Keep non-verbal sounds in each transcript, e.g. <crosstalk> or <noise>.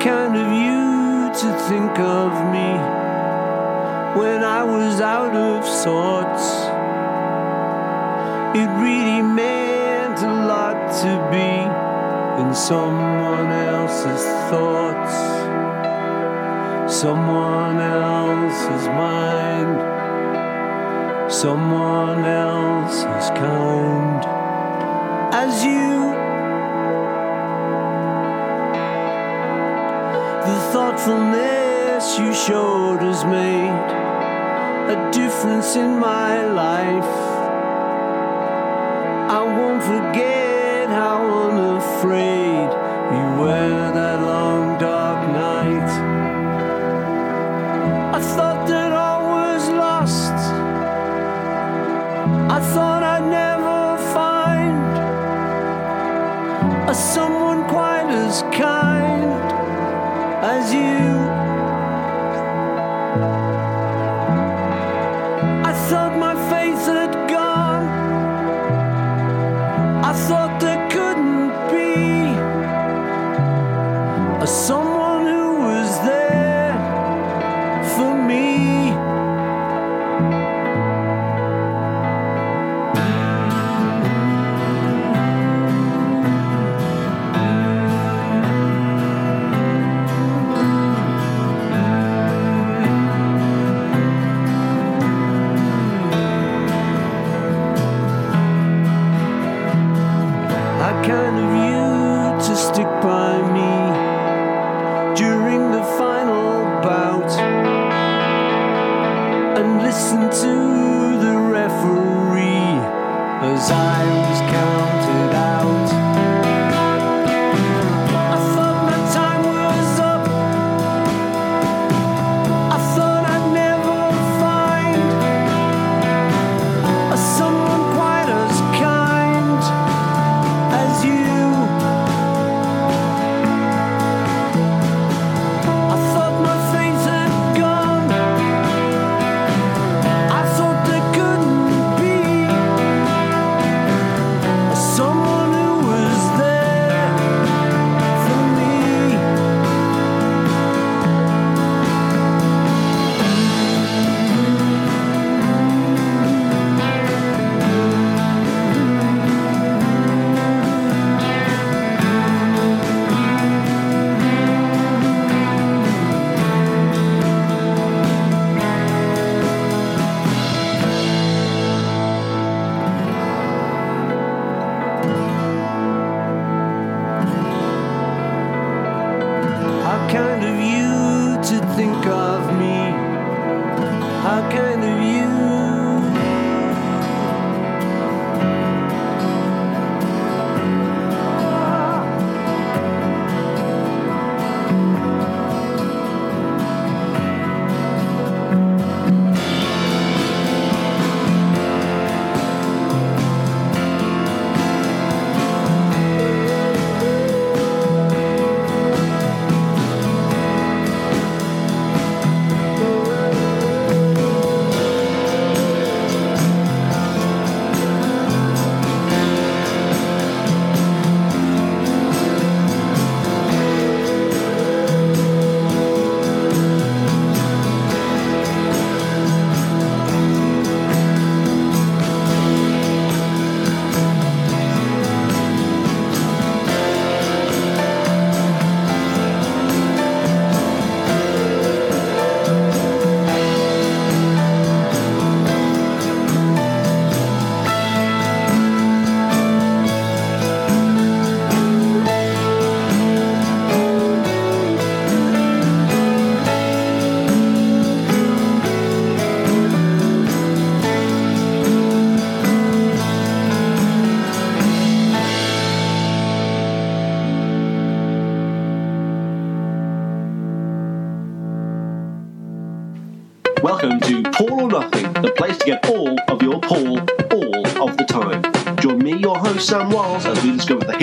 kind of you to think of me when I was out of sorts. It really meant a lot to be in someone else's thoughts, someone else's mind, someone else's kind. As you The thoughtfulness you showed has made a difference in my life. I won't forget how unafraid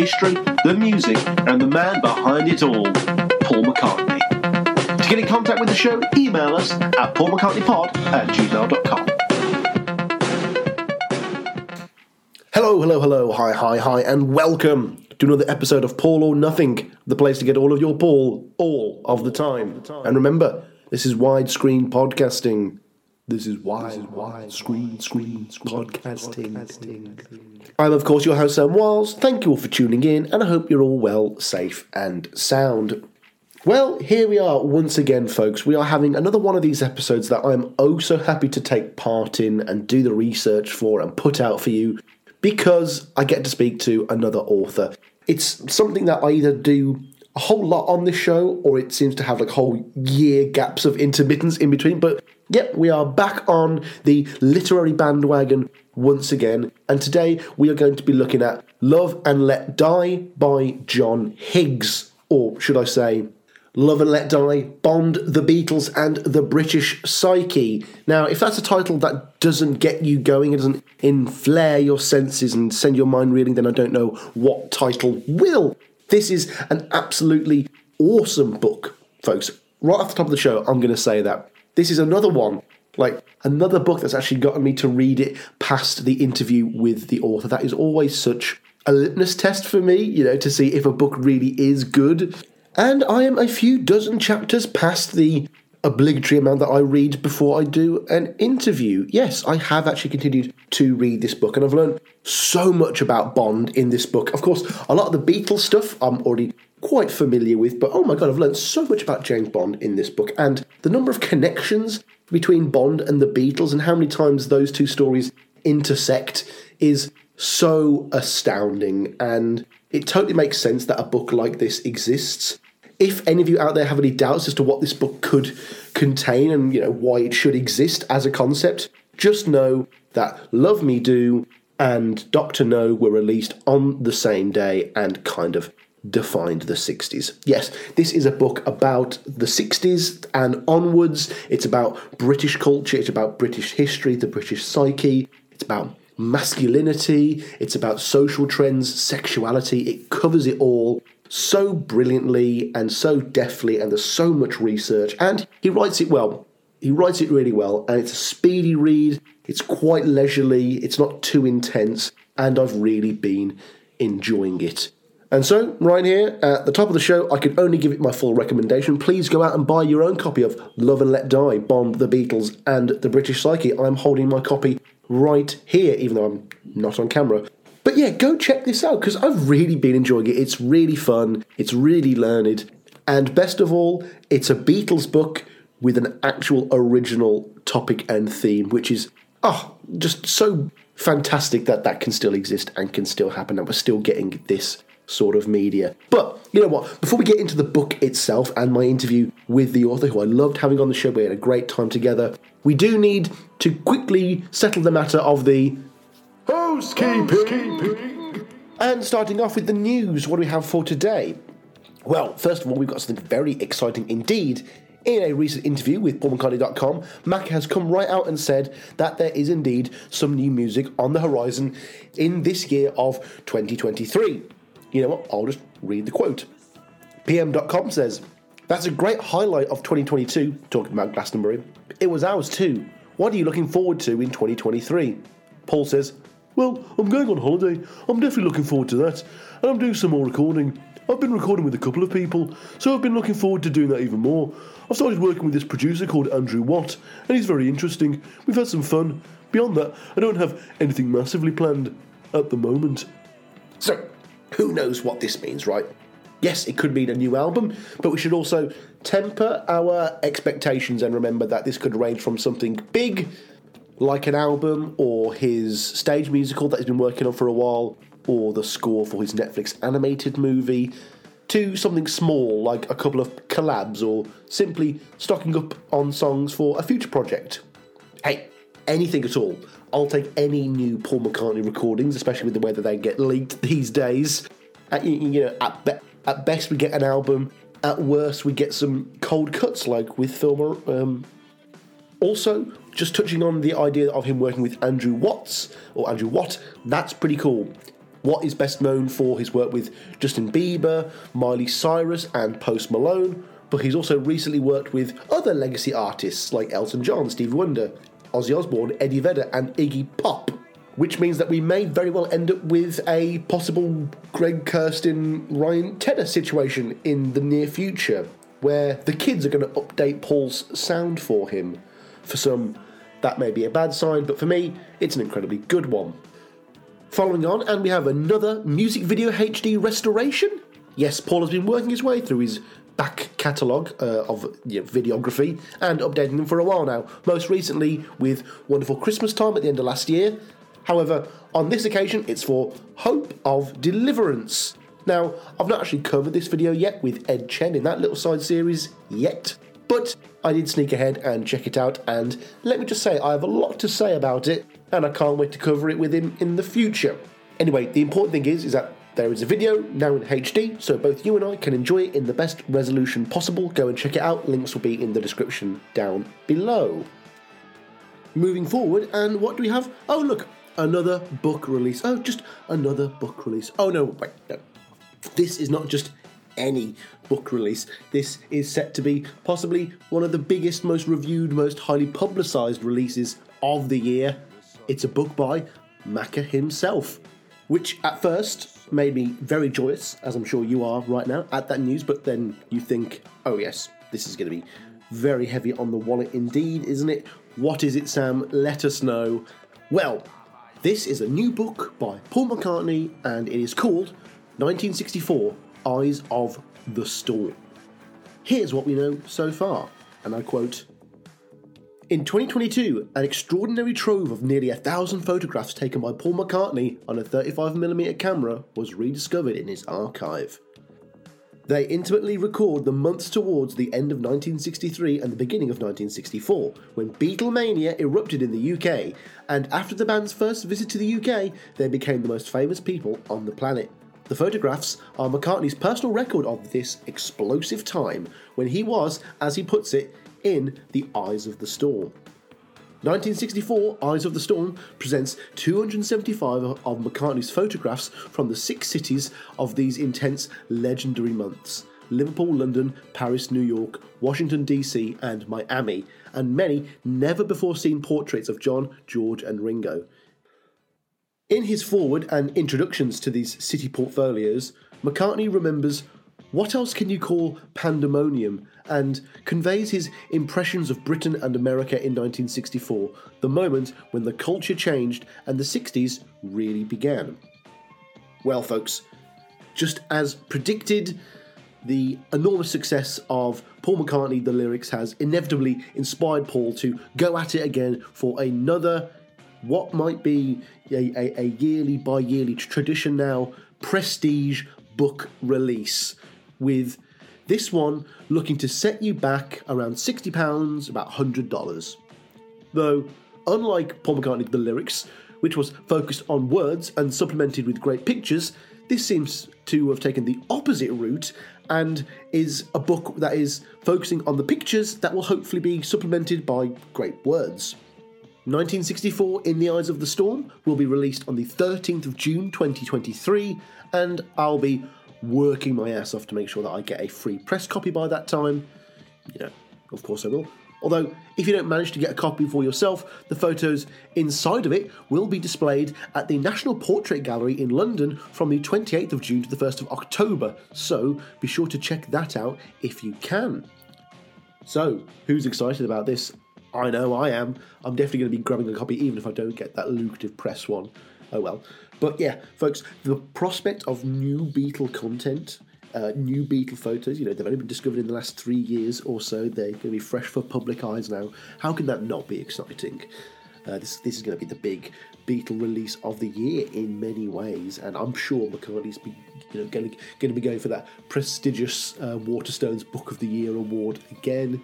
history, the music, and the man behind it all, Paul McCartney. To get in contact with the show, email us at paulmccartneypod at gmail.com. Hello, hello, hello, hi, hi, hi, and welcome to another episode of Paul or Nothing, the place to get all of your Paul all of the time. And remember, this is widescreen podcasting. This is wide, wide screen, screen, podcasting. I'm, of course, your host, Sam Wiles. Thank you all for tuning in, and I hope you're all well, safe, and sound. Well, here we are once again, folks. We are having another one of these episodes that I'm oh so happy to take part in and do the research for and put out for you because I get to speak to another author. It's something that I either do a whole lot on this show or it seems to have like whole year gaps of intermittence in between. But yep, we are back on the literary bandwagon once again. And today we are going to be looking at Love and Let Die by John Higgs. Or should I say, Love and Let Die, Bond, The Beatles, and The British Psyche. Now, if that's a title that doesn't get you going, it doesn't inflare your senses and send your mind reeling, then I don't know what title will. This is an absolutely awesome book, folks. Right off the top of the show, I'm going to say that. This is another one, like another book that's actually gotten me to read it past the interview with the author. That is always such a litmus test for me, you know, to see if a book really is good. And I am a few dozen chapters past the obligatory amount that I read before I do an interview. Yes, I have actually continued to read this book, and I've learned so much about Bond in this book. Of course, a lot of the Beatles stuff I'm already quite familiar with, but oh my god, I've learned so much about James Bond in this book, and the number of connections between Bond and the Beatles and how many times those two stories intersect is so astounding. And it totally makes sense that a book like this exists. If any of you out there have any doubts as to what this book could contain and you know why it should exist as a concept, just know that Love Me Do and Doctor No were released on the same day and kind of defined the 60s. Yes, this is a book about the 60s and onwards. It's about British culture, it's about British history, the British psyche, it's about masculinity, it's about social trends, sexuality. It covers it all so brilliantly and so deftly, and there's so much research, and he writes it well. He writes it really well, and it's a speedy read. It's quite leisurely, it's not too intense, and I've really been enjoying it. And so, right here at the top of the show, I can only give it my full recommendation. Please go out and buy your own copy of Love and Let Die, Bond, The Beatles, and The British Psyche. I'm holding my copy right here, even though I'm not on camera. But yeah, go check this out because I've really been enjoying it. It's really fun, it's really learned, and best of all, it's a Beatles book with an actual original topic and theme, which is, oh, just so fantastic that that can still exist and can still happen, and we're still getting this sort of media. But you know what? Before we get into the book itself and my interview with the author, who I loved having on the show, we had a great time together, we do need to quickly settle the matter of the Housekeeping. And starting off with the news, what do we have for today? Well, first of all, we've got something very exciting indeed. In a recent interview with PaulMcCartney.com, Mac has come right out and said that there is indeed some new music on the horizon in this year of 2023. You know what? I'll just read the quote. PM.com says, That's a great highlight of 2022, talking about Glastonbury. It was ours too. What are you looking forward to in 2023? Paul says, well, I'm going on holiday. I'm definitely looking forward to that. And I'm doing some more recording. I've been recording with a couple of people, so I've been looking forward to doing that even more. I've started working with this producer called Andrew Watt, and he's very interesting. We've had some fun. Beyond that, I don't have anything massively planned at the moment. So, who knows what this means, right? Yes, it could mean a new album, but we should also temper our expectations and remember that this could range from something big like an album or his stage musical that he's been working on for a while, or the score for his Netflix animated movie, to something small like a couple of collabs or simply stocking up on songs for a future project. Hey, anything at all. I'll take any new Paul McCartney recordings, especially with the way that they get leaked these days. At, you know, at, be- at best we get an album. At worst we get some cold cuts like with Phil. Um, also, just touching on the idea of him working with Andrew Watts or Andrew Watt, that's pretty cool. Watt is best known for his work with Justin Bieber, Miley Cyrus, and Post Malone, but he's also recently worked with other legacy artists like Elton John, Steve Wonder, Ozzy Osbourne, Eddie Vedder, and Iggy Pop. which means that we may very well end up with a possible Greg Kurstin Ryan Tedder situation in the near future, where the kids are going to update Paul's sound for him. For some, that may be a bad sign, but for me, it's an incredibly good one. Following on, and we have another music video HD restoration. Yes, Paul has been working his way through his back catalogue uh, of you know, videography and updating them for a while now. Most recently with Wonderful Christmas Time at the end of last year. However, on this occasion, it's for Hope of Deliverance. Now, I've not actually covered this video yet with Ed Chen in that little side series yet, but I did sneak ahead and check it out, and let me just say, I have a lot to say about it, and I can't wait to cover it with him in the future. Anyway, the important thing is, is that there is a video now in HD, so both you and I can enjoy it in the best resolution possible. Go and check it out, links will be in the description down below. Moving forward, and what do we have? Oh, look, another book release. Oh, just another book release. Oh, no, wait, no. This is not just any book release. This is set to be possibly one of the biggest, most reviewed, most highly publicised releases of the year. It's a book by Macca himself, which at first made me very joyous, as I'm sure you are right now, at that news, but then you think, oh yes, this is going to be very heavy on the wallet indeed, isn't it? What is it, Sam? Let us know. Well, this is a new book by Paul McCartney, and it is called 1964 Eyes of the Storm. Here's what we know so far, and I quote In 2022, an extraordinary trove of nearly a thousand photographs taken by Paul McCartney on a 35mm camera was rediscovered in his archive. They intimately record the months towards the end of 1963 and the beginning of 1964, when Beatlemania erupted in the UK, and after the band's first visit to the UK, they became the most famous people on the planet. The photographs are McCartney's personal record of this explosive time when he was, as he puts it, in the eyes of the storm. 1964 Eyes of the Storm presents 275 of McCartney's photographs from the six cities of these intense, legendary months Liverpool, London, Paris, New York, Washington, D.C., and Miami, and many never before seen portraits of John, George, and Ringo. In his foreword and introductions to these city portfolios, McCartney remembers what else can you call pandemonium and conveys his impressions of Britain and America in 1964, the moment when the culture changed and the 60s really began. Well, folks, just as predicted, the enormous success of Paul McCartney, the lyrics, has inevitably inspired Paul to go at it again for another, what might be a, a, a yearly by yearly tradition now, prestige book release with this one looking to set you back around £60, about $100. Though, unlike Paul McCartney The Lyrics, which was focused on words and supplemented with great pictures, this seems to have taken the opposite route and is a book that is focusing on the pictures that will hopefully be supplemented by great words. 1964 In the Eyes of the Storm will be released on the 13th of June 2023, and I'll be working my ass off to make sure that I get a free press copy by that time. You know, of course I will. Although, if you don't manage to get a copy for yourself, the photos inside of it will be displayed at the National Portrait Gallery in London from the 28th of June to the 1st of October, so be sure to check that out if you can. So, who's excited about this? I know I am. I'm definitely going to be grabbing a copy even if I don't get that lucrative press one. Oh well. But yeah, folks, the prospect of new Beatle content, uh, new Beatle photos, you know, they've only been discovered in the last three years or so. They're going to be fresh for public eyes now. How can that not be exciting? Uh, this, this is going to be the big Beatle release of the year in many ways, and I'm sure McCartney's be, you know, going, to, going to be going for that prestigious uh, Waterstones Book of the Year award again.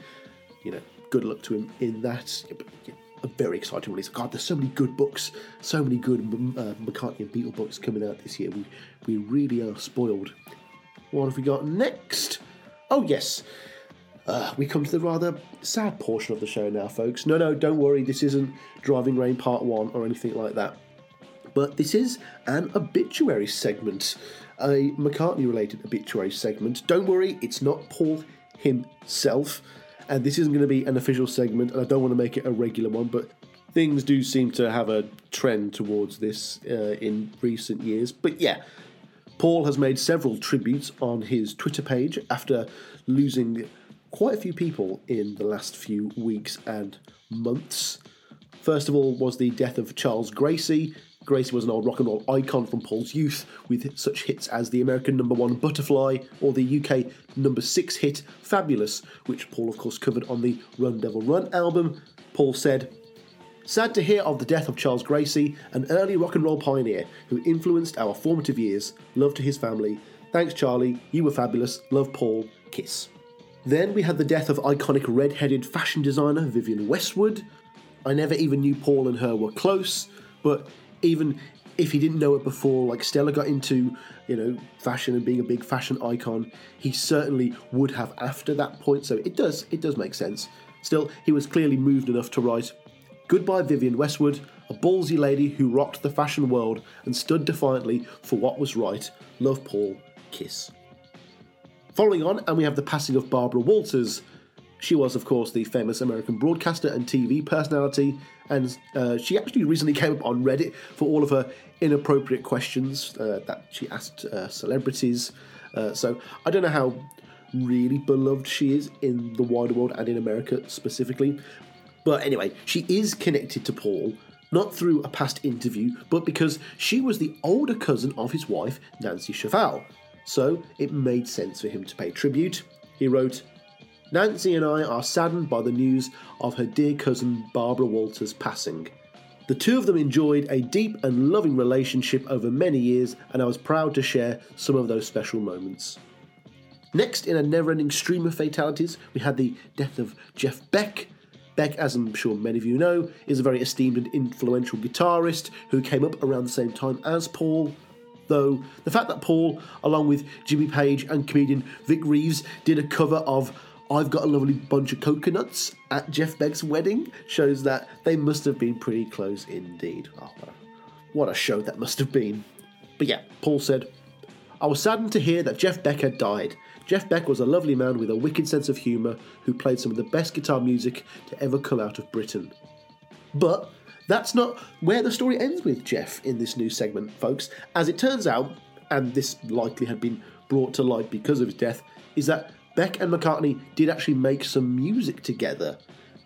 You know, good luck to him in that. A very exciting release. God, there's so many good books, so many good uh, McCartney and Beatle books coming out this year. We we really are spoiled. What have we got next? Oh yes, uh, we come to the rather sad portion of the show now, folks. No, no, don't worry. This isn't Driving Rain Part One or anything like that. But this is an obituary segment, a McCartney-related obituary segment. Don't worry, it's not Paul himself and this isn't going to be an official segment, and I don't want to make it a regular one, but things do seem to have a trend towards this uh, in recent years. But yeah, Paul has made several tributes on his Twitter page after losing quite a few people in the last few weeks and months. First of all, was the death of Charles Gracie. Gracie was an old rock and roll icon from Paul's youth, with such hits as the American number one Butterfly or the UK number six hit Fabulous, which Paul, of course, covered on the Run Devil Run album. Paul said, Sad to hear of the death of Charles Gracie, an early rock and roll pioneer who influenced our formative years. Love to his family. Thanks, Charlie. You were fabulous. Love, Paul. Kiss. Then we had the death of iconic red headed fashion designer Vivienne Westwood. I never even knew Paul and her were close, but even if he didn't know it before, like Stella got into, you know, fashion and being a big fashion icon, he certainly would have after that point. So it does, it does make sense. Still, he was clearly moved enough to write, Goodbye, Vivienne Westwood, a ballsy lady who rocked the fashion world and stood defiantly for what was right. Love, Paul. Kiss. Following on, and we have the passing of Barbara Walters. She was, of course, the famous American broadcaster and TV personality, and uh, she actually recently came up on Reddit for all of her inappropriate questions uh, that she asked uh, celebrities. Uh, so I don't know how really beloved she is in the wider world and in America specifically. But anyway, she is connected to Paul, not through a past interview, but because she was the older cousin of his wife, Nancy Shevell. So it made sense for him to pay tribute. He wrote, Nancy and I are saddened by the news of her dear cousin Barbara Walters passing. The two of them enjoyed a deep and loving relationship over many years, and I was proud to share some of those special moments. Next, in a never ending stream of fatalities, we had the death of Jeff Beck. Beck, as I'm sure many of you know, is a very esteemed and influential guitarist who came up around the same time as Paul. Though the fact that Paul, along with Jimmy Page and comedian Vic Reeves, did a cover of I've Got a Lovely Bunch of Coconuts at Jeff Beck's wedding shows that they must have been pretty close indeed. Oh, what a show that must have been. But yeah, Paul said, I was saddened to hear that Jeff Beck had died. Jeff Beck was a lovely man with a wicked sense of humour who played some of the best guitar music to ever come out of Britain. But that's not where the story ends with Jeff in this new segment, folks. As it turns out, and this likely had been brought to light because of his death, is that Beck and McCartney did actually make some music together.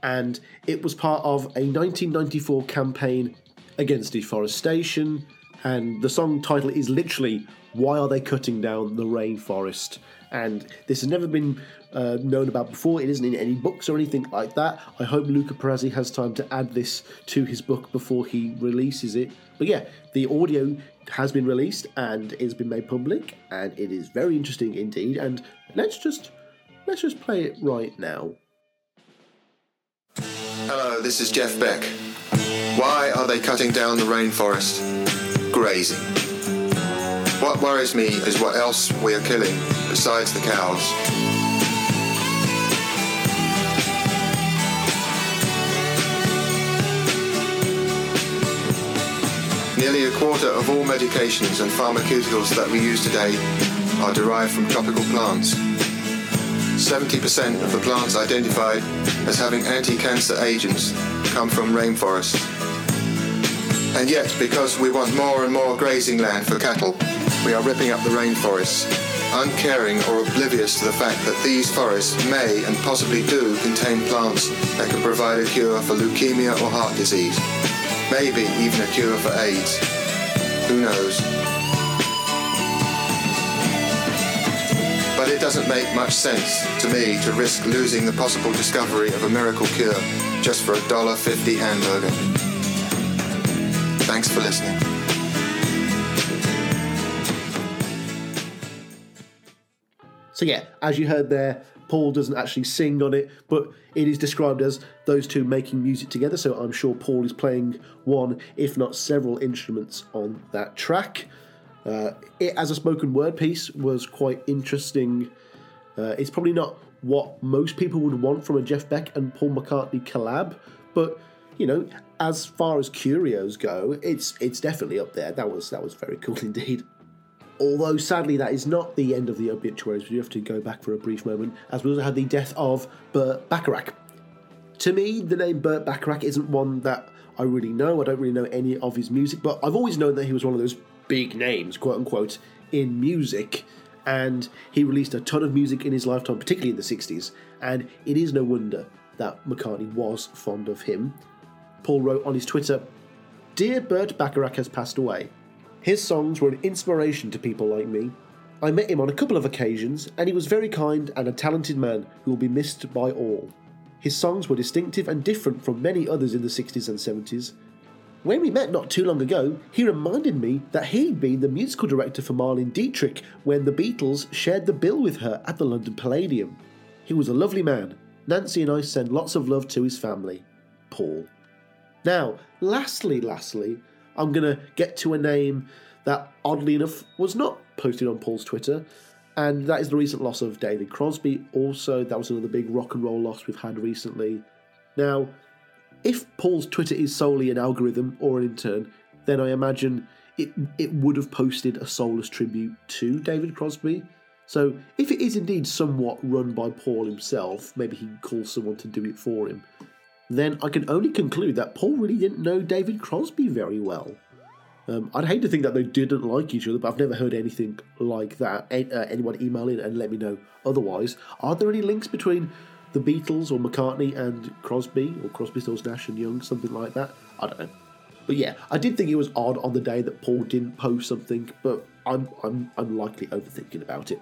And it was part of a 1994 campaign against deforestation. And the song title is literally Why Are They Cutting Down the Rainforest? And this has never been uh, known about before. It isn't in any books or anything like that. I hope Luca Perasi has time to add this to his book before he releases it. But yeah, the audio has been released and it's been made public, and it is very interesting indeed. And let's just let's just play it right now. Hello, this is Jeff Beck. Why are they cutting down the rainforest? Grazing. What worries me is what else we are killing besides the cows. Nearly a quarter of all medications and pharmaceuticals that we use today are derived from tropical plants. 70% of the plants identified as having anti-cancer agents come from rainforests. And yet, because we want more and more grazing land for cattle, we are ripping up the rainforests, uncaring or oblivious to the fact that these forests may and possibly do contain plants that can provide a cure for leukemia or heart disease. Maybe even a cure for AIDS. Who knows? But it doesn't make much sense to me to risk losing the possible discovery of a miracle cure just for a dollar fifty hamburger. Thanks for listening. So yeah, as you heard there, Paul doesn't actually sing on it, but it is described as those two making music together. So I'm sure Paul is playing one, if not several, instruments on that track. Uh, it, as a spoken word piece, was quite interesting. Uh, it's probably not what most people would want from a Jeff Beck and Paul McCartney collab, but you know, as far as curios go, it's it's definitely up there. That was that was very cool <laughs> indeed. Although sadly, that is not the end of the obituaries. We have to go back for a brief moment, as we also had the death of Burt Bacharach. To me, the name Burt Bacharach isn't one that I really know. I don't really know any of his music, but I've always known that he was one of those big names, quote unquote, in music. And he released a ton of music in his lifetime, particularly in the 60s. And it is no wonder that McCartney was fond of him. Paul wrote on his Twitter Dear Burt Bacharach has passed away. His songs were an inspiration to people like me. I met him on a couple of occasions, and he was very kind and a talented man who will be missed by all. His songs were distinctive and different from many others in the 60s and 70s. When we met not too long ago, he reminded me that he'd been the musical director for Marlene Dietrich when the Beatles shared the bill with her at the London Palladium. He was a lovely man. Nancy and I send lots of love to his family. Paul. Now, lastly, lastly, I'm going to get to a name that, oddly enough, was not posted on Paul's Twitter, and that is the recent loss of David Crosby. Also, that was another big rock and roll loss we've had recently. Now, if Paul's Twitter is solely an algorithm or an intern, then I imagine it it would have posted a soulless tribute to David Crosby. So if it is indeed somewhat run by Paul himself, maybe he calls someone to do it for him, then I can only conclude that Paul really didn't know David Crosby very well. Um, I'd hate to think that they didn't like each other, but I've never heard anything like that. Uh, anyone email in and let me know otherwise. Are there any links between the Beatles or McCartney and Crosby, or Crosby, Stills, Nash and Young, something like that? I don't know. But yeah, I did think it was odd on the day that Paul didn't post something, but I'm I'm I'm likely overthinking about it.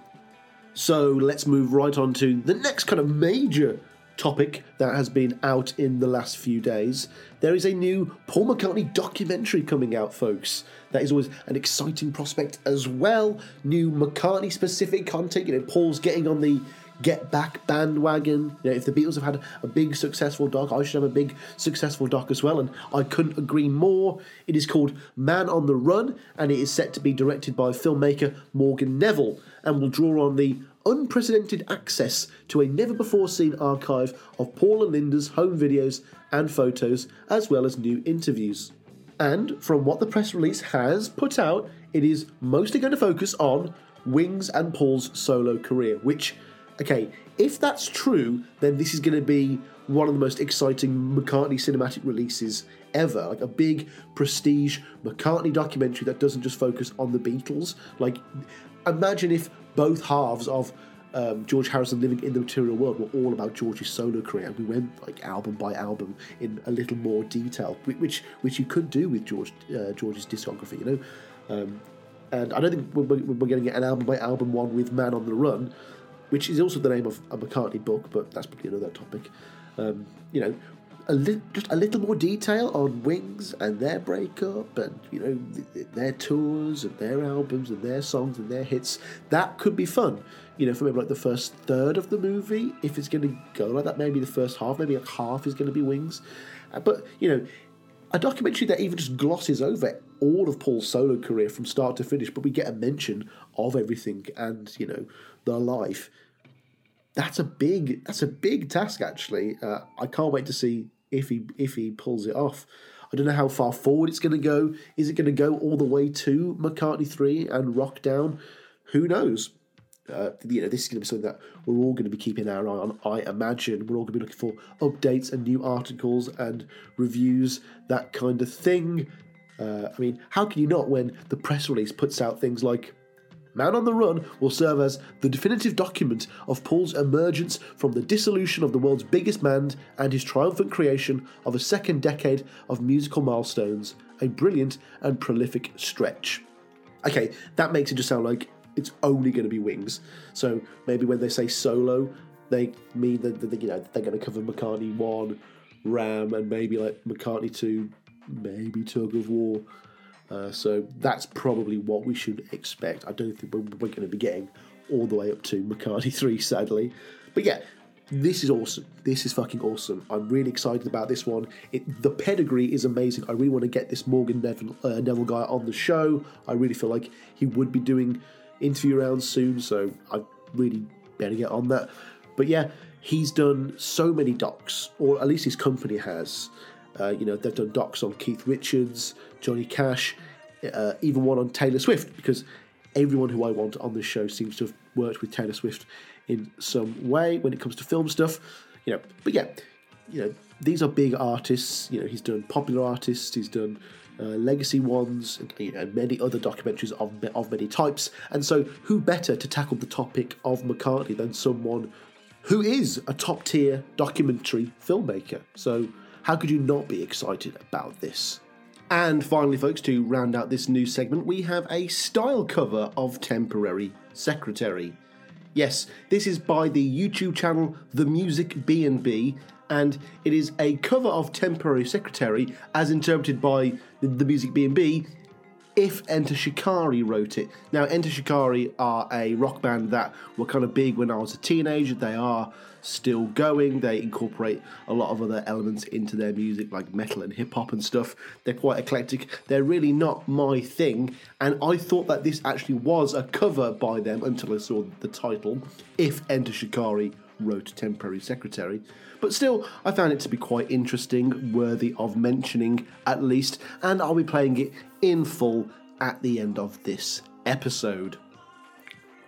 So let's move right on to the next kind of major topic that has been out in the last few days. There is a new Paul McCartney documentary coming out, folks. That is always an exciting prospect as well. New McCartney specific content. You know, Paul's getting on the get back bandwagon. You know, if the Beatles have had a big successful doc, I should have a big successful doc as well, and I couldn't agree more. It is called Man on the Run, and it is set to be directed by filmmaker Morgan Neville, and will draw on the unprecedented access to a never before seen archive of Paul and Linda's home videos and photos, as well as new interviews. And from what the press release has put out, it is mostly going to focus on Wings and Paul's solo career, which okay, if that's true, then this is going to be one of the most exciting McCartney cinematic releases ever. Like a big prestige McCartney documentary that doesn't just focus on the Beatles. Like, imagine if both halves of um, George Harrison living in the material world were all about George's solo career, and we went like album by album in a little more detail, which which you could do with George uh, George's discography, you know. Um, and I don't think we're, we're going to get an album by album one with Man on the Run, which is also the name of a McCartney book, but that's probably another topic. Um, you know, a li- just a little more detail on Wings and their breakup, and you know th- th- their tours and their albums and their songs and their hits. That could be fun. You know, for maybe like the first third of the movie, if it's going to go like that, maybe the first half, maybe like half is going to be Wings. Uh, but you know, a documentary that even just glosses over all of Paul's solo career from start to finish, but we get a mention of everything and you know the life. That's a big that's a big task actually. Uh, I can't wait to see if he if he pulls it off. I don't know how far forward it's going to go. Is it going to go all the way to McCartney three and Rock Down? Who knows? Uh, you know, this is going to be something that we're all going to be keeping our eye on. I imagine we're all going to be looking for updates and new articles and reviews, that kind of thing. Uh, I mean, how can you not when the press release puts out things like Man on the Run will serve as the definitive document of Paul's emergence from the dissolution of the world's biggest band and his triumphant creation of a second decade of musical milestones, a brilliant and prolific stretch. Okay, that makes it just sound like it's only going to be Wings. So maybe when they say solo, they mean that, that you know they're going to cover McCartney one, Ram, and maybe like McCartney two, maybe Tug of War. Uh, so that's probably what we should expect. I don't think we're, we're going to be getting all the way up to McCartney <laughs> 3, sadly. But yeah, this is awesome. This is fucking awesome. I'm really excited about this one. It, the pedigree is amazing. I really want to get this Morgan Neville, uh, Neville guy on the show. I really feel like he would be doing interview rounds soon, so I really better get on that. But yeah, he's done so many docs, or at least his company has. Uh, you know, they've done docs on Keith Richards, Johnny Cash, uh, even one on Taylor Swift, because everyone who I want on this show seems to have worked with Taylor Swift in some way when it comes to film stuff. You know, but yeah, you know, these are big artists. You know, he's done popular artists, he's done uh, legacy ones, and, you know, many other documentaries of of many types. And so, who better to tackle the topic of McCartney than someone who is a top tier documentary filmmaker? So, how could you not be excited about this? And finally, folks, to round out this new segment, we have a style cover of Temporary Secretary. Yes, this is by the YouTube channel The Music B&B, and it is a cover of Temporary Secretary as interpreted by the, Music B&B if Enter Shikari wrote it. Now, Enter Shikari are a rock band that were kind of big when I was a teenager. They are still going. They incorporate a lot of other elements into their music, like metal and hip hop and stuff. They're quite eclectic. They're really not my thing. And I thought that this actually was a cover by them until I saw the title If Enter Shikari wrote Temporary Secretary. But still, I found it to be quite interesting, worthy of mentioning at least, and I'll be playing it in full at the end of this episode.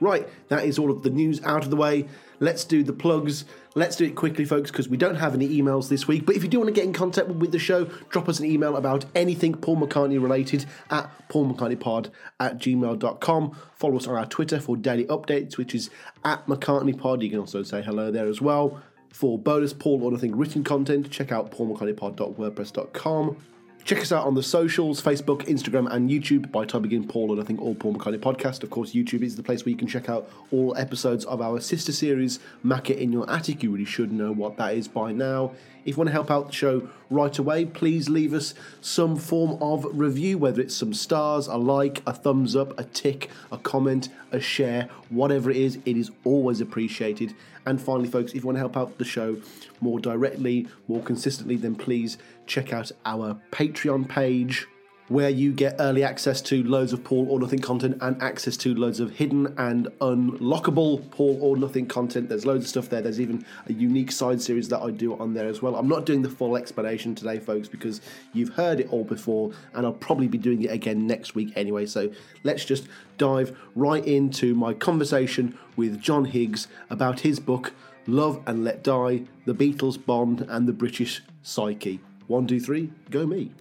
Right, that is all of the news out of the way. Let's do the plugs. Let's do it quickly, folks, because we don't have any emails this week. But if you do want to get in contact with the show, drop us an email about anything Paul McCartney related at paulmccartneypod at gmail.com. Follow us on our Twitter for daily updates, which is at McCartneypod. You can also say hello there as well. For bonus Paul or Nothing written content, check out paulmccartneypod.wordpress.com. Check us out on the socials Facebook, Instagram, and YouTube by typing in Paul and I think All Paul McCartney Podcast. Of course, YouTube is the place where you can check out all episodes of our sister series, Mac It in Your Attic. You really should know what that is by now. If you want to help out the show right away, please leave us some form of review, whether it's some stars, a like, a thumbs up, a tick, a comment, a share, whatever it is, it is always appreciated. And finally, folks, if you want to help out the show more directly, more consistently, then please check out our Patreon page where you get early access to loads of Paul or Nothing content and access to loads of hidden and unlockable Paul or Nothing content. There's loads of stuff there. There's even a unique side series that I do on there as well. I'm not doing the full explanation today, folks, because you've heard it all before, and I'll probably be doing it again next week anyway. So let's just dive right into my conversation with John Higgs about his book, Love and Let Die The Beatles, Bond, and the British Psyche. One, two, three, go me.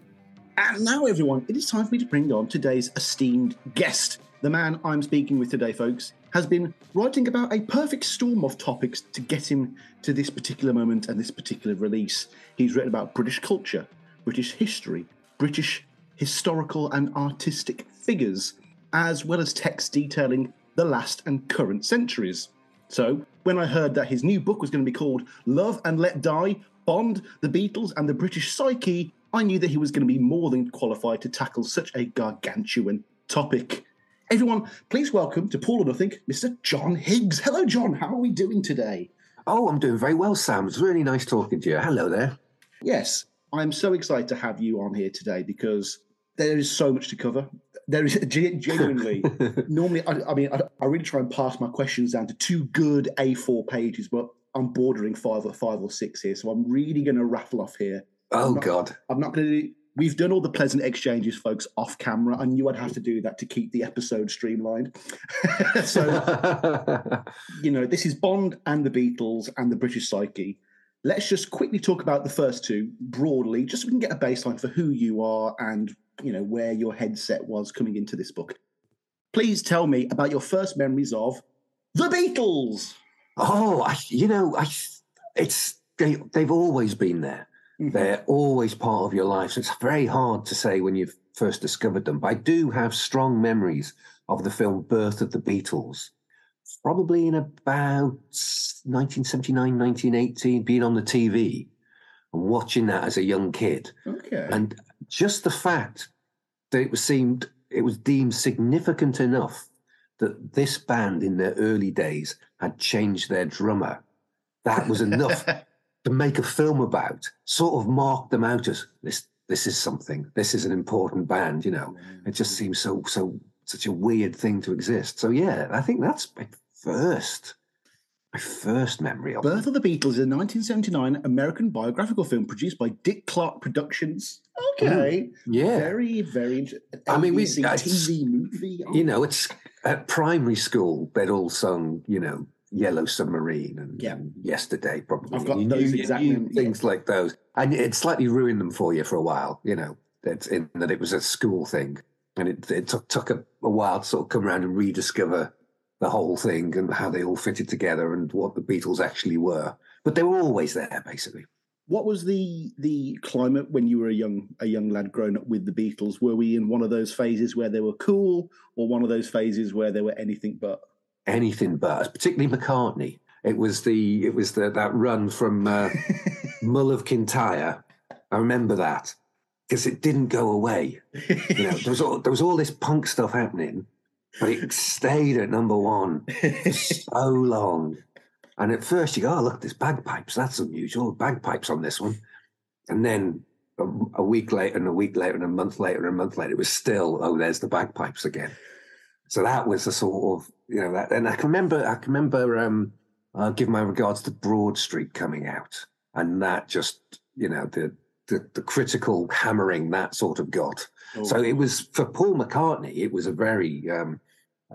And now, everyone, it is time for me to bring on today's esteemed guest. The man I'm speaking with today, folks, has been writing about a perfect storm of topics to get him to this particular moment and this particular release. He's written about British culture, British history, British historical and artistic figures, as well as texts detailing the last and current centuries. So, when I heard that his new book was going to be called Love and Let Die Bond, the Beatles, and the British Psyche, I knew that he was going to be more than qualified to tackle such a gargantuan topic. Everyone, please welcome to Paul or Nothing, Mr. John Higgs. Hello, John. How are we doing today? Oh, I'm doing very well, Sam. It's really nice talking to you. Hello there. Yes, I'm so excited to have you on here today because there is so much to cover. There is <laughs> genuinely. <laughs> normally, I, I mean, I, I, really try and pass my questions down to two good A4 pages, but I'm bordering five or five or six here, so I'm really going to rattle off here. Oh not, God! I'm not going to. do We've done all the pleasant exchanges, folks, off camera. I knew I'd have to do that to keep the episode streamlined. <laughs> so, <laughs> you know, this is Bond and the Beatles and the British Psyche. Let's just quickly talk about the first two broadly, just so we can get a baseline for who you are and you know where your headset was coming into this book. Please tell me about your first memories of the Beatles. Oh, I, you know, I, it's they, they've always been there. Mm-hmm. They're always part of your life. So it's very hard to say when you've first discovered them. But I do have strong memories of the film Birth of the Beatles, probably in about 1979, 1980, being on the TV and watching that as a young kid. Okay. And just the fact that it was seemed it was deemed significant enough that this band in their early days had changed their drummer. That was <laughs> enough to make a film about, sort of mark them out as this this is something. This is an important band, you know. It just seems so so such a weird thing to exist. So yeah, I think that's my first my first memory of Birth of the Beatles is a 1979 American biographical film produced by Dick Clark Productions. Okay. Mm, yeah. Very, very. I mean, we a TV movie. You know, it's at primary school. They'd all sung, you know, Yellow Submarine and, Yeah. and Yesterday, probably. I've got You those knew- you exact knew names, things like those, and it slightly ruined them for you for a while. You know, that in that it was a school thing, and it it took took a, a while to sort of come around and rediscover the whole thing and how they all fitted together and what the Beatles actually were. But they were always there, basically. What was the the climate when you were a young a young lad growing up with the Beatles? Were we in one of those phases where they were cool, or one of those phases where they were anything but? Anything but, particularly McCartney. It was the it was the that run from uh, <laughs> Mull of Kintyre. I remember that because it didn't go away. You know, there was all, there was all this punk stuff happening, but it stayed at number one for so long. And at first you go, oh look, there's bagpipes. That's unusual. Bagpipes on this one, and then. A, a week later, and a week later, and a month later, and a month later, it was still, oh, there's the bagpipes again. So that was the sort of you know that, and I can remember I can remember um, uh, give my regards to Broad Street coming out, and that just you know the the, the critical hammering that sort of got. So it was for Paul McCartney, it was a very um,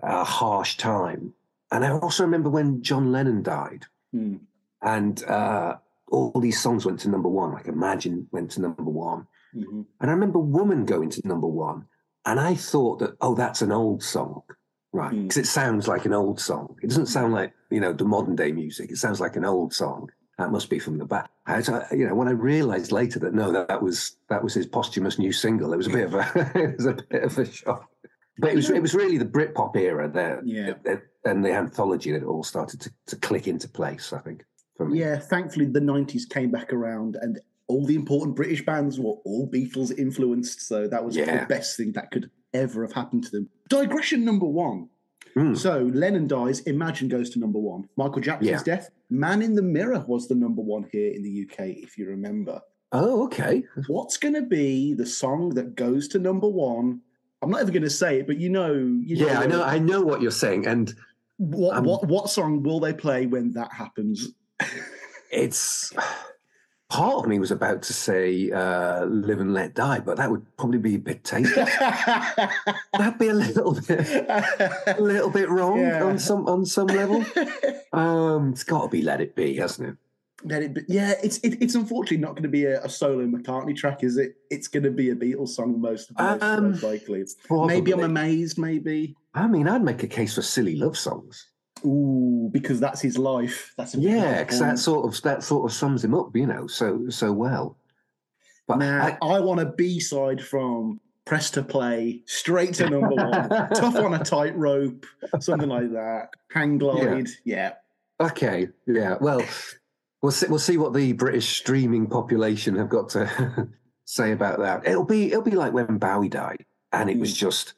uh, harsh time, and I also remember when John Lennon died, Hmm. and uh, all these songs went to number one. Like Imagine went to number one, Mhm. and I remember Woman going to number one. And I thought that, oh, that's an old song, right? Mm. Because it sounds like an old song. It doesn't sound mm. like, you know, the modern day music. It sounds like an old song. That must be from the back. I, you know, when I realized later that no, that, that was that was his posthumous new single, it was a bit of a <laughs> it was a bit of a shock. But it was it was really the Britpop era there, Yeah. Uh, uh, and the anthology that it all started to, to click into place. I think for me. Yeah, thankfully the nineties came back around, and all the important British bands were all Beatles influenced. So that was Yeah. the best thing that could ever have happened to them. Digression number one. Mm. So Lennon dies. Imagine goes to number one. Michael Jackson's Yeah. death. Man in the Mirror was the number one here in the UK, if you remember. Oh, okay. What's going to be the song that goes to number one? I'm not even going to say it, but you know, you Yeah, I know. I know what you're saying, and What I'm- what what song will they play when that happens? <laughs> it's part of me was about to say uh, "Live and Let Die," but that would probably be a bit tasteless. <laughs> That'd be a little bit, a little bit wrong Yeah. on some on some level. <laughs> Um, it's got to be "Let It Be," hasn't it? Let it be. Yeah, it's it, it's unfortunately not going to be a, a solo McCartney track, is it? It's going to be a Beatles song most, most, Um, most likely. Maybe I'm amazed. Maybe. I mean, I'd make a case for silly love songs. Ooh, because that's his life. That's a Yeah, because that sort of that sort of sums him up, you know, so so well. But Now, I- I, want a B side from Press to Play, straight to number one. <laughs> Tough on a tightrope, something like that. Hanglide. Yeah. Okay, yeah. Well, we'll see. We'll see what the British streaming population have got to <laughs> say about that. It'll be it'll be like when Bowie died, and it was Mm. just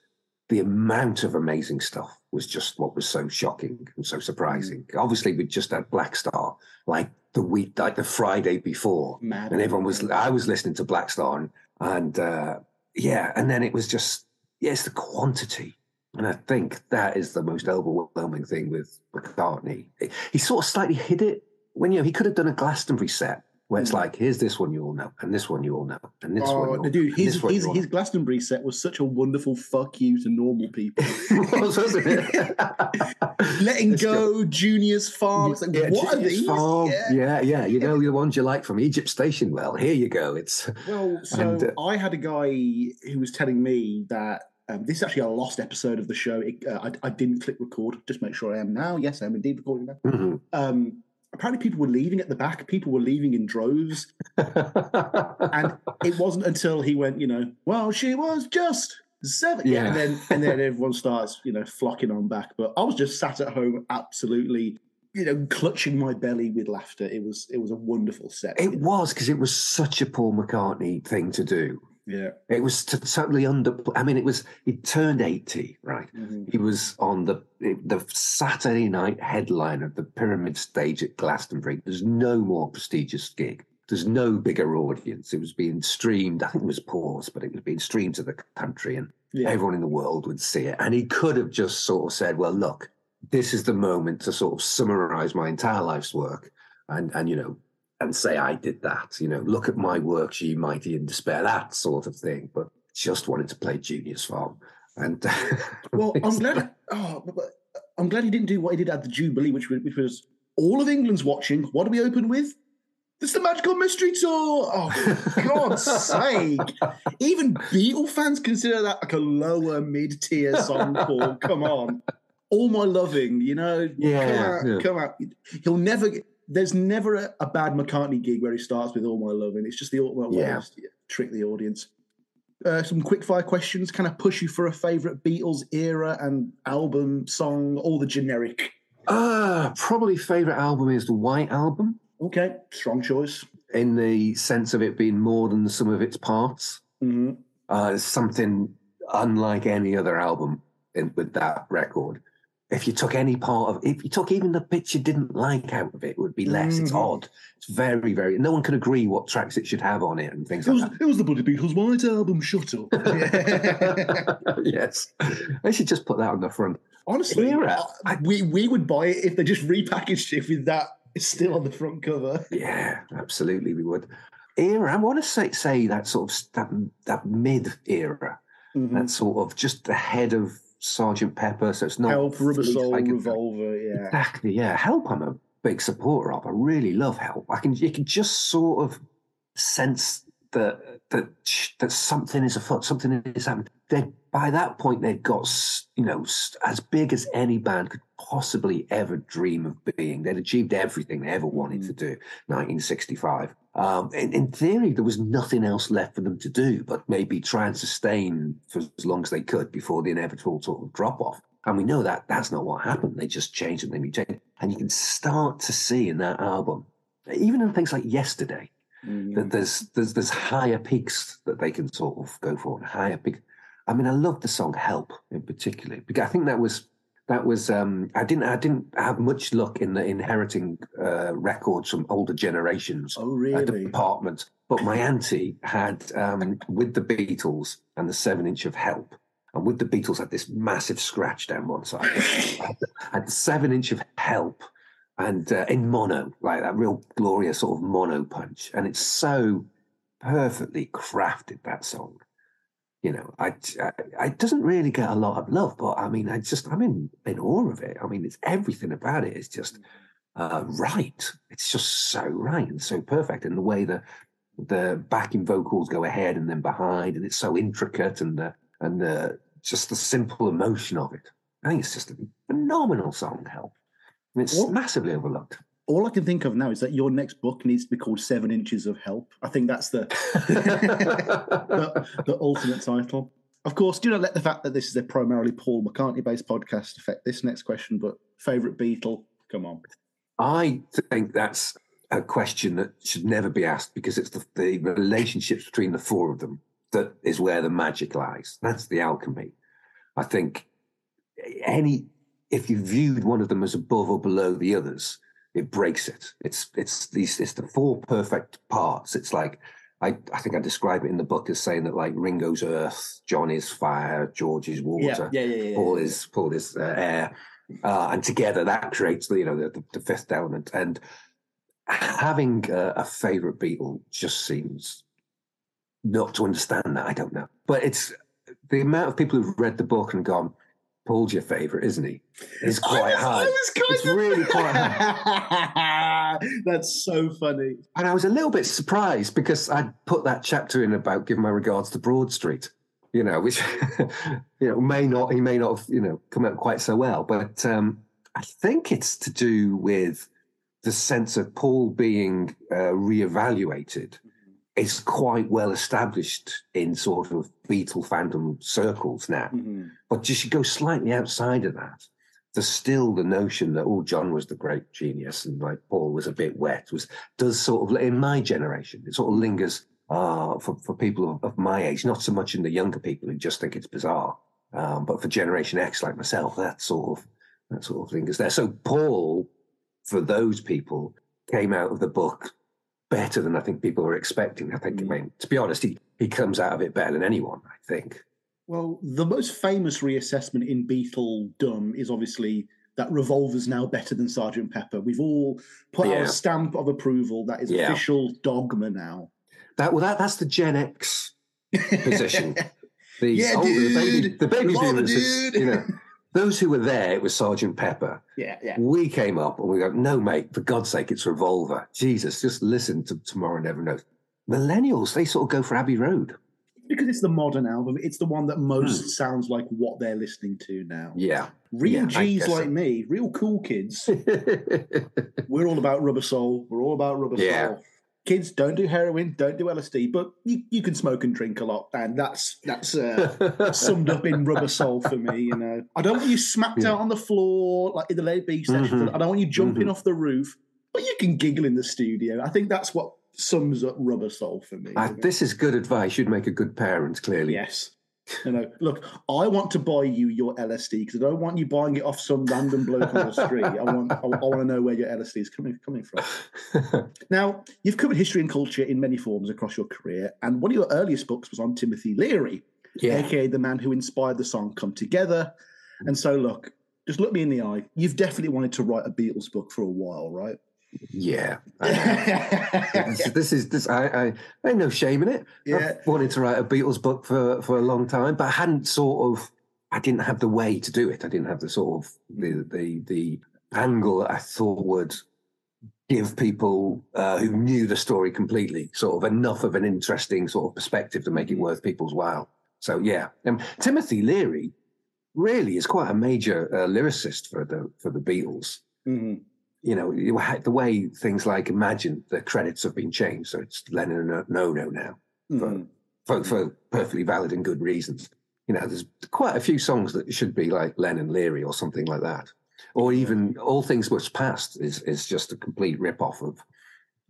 the amount of amazing stuff was just what was so shocking and so surprising. Obviously, we just had Blackstar like the week, like the Friday before, Mad. and everyone was. I was listening to Blackstar, and, and uh, yeah, and then it was just yes, the quantity. And I think that is the most overwhelming thing with McCartney. He sort of slightly hid it when you know he could have done a Glastonbury set where it's Mm. like, here's this one you all know, and this one you all know, and this one Oh, you all the know, dude, his one his, his Glastonbury set was such a wonderful fuck you to normal people. <laughs> Was? <laughs> Letting It's go, Junior's farm. It's like, Yeah, what are these? Farm. Yeah. yeah, yeah. You know the ones you like from Egypt Station. Well, here you go. It's Well, so And, uh, I had a guy who was telling me that um, this is actually a lost episode of the show. It, uh, I, I didn't click record. Just make sure I am now. Yes, I'm indeed recording now. Mhm. Um, apparently, people were leaving at the back. People were leaving in droves, <laughs> and it wasn't until he went, you know, well, she was just seven, Yeah. and then and then everyone starts, you know, flocking on back. But I was just sat at home, absolutely, you know, clutching my belly with laughter. It was it was a wonderful set. it was because it was such a Paul McCartney thing to do. Yeah. It was to totally under. I mean, it was. He turned eighty, right? Mhm. He was on the the Saturday night headline of the Pyramid Stage at Glastonbury. There's no more prestigious gig. There's no bigger audience. It was being streamed. I think it was paused, but it was being streamed to the country, and Yeah. everyone in the world would see it. And he could have just sort of said, "Well, look, this is the moment to sort of summarize my entire life's work, and and you know, and say I did that. You know, look at my works, ye mighty in despair, that sort of thing." But just wanted to play Junior's Farm, and <laughs> Well, I'm glad. Oh, I'm glad he didn't do what he did at the Jubilee, which was, which was all of England's watching. What do we open with? It's the Magical Mystery Tour. Oh, God's sake! Even Beatle fans consider that like a lower mid-tier song. Paul, come on. All my loving, you know. Yeah, come out, yeah. come out. He'll never. Get, there's never a, a bad McCartney gig where he starts with "All My Loving." It's just the well, Yeah. to trick the audience. Uh, some quick fire questions. Can I push you for a favorite Beatles era and album, song, all the generic? Ah, probably favorite album is the White Album, Okay, strong choice. in the sense of it being more than the sum of its parts. hmm Uh, it's something unlike any other album in, with that record. If you took any part of, if you took even the bits you didn't like out of it, it would be less. It's Mhm. odd. It's very, very. No one can agree what tracks it should have on it and things It was, like it was the Bloody Beatles White Album. Shut up. <laughs> <laughs> yes, they should just put that on the front. Honestly, Era. uh, we we would buy it if they just repackaged it with that still on the front cover. Yeah, absolutely, we would. Era. I want to say say that sort of that that mid era, Mhm. that sort of just ahead of Sergeant Pepper. So it's not Help, Rubber Soul. Revolver. Yeah. Exactly. Yeah. Help. I'm a big supporter of. I really love Help. I can. You can just sort of sense that that that something is afoot. Something is happening. They by that point they'd got you know as big as any band could possibly ever dream of being. They'd achieved everything they ever wanted to mm. do. 1965. Um, in, in theory, there was nothing else left for them to do but maybe try and sustain for as long as they could before the inevitable sort of drop off. And we know that that's not what happened. They just changed and they changed. And you can start to see in that album, even in things like Yesterday, Mhm. that there's there's there's higher peaks that they can sort of go for, and higher peaks. I mean, I love the song "Help" in particular because I think that was that was um, I didn't I didn't have much luck in the inheriting uh, records from older generations Oh, really? department. But my auntie had um, with the Beatles and the seven inch of Help. And with the Beatles had this massive scratch down one side. the, <laughs> had the seven inch of Help and uh, in mono, like that real glorious sort of mono punch. And it's so perfectly crafted, that song. You know, I, I, it doesn't really get a lot of love, but I mean, I just, I'm in, in awe of it. I mean, it's everything about it is just uh, right. It's just so right and so perfect. And the way the the backing vocals go ahead and then behind, and it's so intricate, and the and the just the simple emotion of it. I think it's just a phenomenal song. Help, and it's What? massively overlooked. All I can think of now is that your next book needs to be called Seven Inches of Help. I think that's the <laughs> the, the ultimate title. Of course, do not let the fact that this is a primarily Paul McCartney based podcast affect this next question, but favourite Beatle? Come on. I think that's a question that should never be asked because it's the, the relationships between the four of them that is where the magic lies. That's the alchemy. I think any if you viewed one of them as above or below the others, it breaks it. It's it's these it's the four perfect parts. It's like I, I think I describe it in the book as saying that like Ringo's earth, John is fire, George is water, yeah, yeah, yeah. Paul is Paul is uh, air, uh, and together that creates the you know the, the, the fifth element. And having a, a favorite Beatle just seems not to understand that. I don't know, but it's the amount of people who've read the book and gone, "Paul's your favorite, isn't he?" It's quite was, high. I was kind It's of really <laughs> quite hard. That's so funny. And I was a little bit surprised because I'd put that chapter in about giving my regards to Broad Street, you know, which <laughs> you know may not he may not have you know come out quite so well, but um, I think it's to do with the sense of Paul being uh, reevaluated is quite well established in sort of Beatle fandom circles now. Mhm. But just you go slightly outside of that. There's still the notion that oh, John was the great genius and like Paul was a bit wet. Was does sort of in my generation it sort of lingers uh, for for people of, of my age, not so much in the younger people who just think it's bizarre, um, but for Generation X like myself, that sort of that sort of thing is there. So Paul, for those people, came out of the book better than I think people were expecting. I think, I mm. mean, to be honest, he he comes out of it better than anyone. I think. Well, the most famous reassessment in Beatledom is obviously that Revolver's now better than Sergeant Pepper. We've all put Yeah. our stamp of approval. That is Yeah. official dogma now. That well, that that's the Gen X position. <laughs> The Yeah, older- the baby, the baby boomers, you know, <laughs> those who were there, it was Sergeant Pepper. Yeah, yeah. We came up and we go, no, mate, for God's sake, it's Revolver. Jesus, just listen to Tomorrow Never Knows. Millennials, they sort of go for Abbey Road. Because it's the modern album. It's the one that most hmm. sounds like what they're listening to now. Yeah. Real Yeah, G's guess so. like me, real cool kids. <laughs> We're all about rubber soul. We're all about rubber Yeah. soul. Kids, don't do heroin, don't do LSD, but you, you can smoke and drink a lot, and that's that's uh, <laughs> summed up in rubber soul for me. You know, I don't want you smacked Yeah. out on the floor like in the Let It Be sessions. Mhm. I don't want you jumping Mhm. off the roof, but you can giggle in the studio. I think that's what sums up rubber soul for me. Uh, this is good advice. You'd make a good parent, clearly. Yes. You know, look, I want to buy you your LSD because I don't want you buying it off some random bloke on the street. I want, I, I want to know where your LSD is coming coming from. <laughs> Now, you've covered history and culture in many forms across your career, and one of your earliest books was on Timothy Leary, yeah. aka the man who inspired the song "Come Together." And so, look, just look me in the eye. You've definitely wanted to write a Beatles book for a while, right? Yeah. <laughs> this, this is this. I, I, I no shame in it. Yeah. I've wanted to write a Beatles book for for a long time, but I hadn't sort of. I didn't have the way to do it. I didn't have the sort of the the the angle that I thought would give people uh, who knew the story completely sort of enough of an interesting sort of perspective to make it worth people's while. So yeah, um, Timothy Leary really is quite a major uh, lyricist for the for the Beatles Mhm. You know, the way things like Imagine, the credits have been changed. So it's Lennon and Ono now Mhm. for, for perfectly valid and good reasons. You know, there's quite a few songs that should be like Lennon Leary or something like that. Or even All Things Which Passed is, is just a complete rip off of,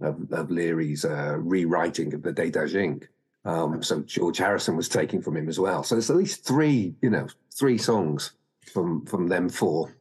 of, of Leary's uh, rewriting of the Tao Te Ching. Um, so George Harrison was taking from him as well. So there's at least three, you know, three songs from from them four.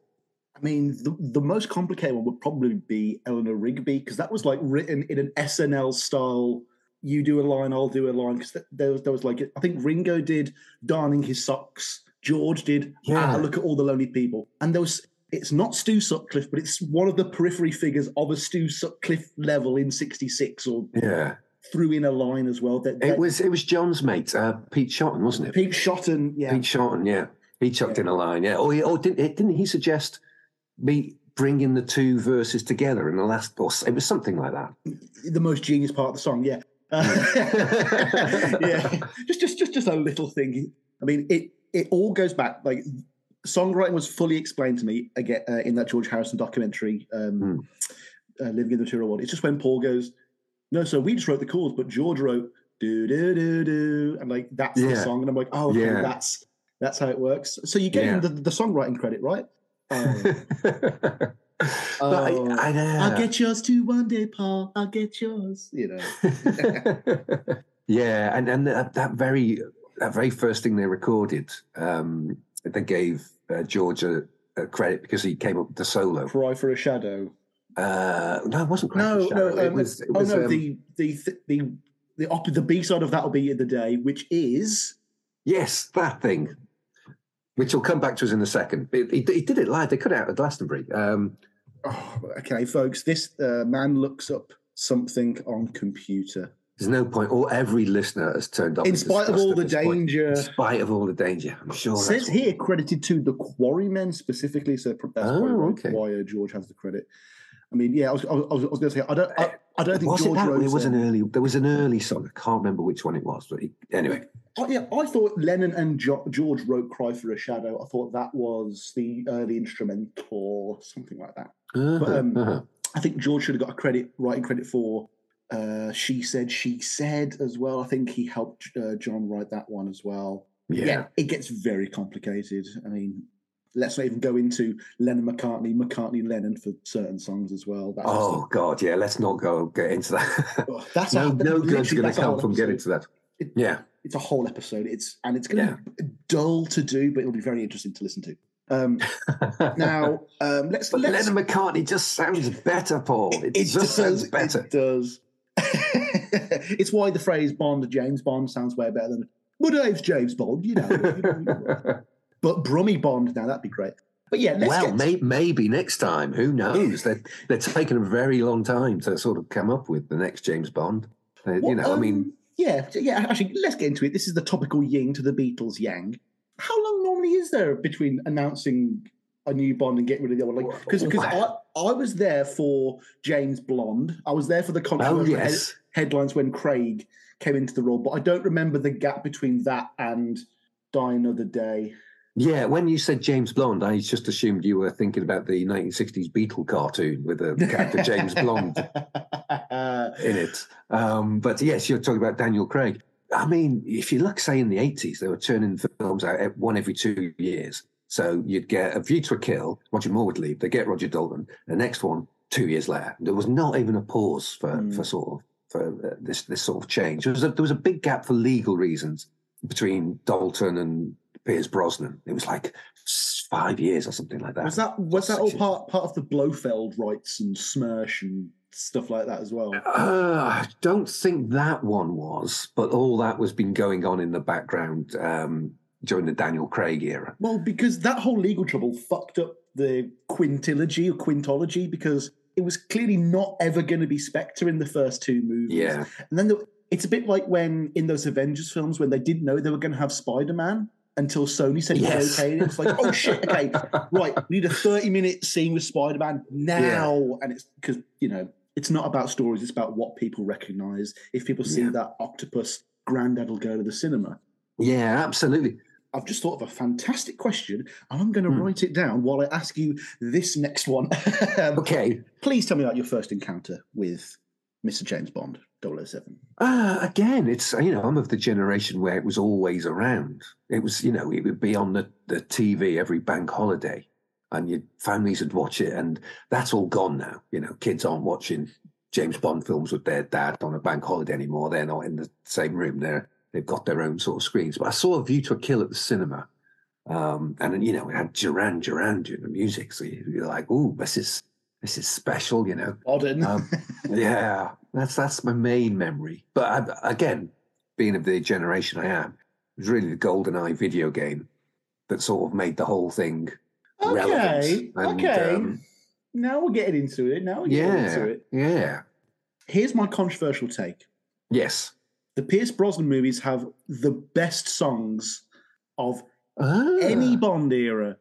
I mean, the, the most complicated one would probably be Eleanor Rigby because that was like written in an SNL style. You do a line, I'll do a line. Because there was, there was like, I think Ringo did darning his socks. George did. Yeah. Ah, look at all the lonely people. And there was. It's not Stu Sutcliffe, but it's one of the periphery figures of a Stu Sutcliffe level in '66, or Yeah. threw in a line as well. That, It was it was John's mate, uh, Pete Shotton, wasn't it? Pete Shotton. Yeah, Pete Shotton, yeah. He chucked in a line, yeah. Or, he, or didn't, didn't he suggest me bringing the two verses together in the last, or it was something like that. the most genius part of the song. Yeah, Uh, <laughs> yeah. Just, just, just, just a little thing. I mean, it it all goes back. Like songwriting was fully explained to me again uh, in that George Harrison documentary, um, uh, "Living in the Material World." It's just when Paul goes, "No, so we just wrote the chords, but George wrote do do do do," and like that's the song. And I'm like, "Oh, okay, Yeah. that's that's how it works." So you gave him Yeah. the, the songwriting credit, right? Oh. <laughs> but Oh. I, I know. I'll get yours too one day, Paul. I'll get yours. You know. <laughs> yeah, and and that, that very that very first thing they recorded, um, they gave uh, George a, a credit because he came up with the solo. Cry for a shadow. Uh, no, it wasn't. Crash No, and no, Shadow. it um, was. It oh no, um, the the th- the the op- the B side of that'll be in the day, which is Yes, that thing. Which will come back to us in a second. He, did it live. They cut it out at Glastonbury. Um, oh, okay, folks. This uh, man looks up something on computer. there's no point. All every listener has turned up. In spite of all the this point. danger. In spite of all the danger, I'm sure. Says here credited to the Quarrymen specifically, so that's Oh, okay. why uh, George has the credit. I mean, yeah, I was, I was, I was, I was going to say I don't I, I don't think was George it that? wrote. It was an early. There was an early song. I can't remember which one it was, but he, anyway. Oh, yeah, I thought Lennon and jo- George wrote "Cry for a Shadow." I thought that was the early instrumental or something like that. Uh-huh, um, uh-huh. I think George should have got a credit, writing credit for uh, "She Said, She Said" as well. I think he helped uh, John write that one as well. yeah. it gets very complicated. I mean, let's not even go into Lennon McCartney, McCartney Lennon for certain songs as well. Oh God, yeah. Let's not go get into that. <laughs> that's no, a, no good's going to come from getting to that. Yeah. It's a whole episode. It's and it's going to be dull to do, but it'll be very interesting to listen to. Um, <laughs> now, um, let's But let's. Lennon McCartney just sounds better, Paul. It, just sounds better. It does. <laughs> it's why the phrase Bond, James Bond, sounds way better than. Well, Dave's James Bond, you know. you know, you know. But Brummy Bond, now that'd be great. But yeah, let's well, get may, maybe next time. Who knows? They're, they're taking a very long time to sort of come up with the next James Bond. Uh, you know, I mean, um, yeah, yeah. Actually, let's get into it. This is the topical yin to the Beatles yang. How long normally is there between announcing a new Bond and getting rid of the other one? Like, because because I, I was there for James Blonde. I was there for the Oh controversial head- yes, headlines when Craig came into the role, but I don't remember the gap between that and Die Another Day. Yeah. When you said James Blonde, I just assumed you were thinking about the 1960s Beatle cartoon with the character James Blonde <laughs> in it. Um, but yes, you're talking about Daniel Craig. I mean, if you look, say, in the 80s, they were turning films out at one every two years. So you'd get A View to a Kill, Roger Moore would leave, they get Roger Dalton, the next one two years later. There was not even a pause for, Mm. for sort of for uh, this this sort of change. There was, a, there was a big gap for legal reasons between Dalton and Pierce Brosnan. It was like five years or something like that. Was that was that all part part of the Blofeld rights and Smersh and stuff like that as well? Uh, I don't think that one was, but all that was been going on in the background um, during the Daniel Craig era. Well, because that whole legal trouble fucked up the quintilogy or quintology because it was clearly not ever going to be Spectre in the first two movies. Yeah, And then the, it's a bit like when in those Avengers films when they didn't know they were going to have Spider Man until Sony said Yes. okay. And it's like, oh shit, okay, <laughs> right, we need a 30 minute scene with Spider Man now. And it's because, you know, it's not about stories, it's about what people recognize. If people see Yeah. that octopus, granddad will go to the cinema. yeah, absolutely. I've just thought of a fantastic question and I'm going to Hmm. write it down while I ask you this next one. <laughs> Um, Okay. Please tell me about your first encounter with Mr. James Bond, 007. Uh, again, it's you know I'm of the generation where it was always around. It was you know it would be on the, the TV every bank holiday, and your families would watch it, and that's all gone now. You know, kids aren't watching James Bond films with their dad on a bank holiday anymore. They're not in the same room. They're they've got their own sort of screens. But I saw A View to a Kill at the cinema, um, and you know it had Duran Duran doing the music, so you're like, "Ooh, this is this is special," you know. Odin. Um, <laughs> yeah, that's that's my main memory. But I, again, being of the generation I am, it was really the GoldenEye video game that sort of made the whole thing relevant. okay. And, okay. um, now we're getting into it. Now we're getting into yeah, it. yeah, Here's my controversial take. yes. The Pierce Brosnan movies have the best songs of Ah, any Bond era.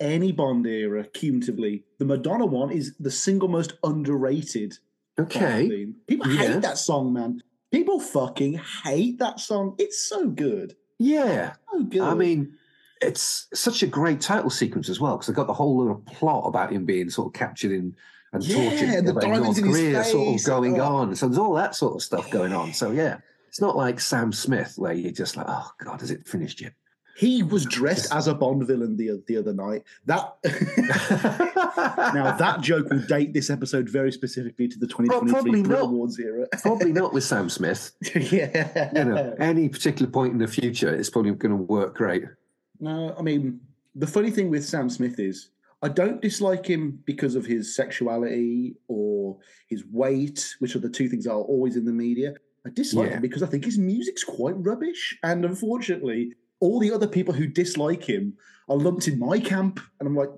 Any Bond era, cumulatively. The Madonna one is the single most underrated okay. People Yeah. hate that song, man. People fucking hate that song. It's so good. Yeah, So good. I mean, it's such a great title sequence as well because they've got the whole little plot about him being sort of captured in and Yeah, tortured the by diamonds North in his Korea, sort of going oh. on. So there's all that sort of stuff going on. So yeah, it's not like Sam Smith where you're just like, oh god, has it finished yet? He was dressed as a Bond villain the, the other night. That <laughs> now that joke will date this episode very specifically to the 2023 probably not. Awards era. <laughs> Probably not with Sam Smith. <laughs> yeah. You know, any particular point in the future, it's probably going to work great. No, I mean, the funny thing with Sam Smith is I don't dislike him because of his sexuality or his weight, which are the two things that are always in the media. I dislike Yeah. him because I think his music's quite rubbish. And unfortunately, all the other people who dislike him are lumped in my camp. And I'm like,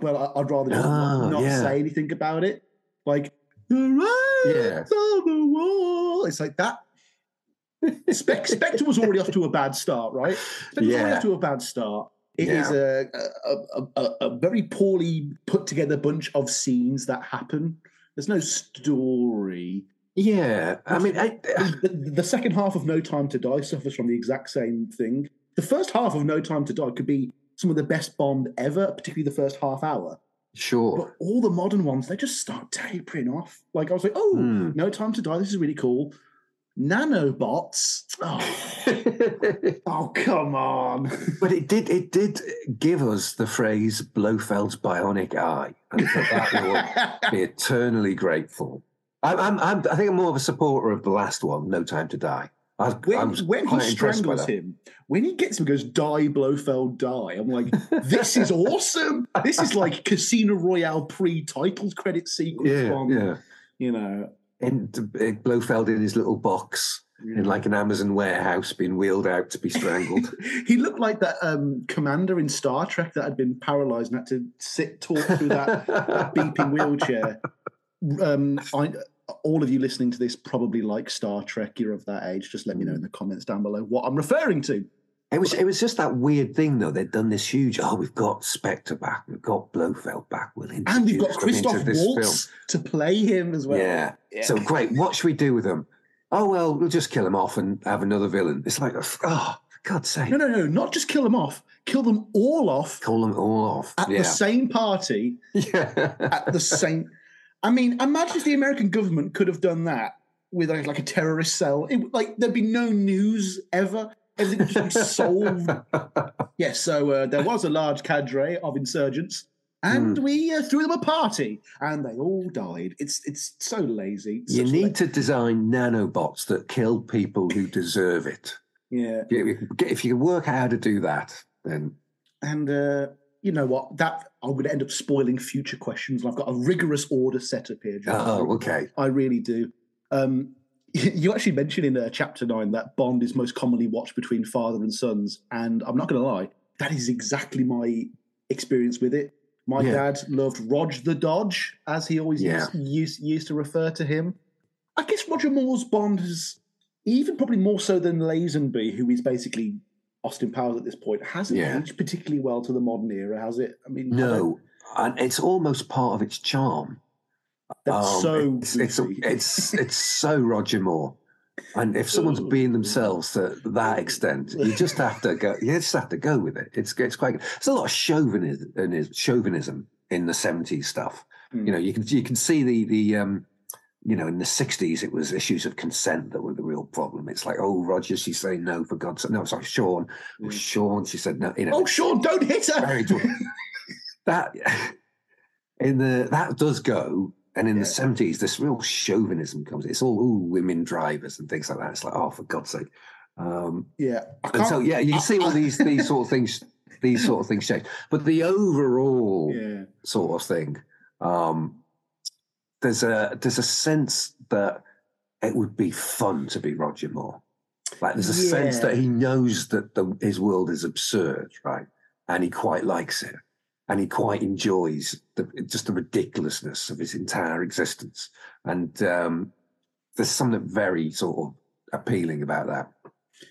well, I- I'd rather just Ah, not, not yeah. say anything about it. Like, the writing's on the wall. It's like that. Spec- <laughs> Spectre was already off to a bad start, right? Spectre was already Yeah. off to a bad start. It is Yeah. a, a, a, a, a very poorly put together bunch of scenes that happen. There's no story. Yeah, I mean, I, The, the second half of No Time to Die suffers from the exact same thing. The first half of No Time to Die could be some of the best Bond ever, particularly the first half hour. sure. But all the modern ones, they just start tapering off. Like I was like, oh, Hmm. No Time to Die, this is really cool. Nanobots. Oh, <laughs> oh come on. But it did it did give us the phrase Blofeld's bionic eye, and for that we will <laughs> be eternally grateful. I'm, I'm, I'm, I think I'm more of a supporter of the last one, No Time to Die. I, I when, was when he strangles him, when he gets him, goes, die, Blofeld, die. I'm like, <laughs> this is awesome. This is like Casino Royale pre titles credit sequence Yeah, from, yeah. you know. And uh, Blofeld in his little box in like an Amazon warehouse being wheeled out to be strangled. <laughs> he looked like that um, commander in Star Trek that had been paralyzed and had to sit, talk through that, that <laughs> beeping wheelchair. Um, I, all of you listening to this probably like Star Trek. You're of that age. Just let me know in the comments down below what I'm referring to. It was it was just that weird thing though. They'd done this huge. Oh, we've got Spectre back. We've got Blofeld back. We'll and we've got introduce Christoph into this Waltz to play him as well. Yeah. Yeah. So great. What should we do with them? Oh well, we'll just kill him off and have another villain. It's like, oh, for God's sake, No, no, no, not just kill them off, kill them all off call them all off. at yeah. the same party <laughs> yeah. at the same. I mean, imagine if the American government could have done that with like, like a terrorist cell. It, like there'd be no news ever. Everything would just be solved. <laughs> yes, so uh, there was a large cadre of insurgents, and we uh, threw them a party, and they all died. It's it's so lazy. It's you need la- to design nanobots that kill people who deserve it. yeah. If you can work out how to do that, then And uh, you know what? That I'm going to end up spoiling future questions. And I've got a rigorous order set up here. John. oh, okay. I really do. Um, <laughs> you actually mentioned in uh, chapter nine that Bond is most commonly watched between father and sons, and I'm not going to lie, that is exactly my experience with it. My Yeah. dad loved Roger the Dodge, as he always Yeah. used, used used to refer to him. I guess Roger Moore's Bond is even probably more so than Lazenby, who is basically Austin Powers at this point, hasn't Yeah. aged particularly well to the modern era, has it? I mean, I No, and it's almost part of its charm. that's Um, so it's it's, it's it's so Roger Moore. And if someone's being themselves to that extent, you just have to go. You just have to go with it. It's it's quite. There's a lot of chauvinism, chauvinism in the '70s stuff. Hmm. You know, you can you can see the the um, you know in the '60s it was issues of consent that were the real problem. It's like, oh, Roger, she's saying no for God's sake. No, sorry, Sean. Oh, Sean, she said no. You know, oh, Sean, don't hit her. <laughs> that in the that does go and in Yeah. the 70s this real chauvinism comes it's all ooh, women drivers and things like that it's like oh for god's sake um yeah, and so yeah you I- see all I- these these sort of things these sort of things change but the overall Yeah. sort of thing um there's a there's a sense that it would be fun to be roger moore. Like there's a sense that he knows that the, his world is absurd right? And he quite likes it. And he quite enjoys the, just the ridiculousness of his entire existence. And um there's something very sort of appealing about that.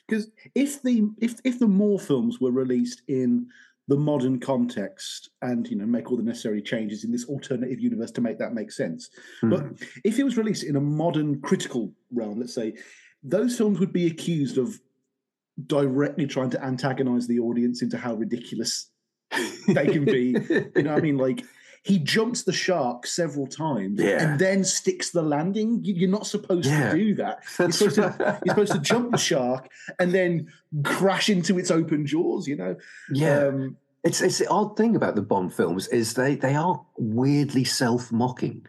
Because if the if if the Moore films were released in the modern context and you know make all the necessary changes in this alternative universe to make that make sense, but Hmm. if it was released in a modern critical realm, let's say, those films would be accused of directly trying to antagonize the audience into how ridiculous they can be. You know what I mean? Like he jumps the shark several times Yeah. and then sticks the landing. You- You're not supposed Yeah. to do that. You're <laughs> supposed, to, you're supposed to jump the shark and then crash into its open jaws, you know? yeah Um, It's it's the odd thing about the Bond films is they they are weirdly self mocking.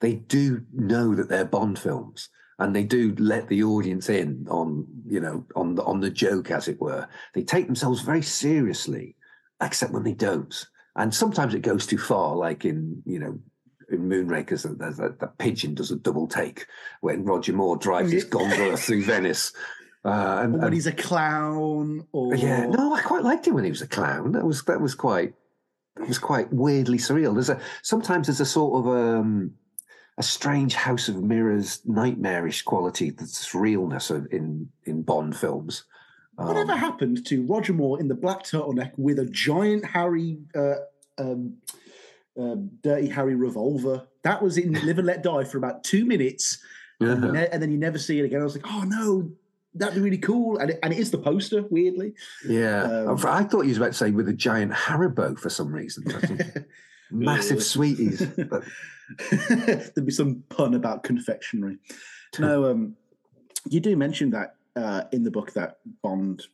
They do know that they're Bond films, and they do let the audience in on you know on the on the joke, as it were. They take themselves very seriously, except when they don't, and sometimes it goes too far. Like in you know in Moonrakers, the, the, the pigeon does a double take when Roger Moore drives his gondola through Venice. Uh, and, when he's a clown or yeah, no, I quite liked him when he was a clown. That was that was quite that was quite weirdly surreal. There's a sometimes there's a sort of um a strange House of Mirrors nightmarish quality that's realness of- in in Bond films. Um, Whatever happened to Roger Moore in the black turtleneck with a giant Harry, uh, um, um, Dirty Harry revolver? That was in Live and Let Die for about two minutes, and, ne- and then you never see it again. I was like, oh no, that'd be really cool. And it, and it is the poster, weirdly. yeah. um, I thought you was about to say with a giant Haribo for some reason. <laughs> Massive sweeties. But, <laughs> There'd be some pun about confectionery. No, <laughs> um, you do mention that uh, in the book that Bond,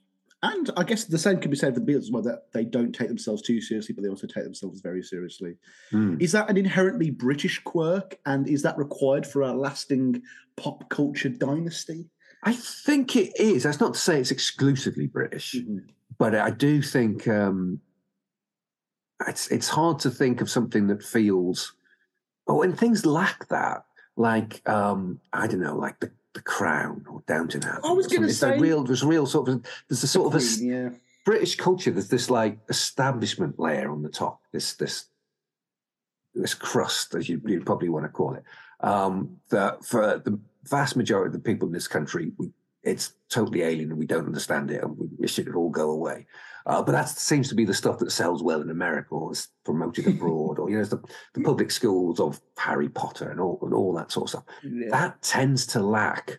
and I guess the same can be said for the Beatles as well, that they don't take themselves too seriously, but they also take themselves very seriously. Hmm. Is that an inherently British quirk, and is that required for a lasting pop culture dynasty? I think it is. That's not to say it's exclusively British. but I do think um, it's it's hard to think of something that feels. Oh, and things lack that, like um, I don't know, like the, the Crown or Downton Abbey. I was or gonna something. It's a say- real. There's real sort of. There's a sort of a s- Queen, yeah. British culture. There's this like establishment layer on the top. This this this crust, as you you probably want to call it. Um, that for the vast majority of the people in this country, we it's totally alien and we don't understand it and we wish it would all go away. Uh, but that seems to be the stuff that sells well in America or is promoted <laughs> abroad, or you know, the, the public schools of Harry Potter and all and all that sort of stuff. Yeah. That tends to lack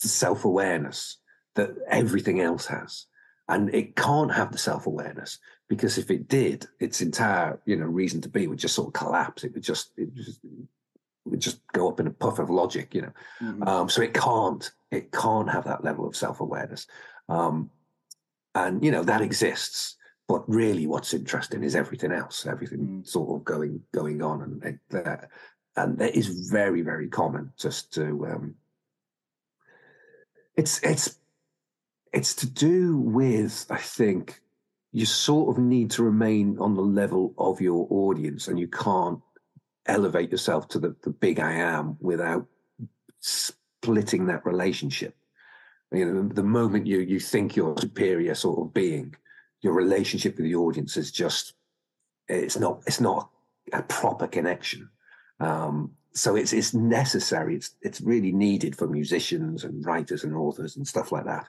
the self awareness that everything else has, and it can't have the self awareness because if it did, its entire you know reason to be would just sort of collapse. It would just it would just, it would just go up in a puff of logic, you know. Mhm. Um, so it can't it can't have that level of self awareness, um, and you know that exists. But really, what's interesting is everything else, everything Mm. sort of going going on, and it, that and that is very very common just to. Um, it's it's it's to do with I think you sort of need to remain on the level of your audience, and you can't elevate yourself to the, the big I am without splitting that relationship. You know, the, moment you you think you're a superior sort of being, your relationship with the audience is just it's not it's not a proper connection. Um, so it's it's necessary. It's it's really needed for musicians and writers and authors and stuff like that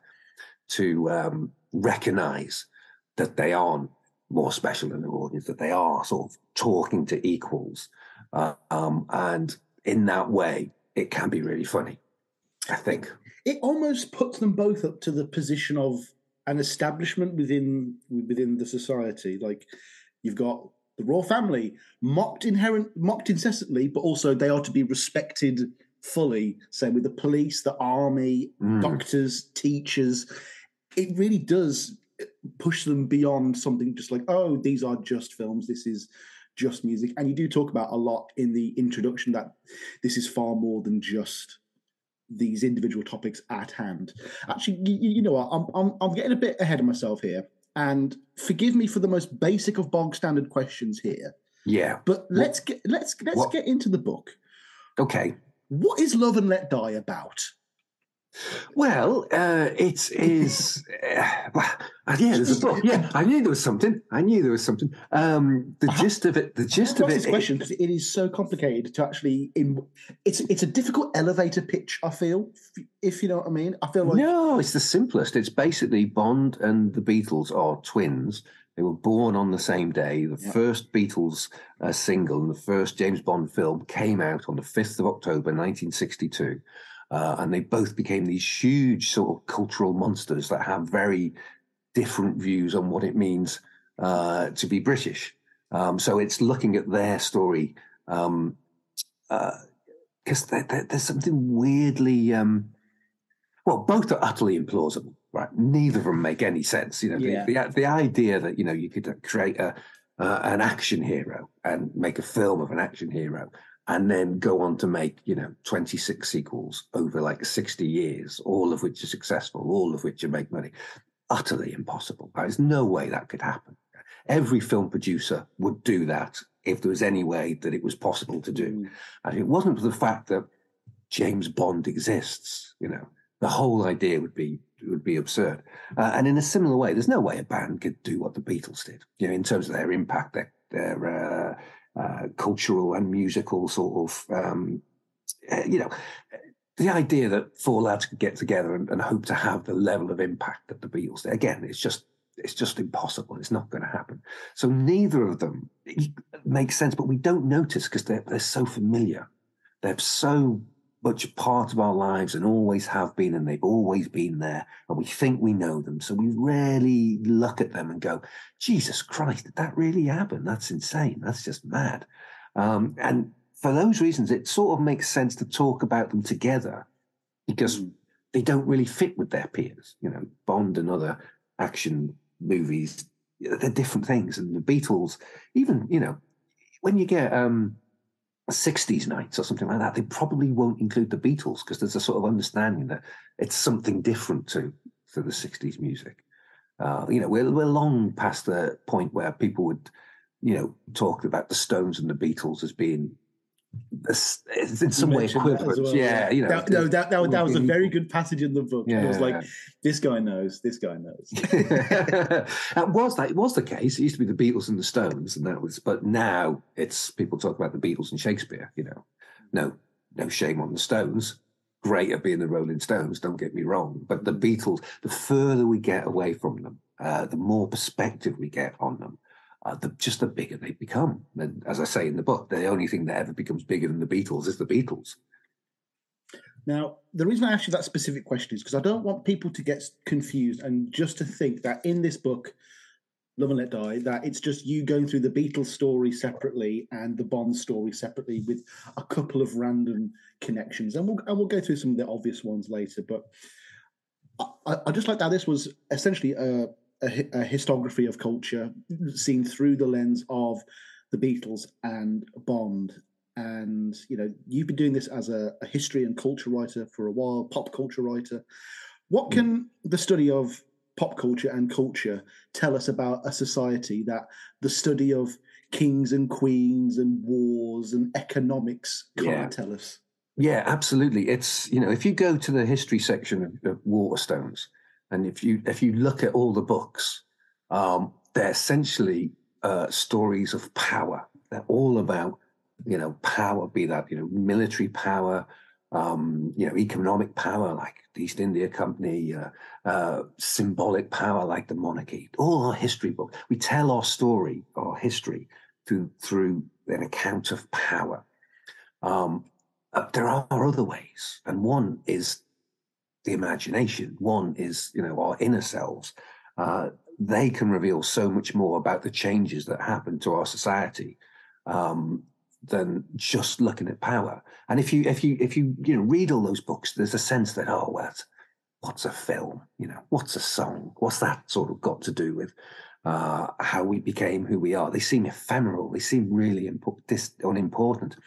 to um, recognize that they aren't more special than the audience, that they are sort of talking to equals, uh, um, and in that way, it can be really funny. I think. it almost puts them both up to the position of an establishment within within the society. Like you've got the royal family mocked inherent mocked incessantly, but also they are to be respected fully. Same with the police, the army, Mm. doctors, teachers. It really does push them beyond something just like, oh, these are just films. This is just music. And you do talk about a lot in the introduction that this is far more than just these individual topics at hand. Actually, you, you know what? I'm, I'm I'm getting a bit ahead of myself here, and forgive me for the most basic of bog standard questions here. Yeah. But let's get let's let's what- get into the book. Okay. What is Love and Let Die about? Well, uh, it is. Uh, well, yeah, there's a book. Yeah, I knew there was something. I knew there was something. Um, the Uh-huh. gist of it. The gist of it. this question because it is so complicated to actually. In, it's it's a difficult elevator pitch. I feel, if- you know what I mean. I feel like no, it's the simplest. It's basically Bond and the Beatles are twins. They were born on the same day. The Yeah. first Beatles uh, single and the first James Bond film came out on the 5th of October, 1962. Uh, and they both became these huge sort of cultural monsters that have very different views on what it means uh, to be British. Um, so it's looking at their story because there, there- there's something weirdly. Um, well, both are utterly implausible, right? Neither of them make any sense. You know, the- Yeah. the, the, idea that you know you could create a uh, an action hero and make a film of an action hero, and then go on to make you know 26 sequels over like 60 years, all of which are successful, all of which are make money. Utterly impossible. There's no way that could happen. Every film producer would do that if there was any way that it was possible to do. Mm. And it wasn't for the fact that James Bond exists, you know, the whole idea would be would be absurd. Uh, and in a similar way, there's no way a band could do what the Beatles did, you know, in terms of their impact, their their uh, uh, cultural and musical sort of, um, uh, you know, the idea that four lads could get together and, and hope to have the level of impact that the Beatles did. Again, it's just it's just impossible. It's not going to happen. So neither of them makes sense, but we don't notice because they're they're so familiar. They're so much part of our lives and always have been, and they've always been there. And we think we know them, so we rarely look at them and go, "Jesus Christ, did that really happen? That's insane. That's just mad." Um, and for those reasons, it sort of makes sense to talk about them together because they don't really fit with their peers. You know, Bond and other action movies, they're different things. And the Beatles, even, you know, when you get um, 60s nights or something like that, they probably won't include the Beatles because there's a sort of understanding that it's something different to, to the 60s music. Uh, you know, we're, we're long past the point where people would, you know, talk about the Stones and the Beatles as being in some way mentioned that as equivalent. well, yeah, you know. that, no, that, that, that was a very good passage in the book. Yeah. It was like, this guy knows, this guy knows. <laughs> that was that it was the case. It used to be the Beatles and the Stones, and that was. But now it's people talk about the Beatles and Shakespeare. You know, no, no shame on the Stones. great at being the Rolling Stones, don't get me wrong. But the Beatles, the further we get away from them, uh, the more perspective we get on them, uh, the, just the bigger they become. And as I say in the book, the only thing that ever becomes bigger than the Beatles is the Beatles. Now, the reason I asked you that specific question is because I don't want people to get confused and just to think that in this book, Love and Let Die, that it's just you going through the Beatles story separately and the Bond story separately with a couple of random connections. And we'll, and we'll go through some of the obvious ones later. But I, I just like that this was essentially a, a, a histography of culture seen through the lens of the Beatles and Bond and you know you've been doing this as a, a, history and culture writer for a while pop culture writer what can mm. the study of pop culture and culture tell us about a society that the study of kings and queens and wars and economics can't yeah. tell us yeah absolutely it's you know if you go to the history section of, of waterstones and if you if you look at all the books um, they're essentially uh, stories of power they're all about you know, power, be that, you know, military power, um, you know, economic power like the East India Company, uh, uh, symbolic power like the monarchy. All our history book. We tell our story, our history, through through an account of power. Um, uh, there are other ways, and one is the imagination. One is, you know, our inner selves. Uh, they can reveal so much more about the changes that happen to our society um, than just looking at power. And if you if you if you you know read all those books, there's a sense that oh well, what's a film? You know, what's a song? What's that sort of got to do with uh, how we became who we are? They seem ephemeral. They seem really impo- dis- unimportant.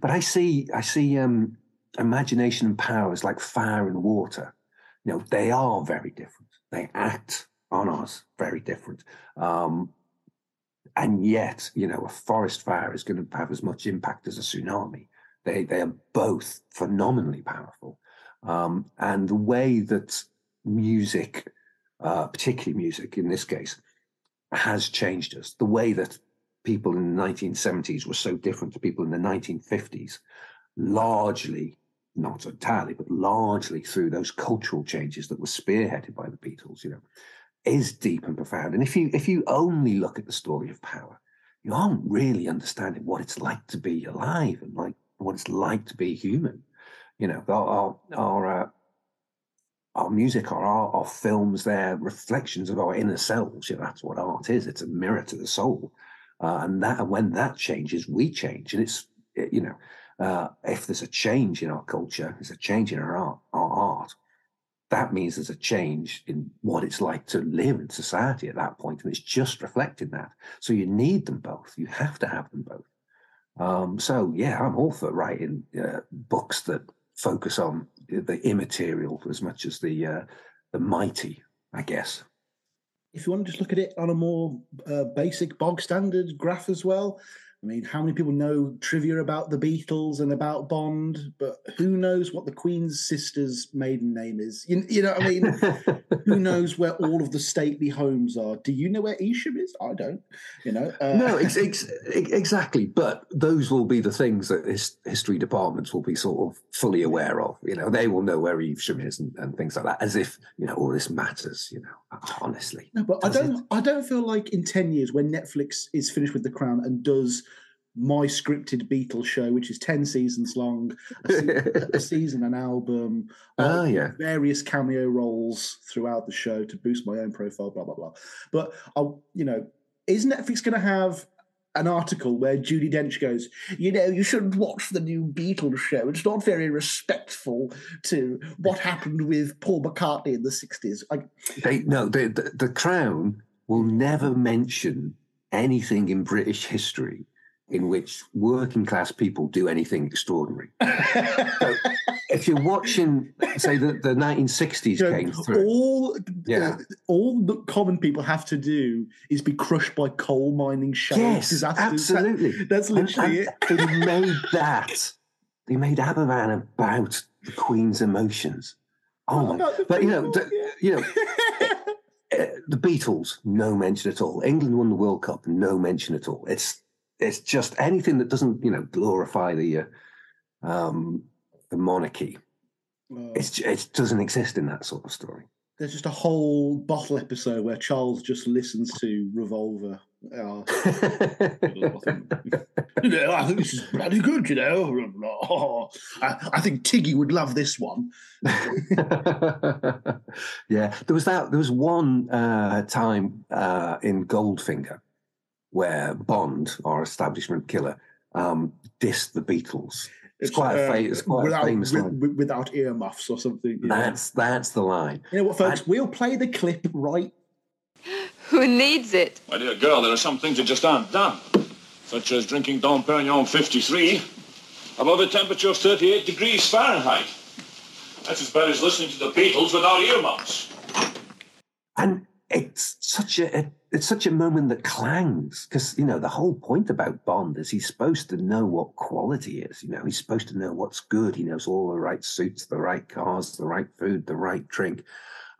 But I see I see um, imagination and power is like fire and water. You know, they are very different. They act on us very different. Um, and yet, you know, a forest fire is going to have as much impact as a tsunami. They they are both phenomenally powerful, um, and the way that music, uh, particularly music in this case, has changed us. The way that people in the 1970s were so different to people in the 1950s, largely, not entirely, but largely through those cultural changes that were spearheaded by the Beatles. You know, is deep and profound. And if you if you only look at the story of power, you aren't really understanding what it's like to be alive and like what it's like to be human. You know, our our our, uh, our music, our art, our films, they're reflections of our inner selves. You know, that's what art is. It's a mirror to the soul, uh, and that and when that changes, we change. And it's you know, uh, if there's a change in our culture, there's a change in our art, our art that means there's a change in what it's like to live in society at that point, and it's just reflecting that. So you need them both. You have to have them both. Um, so yeah, I'm all for writing uh, books that focus on the immaterial as much as the uh, the mighty, I guess. If you want to just look at it on a more uh, basic bog standard graph as well, I mean, how many people know trivia about the Beatles and about Bond? But who knows what the Queen's sister's maiden name is? You, you know what I mean? <laughs> who knows where all of the stately homes are? Do you know where Evesham is? I don't. You know. Uh, no, ex- ex- exactly. But those will be the things that his- history departments will be sort of fully aware of. You know, they will know where Evesham is and, and things like that, as if you know all this matters. You know, honestly. No, but I don't. It? I don't feel like in ten years when Netflix is finished with The Crown and does my scripted Beatles show, which is 10 seasons long, a, se- <laughs> a season, an album, oh, yeah. various cameo roles throughout the show to boost my own profile, blah, blah, blah. But, I'll, you know, is Netflix going to have an article where Judi Dench goes, you know, you shouldn't watch the new Beatles show. It's not very respectful to what happened with Paul McCartney in the 60s. Like, they, no, the, the, the Crown will never mention anything in British history in which working class people do anything extraordinary. <laughs> so if you're watching, say, the, the 1960s you know, came through, all yeah. Uh, all the common people have to do is be crushed by coal mining shale yes, disasters. Absolutely, that, that's literally and, and it. They made that. They made Aberfan about the Queen's emotions. Oh my! But you know, yeah. you know. Uh, <laughs> the Beatles, no mention at all. England won the World Cup, no mention at all. It's it's just anything that doesn't, you know, glorify the uh, um, the monarchy It's, it doesn't exist in that sort of story. there's just a whole bottle episode where Charles just listens to Revolver. Oh, I think, you know, I think this is bloody good, you know. Oh, I, I think Tiggy would love this one. <laughs> yeah, there was that. There was one uh, time uh, in Goldfinger where Bond, our establishment killer, um, dissed the Beatles. It's quite a, fa- it's quite uh, without, a famous with- line. without earmuffs or something. you know. That's that's the line. You know what, folks? we'll play the clip right. <gasps> Who needs it? My dear girl, there are some things that just aren't done, such as drinking Dom Perignon 53 above a temperature of 38 degrees Fahrenheit. That's as bad as listening to the Beatles without earmuffs. and it's such a it- it's such a moment that clangs because you know the whole point about Bond is he's supposed to know what quality is. You know, he's supposed to know what's good. He knows all the right suits, the right cars, the right food, the right drink.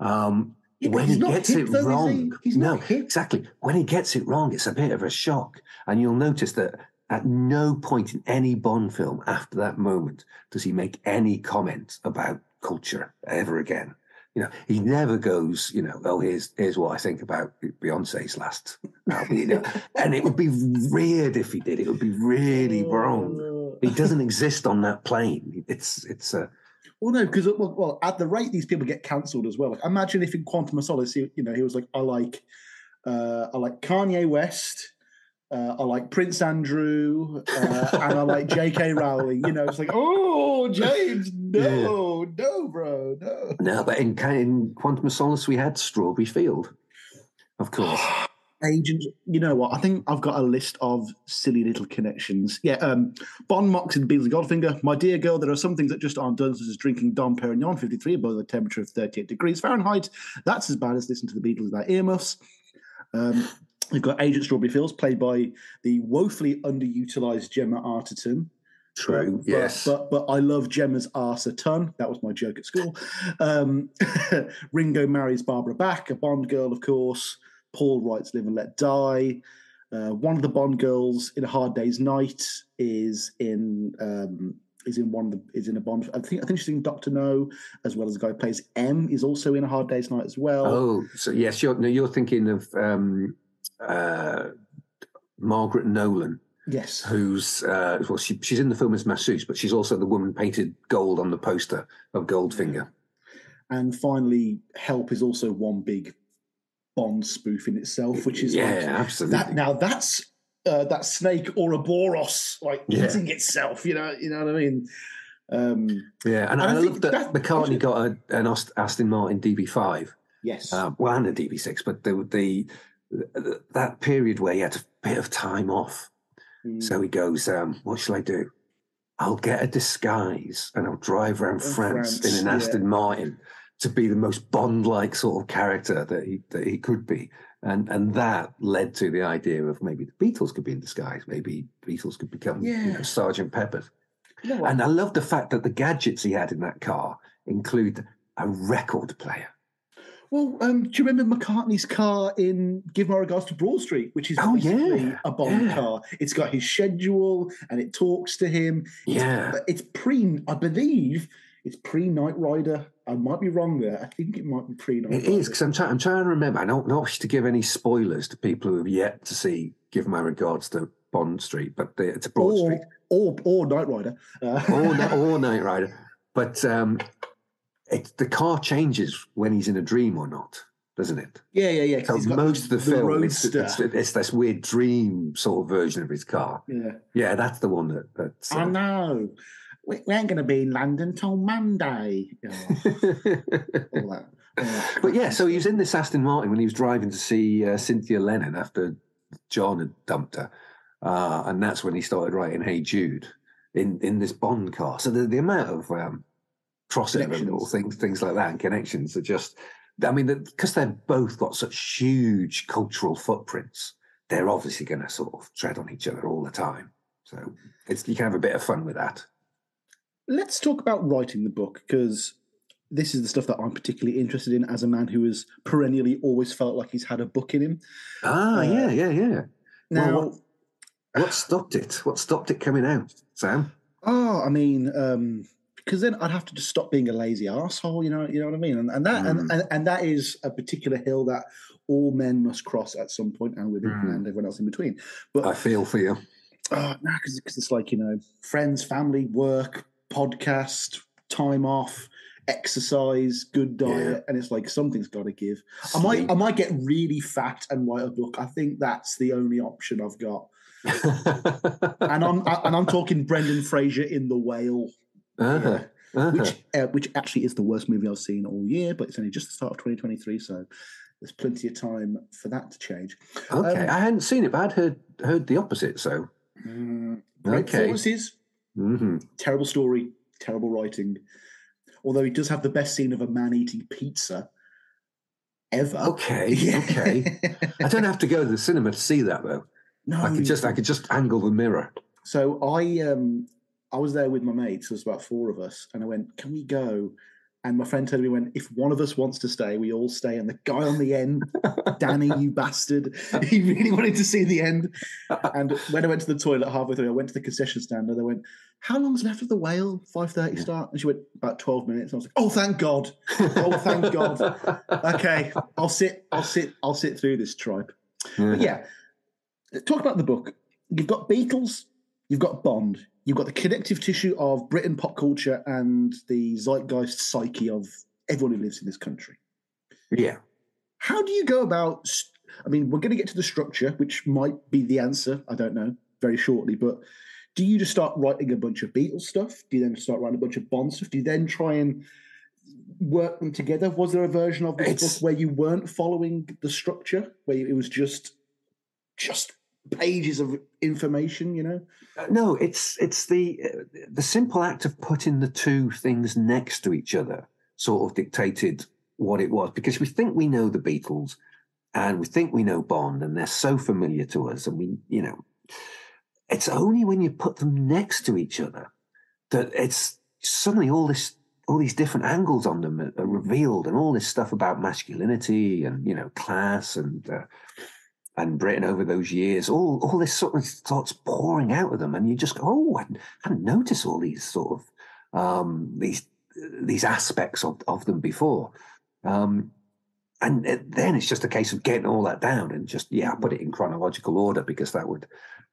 Um, Yeah, when he gets hip it though, he? wrong, He's no, exactly. When he gets it wrong, it's a bit of a shock, and you'll notice that at no point in any Bond film after that moment does he make any comment about culture ever again. You know, he never goes, you know, oh, here's here's what I think about Beyonce's last album. You know, <laughs> and it would be weird if he did. It would be really wrong. He doesn't exist on that plane. It's it's a Well, no, because well, well, at the rate these people get cancelled as well. Like, imagine if in Quantum of Solace, he, you know, he was like, I like, uh, I like Kanye West, uh, I like Prince Andrew, uh, and I like J.K. Rowling. You know, it's like, oh, James, <laughs> no, no, bro, no. no, but in in Quantum of Solace we had Strawberry Field, of course. <sighs> Agent, you know what? I think I've got a list of silly little connections. Yeah, um, in Beatles and Goldfinger. My dear girl, there are some things that just aren't done, such as drinking Dom Perignon 53 above the temperature of 38 degrees Fahrenheit. That's as bad as listening to the Beatles without earmuffs. Um, we've got Agent Strawberry Fields, played by the woefully underutilized Gemma Arterton. True. But, yes. But, but I love Gemma's arse a ton. That was my joke at school. Um, <laughs> Ringo marries Barbara Bach, a Bond girl, of course. Paul writes Live and Let Die. Uh, one of the Bond girls in A Hard Day's Night is in um, is in one of the is in a Bond. I think I think she's in Doctor No as well as the guy who plays M is also in A Hard Day's Night as well. oh, so yes, you're no, you're thinking of um, uh, Margaret Nolan. Yes, who's uh, well, she, she's in the film as Masseuse, but she's also the woman painted gold on the poster of Goldfinger. and finally, Help is also one big Bond spoof in itself, which is yeah, like, absolutely. that now that's uh, that snake ouroboros like Yeah. eating itself. You know, you know what I mean. Um, yeah, and, and I I, love that, that- McCartney got a, an Ast- Aston Martin DB5, yes, um, well, and a DB6, but the the that period where he had a bit of time off, Mm. so he goes, um, "What shall I do? I'll get a disguise and I'll drive around In France, France, in an yeah. Aston Martin." To be the most Bond-like sort of character that he that he could be, and and that led to the idea of maybe the Beatles could be in disguise. Maybe Beatles could become you know, Sergeant Pepper's. You know? And I love the fact that the gadgets he had in that car include a record player. Well, um, do you remember McCartney's car in "Give My Regards to Broad Street," which is Oh, basically yeah, a Bond yeah. car? It's got his schedule and it talks to him. It's- Yeah. but it's pre. I believe it's pre Knight Rider. I might be wrong there. I think it might be pre Night It Rider. is because I'm, trying. I'm trying to remember. I don't wish to give any spoilers to people who have yet to see. Give my regards to Bond Street, but it's a Broad Street or, or or Knight Rider. Uh, or, <laughs> or Knight Rider. But um, it, the car changes when he's in a dream or not, doesn't it? yeah, yeah, yeah. So most of the, film, it's, it's, it's this weird dream sort of version of his car. yeah. Yeah, that's the one that. That's, I uh, know. We, we ain't going to be in London till Monday. Oh, <laughs> all that. all that. But yeah, so he was in this Aston Martin when he was driving to see uh, Cynthia Lennon after John had dumped her, uh, and that's when he started writing "Hey Jude" in in this Bond car. So the, the amount of um, crossover and Connections. little things things like that and connections are just. I mean, because they've both got such huge cultural footprints, they're obviously going to sort of tread on each other all the time. So it's you can have a bit of fun with that. Let's talk about writing the book because this is the stuff that I'm particularly interested in as a man who has perennially always felt like he's had a book in him. Ah, Uh, yeah, yeah, yeah. Now, Well, what stopped it? What stopped it coming out, Sam? oh, I mean, um, because then I'd have to just stop being a lazy asshole. You know, you know what I mean. And, and that Mm. and, and and that is a particular hill that all men must cross at some point, and women Mm. and everyone else in between. But I feel for you. Oh, no, because it's like you know, friends, family, work, podcast, time off, exercise, good diet, and it's like something's got to give. I might, I might get really fat and write a book. I think that's the only option I've got. <laughs> And I'm, I, and I'm talking Brendan Fraser in The Whale, Uh-huh, uh-huh. which, uh, which actually is the worst movie I've seen all year, but it's only just the start of 2023, so there's plenty of time for that to change. okay, um, I hadn't seen it, but I'd heard heard the opposite. So, Mm, great okay. performances, hmm terrible story, terrible writing. Although he does have the best scene of a man eating pizza ever. okay, <laughs> Yeah. okay. I don't have to go to the cinema to see that though. no, I could just I could just angle the mirror. So I um I was there with my mates. There's about four of us, and I went, "Can we go?" And my friend told me, "When if one of us wants to stay, we all stay." And the guy on the end, <laughs> Danny, you bastard, he really wanted to see the end. And when I went to the toilet halfway through, I went to the concession stand, and they went, "How long's left of the whale? Five thirty start?" And she went, "About twelve minutes." And I was like, "Oh, thank God! Oh, thank <laughs> God! Okay, I'll sit, I'll sit, I'll sit through this tripe." But yeah, talk about the book. You've got Beatles, you've got Bond, you've got the connective tissue of Britain pop culture and the zeitgeist psyche of everyone who lives in this country. yeah. How do you go about? I mean, we're going to get to the structure, which might be the answer. I don't know very shortly, but do you just start writing a bunch of Beatles stuff? Do you then start writing a bunch of Bond stuff? Do you then try and work them together? Was there a version of this It's- book where you weren't following the structure, where it was just just pages of information? You know, Uh, No, it's it's the uh, the simple act of putting the two things next to each other sort of dictated what it was because we think we know the Beatles and we think we know Bond and they're so familiar to us and we you know it's only when you put them next to each other that it's suddenly all this all these different angles on them are, revealed and all this stuff about masculinity and you know class and uh, and Britain over those years, all all this sort of starts pouring out of them, and you just go, "Oh, I hadn't, noticed all these sort of um, these these aspects of, of them before." Um, and then it's just a case of getting all that down and just yeah, put it in chronological order because that would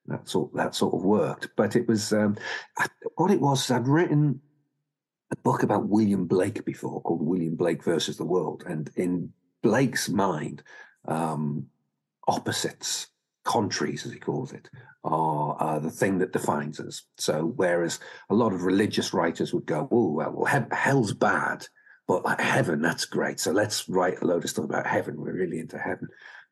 that sort that sort of worked. But it was um, I, what it was. I'd written a book about William Blake before called William Blake versus the World, and in Blake's mind. Um, opposites, contraries, as he calls it, are uh, the thing that defines us. So, whereas a lot of religious writers would go, "Oh, well, well he- hell's bad, but like heaven, that's great. So let's write a load of stuff about heaven. We're really into heaven."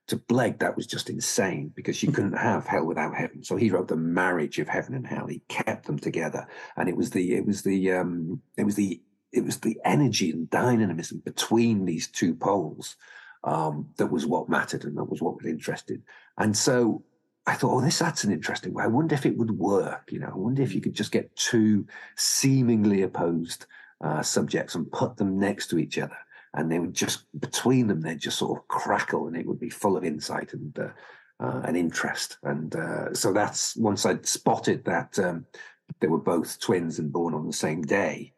To Blake, that was just insane because you couldn't have hell without heaven. So he wrote the marriage of heaven and hell. He kept them together, and it was the it was the um, it was the it was the energy and dynamism between these two poles um, that was what mattered and that was what was interested. And so I thought, oh, this that's an interesting way. I wonder if it would work. You know, I wonder if you could just get two seemingly opposed uh, subjects and put them next to each other, and they would just between them they'd just sort of crackle, and it would be full of insight and uh, uh, interest. And uh, so that's once I'd spotted that um, they were both twins and born on the same day.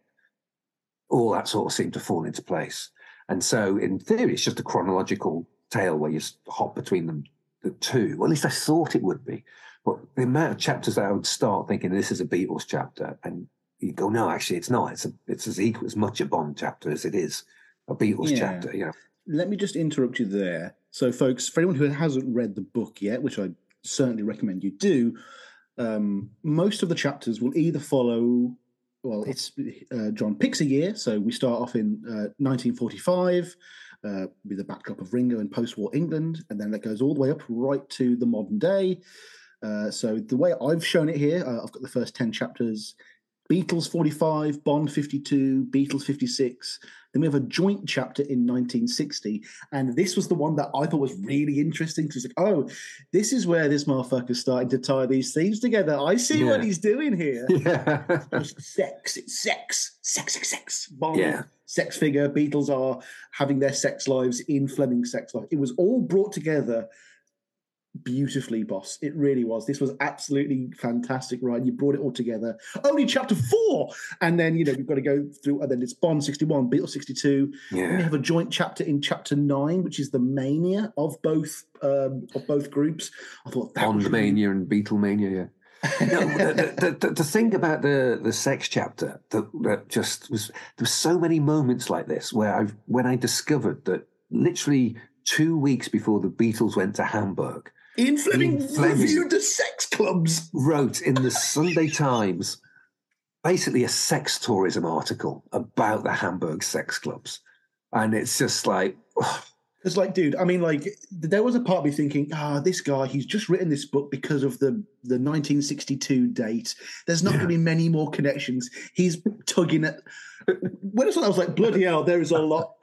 All that sort of seemed to fall into place. And so, in theory, it's just a chronological tale where you hop between them, the two. Well, at least I thought it would be. But the amount of chapters that I would start thinking this is a Beatles chapter, and you go, no, actually, it's not. It's a, it's as equal as much a Bond chapter as it is a Beatles Yeah. chapter. You know, let me just interrupt you there. So, folks, for anyone who hasn't read the book yet, which I certainly recommend you do, um, most of the chapters will either follow. Well, it's uh, John picks a year, so we start off in uh, 1945 uh, with the backdrop of Ringo and post-war England, and then that goes all the way up right to the modern day. Uh, so the way I've shown it here, uh, I've got the first 10 chapters Beatles 45, Bond 52, Beatles 56. Then we have a joint chapter in 1960. And this was the one that I thought was really interesting because, like, oh, this is where this motherfucker's starting to tie these things together. I see what he's doing here. <laughs> yeah, Just sex, it's sex, sex, sex, sex. Bond, Yeah. sex figure. Beatles are having their sex lives in Fleming's sex life. It was all brought together beautifully, boss. It really was. This was absolutely fantastic, right? You brought it all together. Only chapter four, and then you know we've got to go through. And then it's Bond sixty one, Beatles sixty two. Yeah. We have a joint chapter in chapter nine, which is the mania of both um, of both groups. I thought that Bond really- mania and Beatlemania, yeah. no, <laughs> the, the, the, the thing about the the sex chapter that, that just was there were so many moments like this where I when I discovered that literally two weeks before the Beatles went to Hamburg, Ian Fleming, Ian Fleming. reviewed the sex clubs. wrote in the Sunday Times basically a sex tourism article about the Hamburg sex clubs, and it's just like <sighs> oh, It's like, dude, I mean, like, there was a part of me thinking, ah, this guy, he's just written this book because of the, the 1962 date. There's not going to be many more connections. He's tugging at. <laughs> When I saw that, I was like, bloody hell, there is a lot.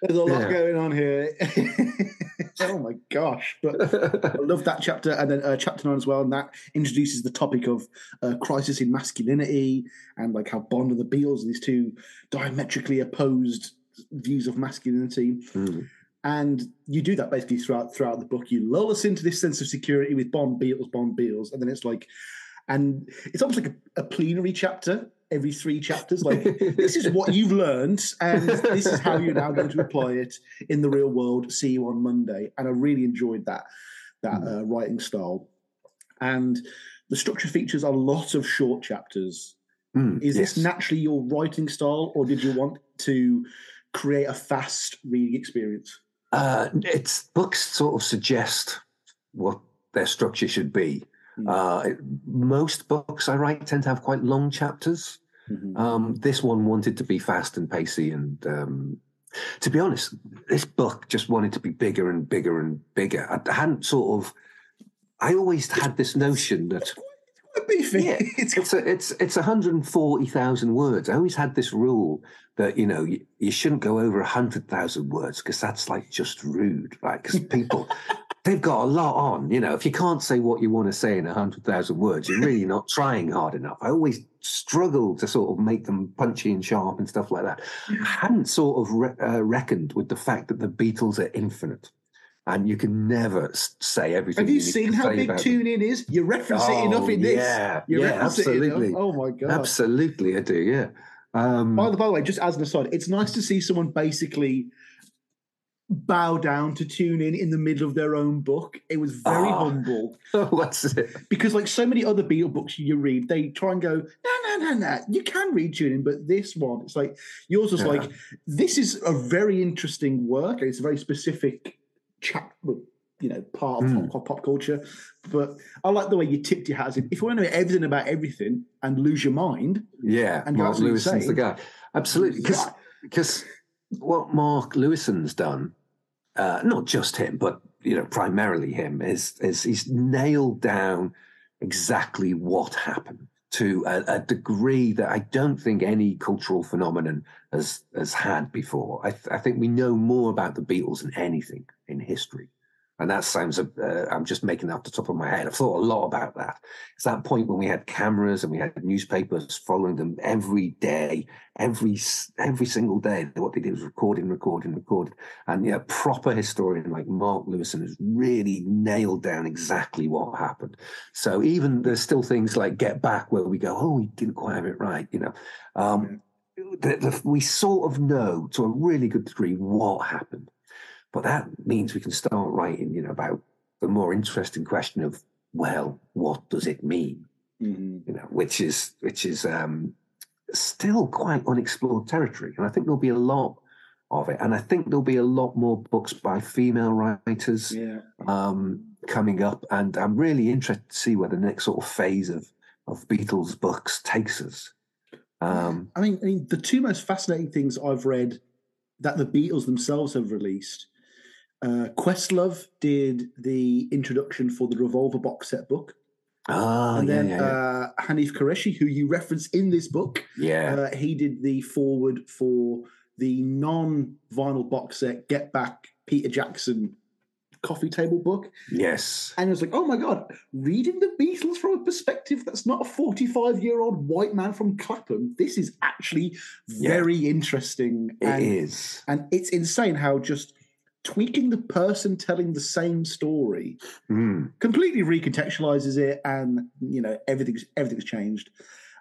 There's a lot Yeah. going on here. <laughs> oh my gosh. But I love that chapter. And then uh, chapter nine as well. And that introduces the topic of uh, crisis in masculinity and like how Bond and the Beatles, these two diametrically opposed views of masculinity mm, and you do that basically throughout throughout the book. You lull us into this sense of security with Bond Beatles, Bond Beatles, and then it's like, and it's almost like a, a plenary chapter every three chapters. Like <laughs> this is what you've learned, and this is how you're now going to apply it in the real world. See you on Monday, and I really enjoyed that that uh, writing style, and the structure features a lot of short chapters. mm, Is yes. this naturally your writing style, or did you want to create a fast reading experience? Uh, it's books sort of suggest what their structure should be. Mm. Uh, it- most books I write tend to have quite long chapters. Mhm. Um, this one wanted to be fast and pacey, and um, to be honest, this book just wanted to be bigger and bigger and bigger. I hadn't sort of. I always had this notion that quite beefy. yeah, it's <laughs> it's a, it's it's 140,000 words. I always had this rule that you know you, you shouldn't go over 100,000 words because that's like just rude, right? Because people <laughs> they've got a lot on. You know, if you can't say what you want to say in 100,000 words, you're really not trying hard enough. I always struggled to sort of make them punchy and sharp and stuff like that. I hadn't sort of re- uh, reckoned with the fact that the Beatles are infinite. And you can never say everything. Have you need seen how big. Tune In is? You reference it Oh, enough in this. yeah, you yeah, it absolutely. Oh my god! Absolutely, I do. Yeah. Um, By the, by the way, just as an aside, it's nice to see someone basically bow down to Tune In in the middle of their own book. It was very Ah. humble <laughs> what's it? because, like so many other Beatle books you read, they try and go, no, no, no, no, you can read Tune In, but this one, it's like yours was Yeah. like, this is a very interesting work. It's a very specific chap, you know, part of Mm. pop, pop culture. But I like the way you tipped your hat if you want to know everything about everything and lose your mind, Yeah, And Mark absolutely Lewisohn's the guy. Absolutely, because because what Mark Lewisohn's done, uh, not just him, but you know, primarily him, is is he's nailed down exactly what happened to a, a degree that I don't think any cultural phenomenon has has had before. I, th- I think we know more about the Beatles than anything in history. And that sounds, uh, I'm just making that off the top of my head. I've thought a lot about that. It's that point when we had cameras and we had newspapers following them every day, every every single day. What they did was recording, recording, recording. And yeah, a proper historian like Mark Lewisohn has really nailed down exactly what happened. So even there's still things like Get Back where we go, oh, we didn't quite have it right, you know. Um, the, the, we sort of know to a really good degree what happened. But that means we can start writing, you know, about the more interesting question of, well, what does it mean? You know, which is which is um, still quite unexplored territory, and I think there'll be a lot of it, and I think there'll be a lot more books by female writers yeah. um, coming up, and I'm really interested to see where the next sort of phase of of Beatles books takes us. Um, I mean, I mean, the two most fascinating things I've read that the Beatles themselves have released. Uh, Questlove did the introduction for the Revolver box set book, ah, and yeah, then yeah, yeah. Uh, Hanif Kureishi, who you reference in this book, yeah. uh, he did the forward for the non-vinyl box set Get Back Peter Jackson coffee table book. yes. And I was like, oh my God, reading the Beatles from a perspective that's not a 45 year old white man from Clapham, this is actually very interesting. It and, is. and it's insane how just tweaking the person telling the same story Mm. completely recontextualizes it, and you know everything's everything's changed.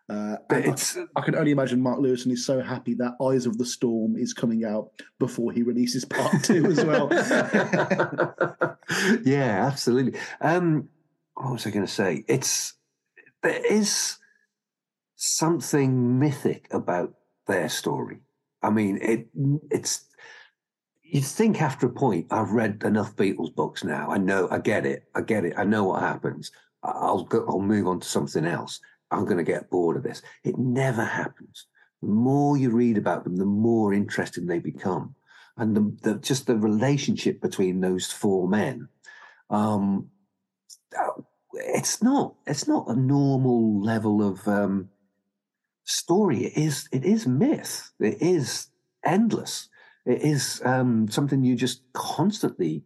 Uh, and I- it's I can only imagine Mark Lewisohn is so happy that Eyes of the Storm is coming out before he releases part two as well. <laughs> yeah, absolutely. Um, what was I going to say? It's there is something mythic about their story. I mean, it it's you'd think after a point I've read enough Beatles books now. I know, I get it, I get it. I know what happens. I'll go, I'll move on to something else. I'm going to get bored of this. It never happens. The more you read about them, the more interesting they become, and the, the just the relationship between those four men. Um, it's not it's not a normal level of um, story. It is it is myth. It is endless. It is um, something you just constantly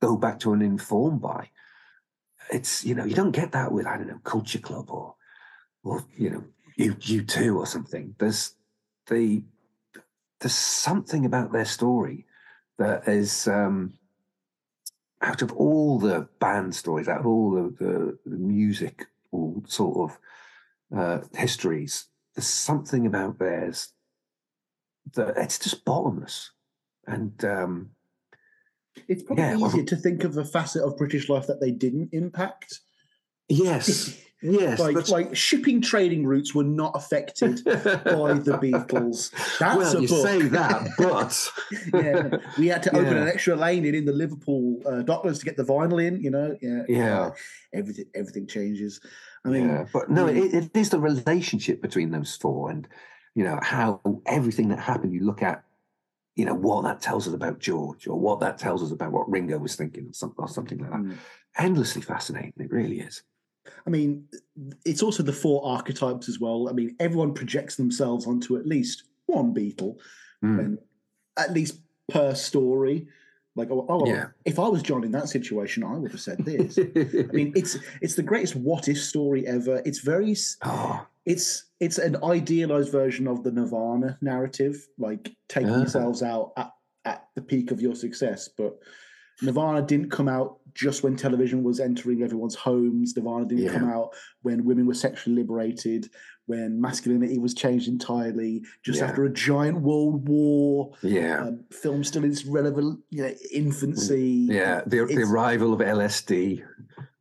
go back to and informed by. It's you know you don't get that with I don't know Culture Club or or you know you U2 or something. There's the there's something about their story that is um, out of all the band stories, out of all the, the, the music, all sort of uh, histories, there's something about theirs that it's just bottomless. And um, It's probably Yeah, well- easier to think of a facet of British life that they didn't impact. yes, <laughs> yes, like, like shipping trading routes were not affected by the <laughs> Beatles. That's well, a you book. say that, <laughs> but yeah, we had to open Yeah. an extra lane in in the Liverpool uh, Docklands to get the vinyl in. You know, yeah, Yeah. everything everything changes. I mean, yeah, but no, it, it is the relationship between those four, and you know how everything that happened. You look at, you know, what that tells us about George, or what that tells us about what Ringo was thinking, or, some, or something like that. Mm. Endlessly fascinating. It really is. I mean, it's also the four archetypes as well. I mean, everyone projects themselves onto at least one Beatle, Mm. and at least per story. Like, oh, oh, Yeah. if I was John in that situation, I would have said this. I mean, <laughs> it's it's the greatest what if story ever. It's very oh, it's it's an idealized version of the Nirvana narrative, like taking Ah. yourselves out at, at the peak of your success. But Nirvana didn't come out just when television was entering everyone's homes. Nirvana didn't Yeah. come out when women were sexually liberated, when masculinity was changed entirely, just Yeah. after a giant world war. yeah, Um, film still in its relevant, you know, infancy. yeah. The, the arrival of LSD.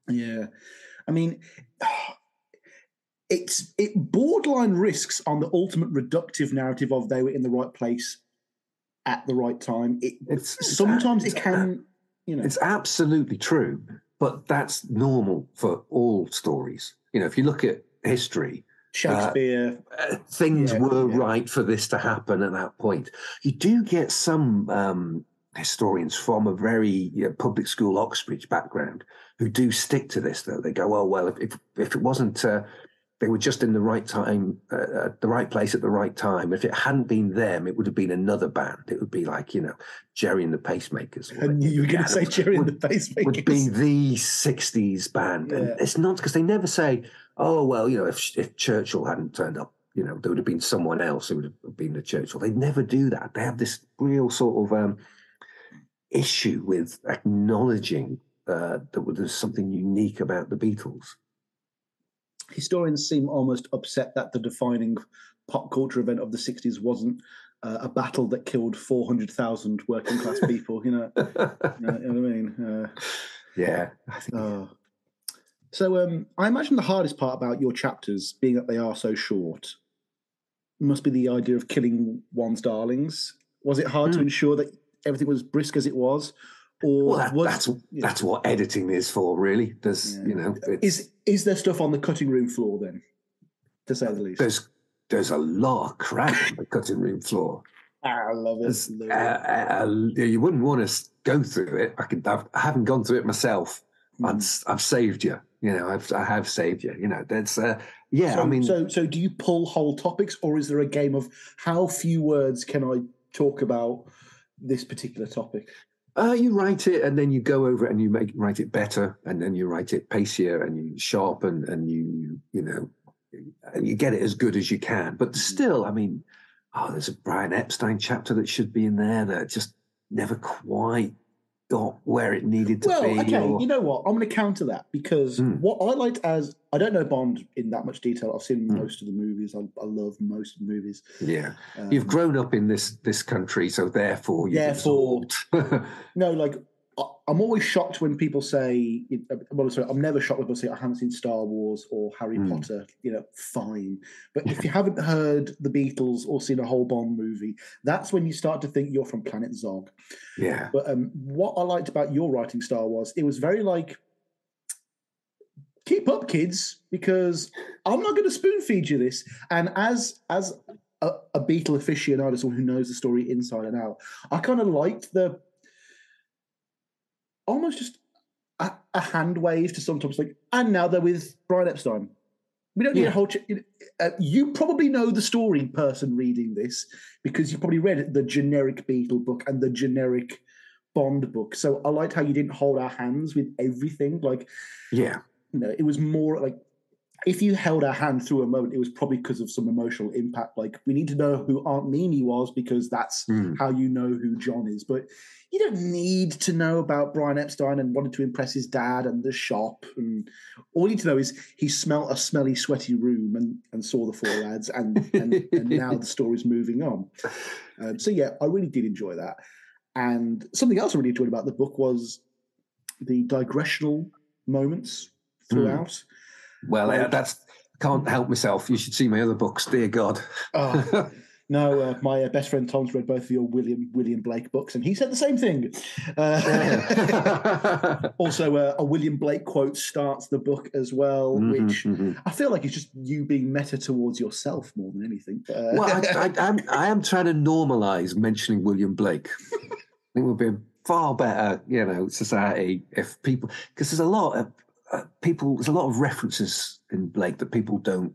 Yeah, I mean, <sighs> it's it borderline risks on the ultimate reductive narrative of they were in the right place at the right time. It It's it's sometimes a- it can, you know, It's absolutely true, but that's normal for all stories. You know, if you look at history, Shakespeare. uh, things Yeah, were yeah. right for this to happen at that point. You do get some um, historians from a very you know, public school Oxbridge background who do stick to this, though. They go, oh, well, if, if, if it wasn't, uh, they were just in the right time, uh, at the right place at the right time. If it hadn't been them, it would have been another band. It would be like, you know, Gerry and the Pacemakers. knew you were going to say Gerry and the Pacemakers. would be the 60s band. Yeah. And it's not because they never say, oh, well, you know, if, if Churchill hadn't turned up, you know, there would have been someone else who would have been the Churchill. They never do that. They have this real sort of um, issue with acknowledging uh, that there's something unique about the Beatles. Historians seem almost upset that the defining pop culture event of the 60s wasn't uh, a battle that killed 400,000 working class <laughs> people, you know, you know, you know what I mean? Uh, yeah, I think Oh. So um, I imagine the hardest part about your chapters, being that they are so short, must be the idea of killing one's darlings. Was it hard to Hmm. ensure that everything was brisk as it was, or well, that, was, that's that's what editing is for, really. There's, Yeah. you know, it's, is is there stuff on the cutting room floor then, to say the least? there's there's a lot of crap on the cutting room floor. <laughs> I love it. Uh, uh, you wouldn't want to go through it. I can. I've, I haven't gone through it myself. I've, Mm. I've saved you. You know, I've I have saved you. You know, that's uh, yeah. so, I mean, so so do you pull whole topics, or is there a game of how few words can I talk about this particular topic? uh, you write it and then you go over it and you make write it better, and then you write it pacier and you sharpen and you you, you know, and you get it as good as you can. But still, I mean, oh, there's a Brian Epstein chapter that should be in there that just never quite got where it needed to Well, be. okay, or- you know what? I'm going to counter that because Hmm. what I liked as I don't know Bond in that much detail. I've seen Hmm. most of the movies. I, I love most of the movies. yeah, Um, you've grown up in this this country, so therefore, you've Therefore-. <laughs> No, like I'm always shocked when people say. Well, sorry, I'm never shocked when people say I haven't seen Star Wars or Harry Hmm. Potter. You know, fine. But if you <laughs> haven't heard the Beatles or seen a whole Bond movie, that's when you start to think you're from Planet Zog. yeah, But um, what I liked about your writing style was it was very like, keep up, kids, because I'm not going to spoon feed you this. And as as a, a Beatle aficionado, someone who knows the story inside and out, I kind of liked the almost just a, a hand wave to sometimes like, and now they're with Brian Epstein. We don't need Yeah. a whole. Ch- uh, you probably know the story, person reading this, because you probably read the generic Beatle book and the generic Bond book. So I liked how you didn't hold our hands with everything. Like, yeah, you know, it was more like if you held our hand through a moment, it was probably because of some emotional impact. Like, we need to know who Aunt Mimi was because that's Hmm. how you know who John is. But you don't need to know about Brian Epstein and wanted to impress his dad and the shop. And all you need to know is he smelt a smelly, sweaty room and, and saw the four lads, and, and, and now the story's moving on. Um, so, yeah, I really did enjoy that. And something else I really enjoyed about the book was the digressional moments throughout. Well, uh, that's can't help myself. You should see my other books. Dear God. Oh, <laughs> no, uh, my uh, best friend Tom's read both of your William William Blake books, and he said the same thing. Uh, <laughs> <laughs> also, uh, a William Blake quote starts the book as well, Mhm, which mhm. I feel like it's just you being meta towards yourself more than anything. Uh, Well, I, I, I'm, I am trying to normalise mentioning William Blake. I think it would be a far better, you know, society if people because there's a lot of uh, people. There's a lot of references in Blake that people don't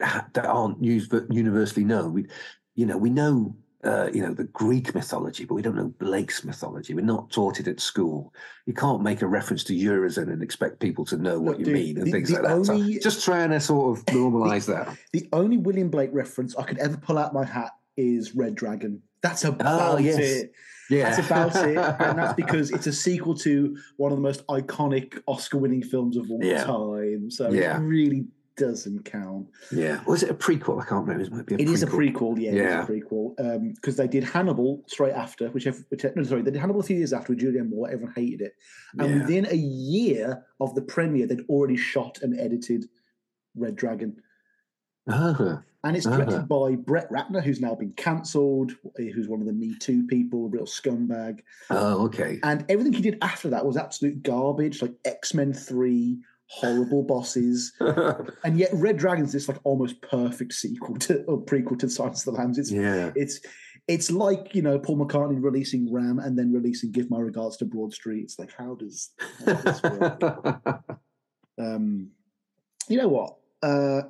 that aren't used but universally known. We, you know, we know. Uh, you know the Greek mythology, but we don't know Blake's mythology. We're not taught it at school. You can't make a reference to Urizen and expect people to know what Look, you dude, mean and the- things the like that. So just trying to sort of <laughs> normalise that. the only William Blake reference I could ever pull out my hat is Red Dragon. That's about Oh, yes. it. Yeah, That's about it, and that's <laughs> because it's a sequel to one of the most iconic Oscar-winning films of all Yeah. time. So Yeah. it really doesn't count. Yeah. Was it a prequel? I can't remember. It might be a It prequel. is a prequel, yeah, Yeah. it is a prequel. Um, because they did Hannibal straight after, which, which no, sorry, they did Hannibal a few years after with Julianne Moore. Everyone hated it, and Yeah. within a year of the premiere, they'd already shot and edited Red Dragon. Ah, And it's directed Uh-huh. by Brett Ratner, who's now been cancelled, who's one of the Me Too people, a real scumbag. oh, okay. And everything he did after that was absolute garbage, like X Men 3, horrible bosses. <laughs> And yet Red Dragon's this like almost perfect sequel to or prequel to Silence of the Lambs. It's yeah. it's it's like, you know, Paul McCartney releasing Ram and then releasing Give My Regards to Broad Street. It's like, how does, how does this work? <laughs> um, you know what? Uh,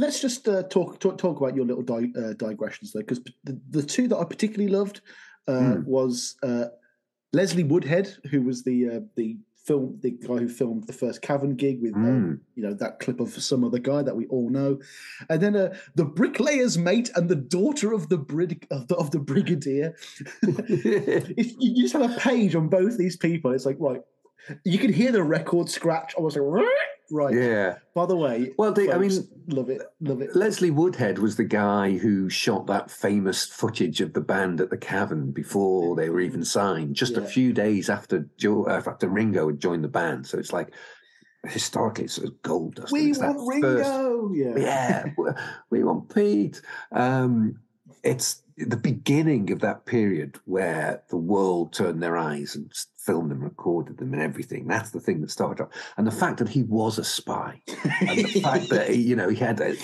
let's just uh, talk, talk talk about your little di- uh, digressions though, because the, the two that I particularly loved uh, Hmm. was uh, Leslie Woodhead, who was the uh, the film the guy who filmed the first Cavern gig with Mm. you know that clip of some other guy that we all know, and then uh, the bricklayer's mate and the daughter of the brig of the, of the brigadier. <laughs> if you just have a page on both these people, it's like right. You can hear the record scratch. I was like, right. yeah. By the way, Well, they, I mean, love it, love it. Leslie Woodhead was the guy who shot that famous footage of the band at the Cavern before they were even signed, just a few days after Joe, uh, after Ringo had joined the band. So it's like historically, it's sort of gold dust. We want first- Ringo. yeah. yeah, <laughs> we want Pete. Um, it's the beginning of that period where the world turned their eyes and filmed them, recorded them, and everything. That's the thing that started off. And the fact that he was a spy, and the fact that he, you know he had a.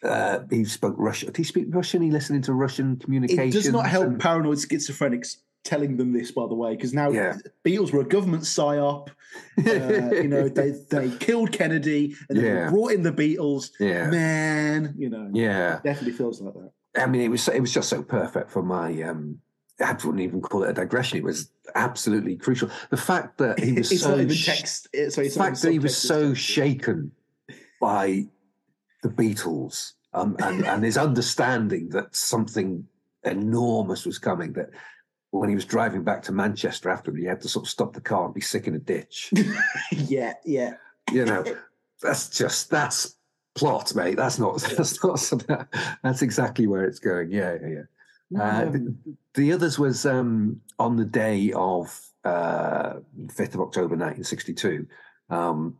Uh, he spoke Russian. Did he speak Russian? He listened into Russian communication. It does not help and- paranoid schizophrenics telling them this, by the way, because now Yeah. Beatles were a government psyop. Uh, you know, <laughs> they they killed Kennedy and then Yeah. they brought in the Beatles. yeah, Man, you know, yeah. definitely feels like that. I mean, it was it was just so perfect for my. um I wouldn't even call it a digression. It was absolutely crucial. The fact that he <laughs> was so not even sh- text. it- Sorry, the fact that he was so shaken by the Beatles um, and, and his understanding that something enormous was coming, that when he was driving back to Manchester after he had to sort of stop the car and be sick in a ditch. <laughs> yeah, yeah. you know, that's just that's plot, mate. That's not <laughs> that's not that's exactly where it's going. Yeah, yeah, yeah. Uh, the, the others was um, on the day of uh, 5th of October 1962, um,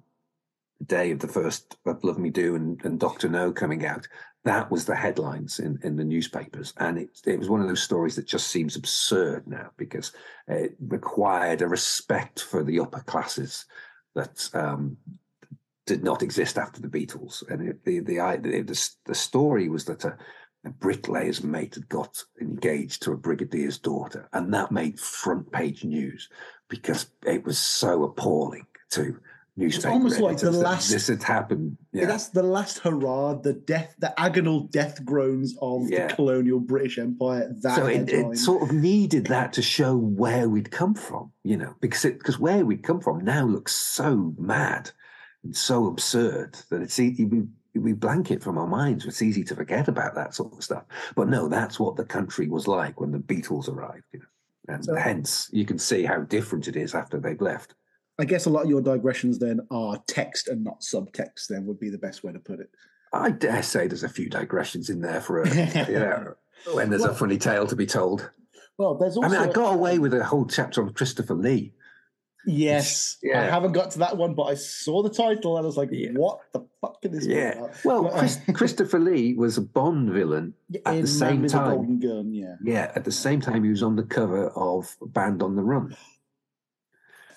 the day of the first of Love Me Do and, and Doctor No coming out. That was the headlines in, in the newspapers, and it it was one of those stories that just seems absurd now because it required a respect for the upper classes that um, did not exist after the Beatles. And it, the, the the the story was that a, a bricklayer's mate had got engaged to a brigadier's daughter, and that made front page news because it was so appalling to newspaper. almost like the last- this had happened. Yeah. That's the last hurrah, the death, the agonal death groans of Yeah. the colonial British Empire. That so it, it sort of needed that to show where we'd come from, you know, because it, because where we'd come from now looks so mad so absurd that it's easy we, we blank it from our minds. It's easy to forget about that sort of stuff. But no, that's what the country was like when the Beatles arrived, you know, and So- hence you can see how different it is after they've left. I guess a lot of your digressions then are text and not subtext. Then would be the best way to put it. I dare say there's a few digressions in there for a, <laughs> you know, when there's a funny tale to be told. Well, there's also. I mean, I got away um with a whole chapter on Christopher Lee. Yes, I haven't got to that one, but I saw the title and I was like, Yeah. "What the fuck is this?" Yeah. about? Well, uh, Chris, <laughs> Christopher Lee was a Bond villain at in the same Man time. Golden Gun, yeah. Yeah, at the same time, he was on the cover of Band on the Run.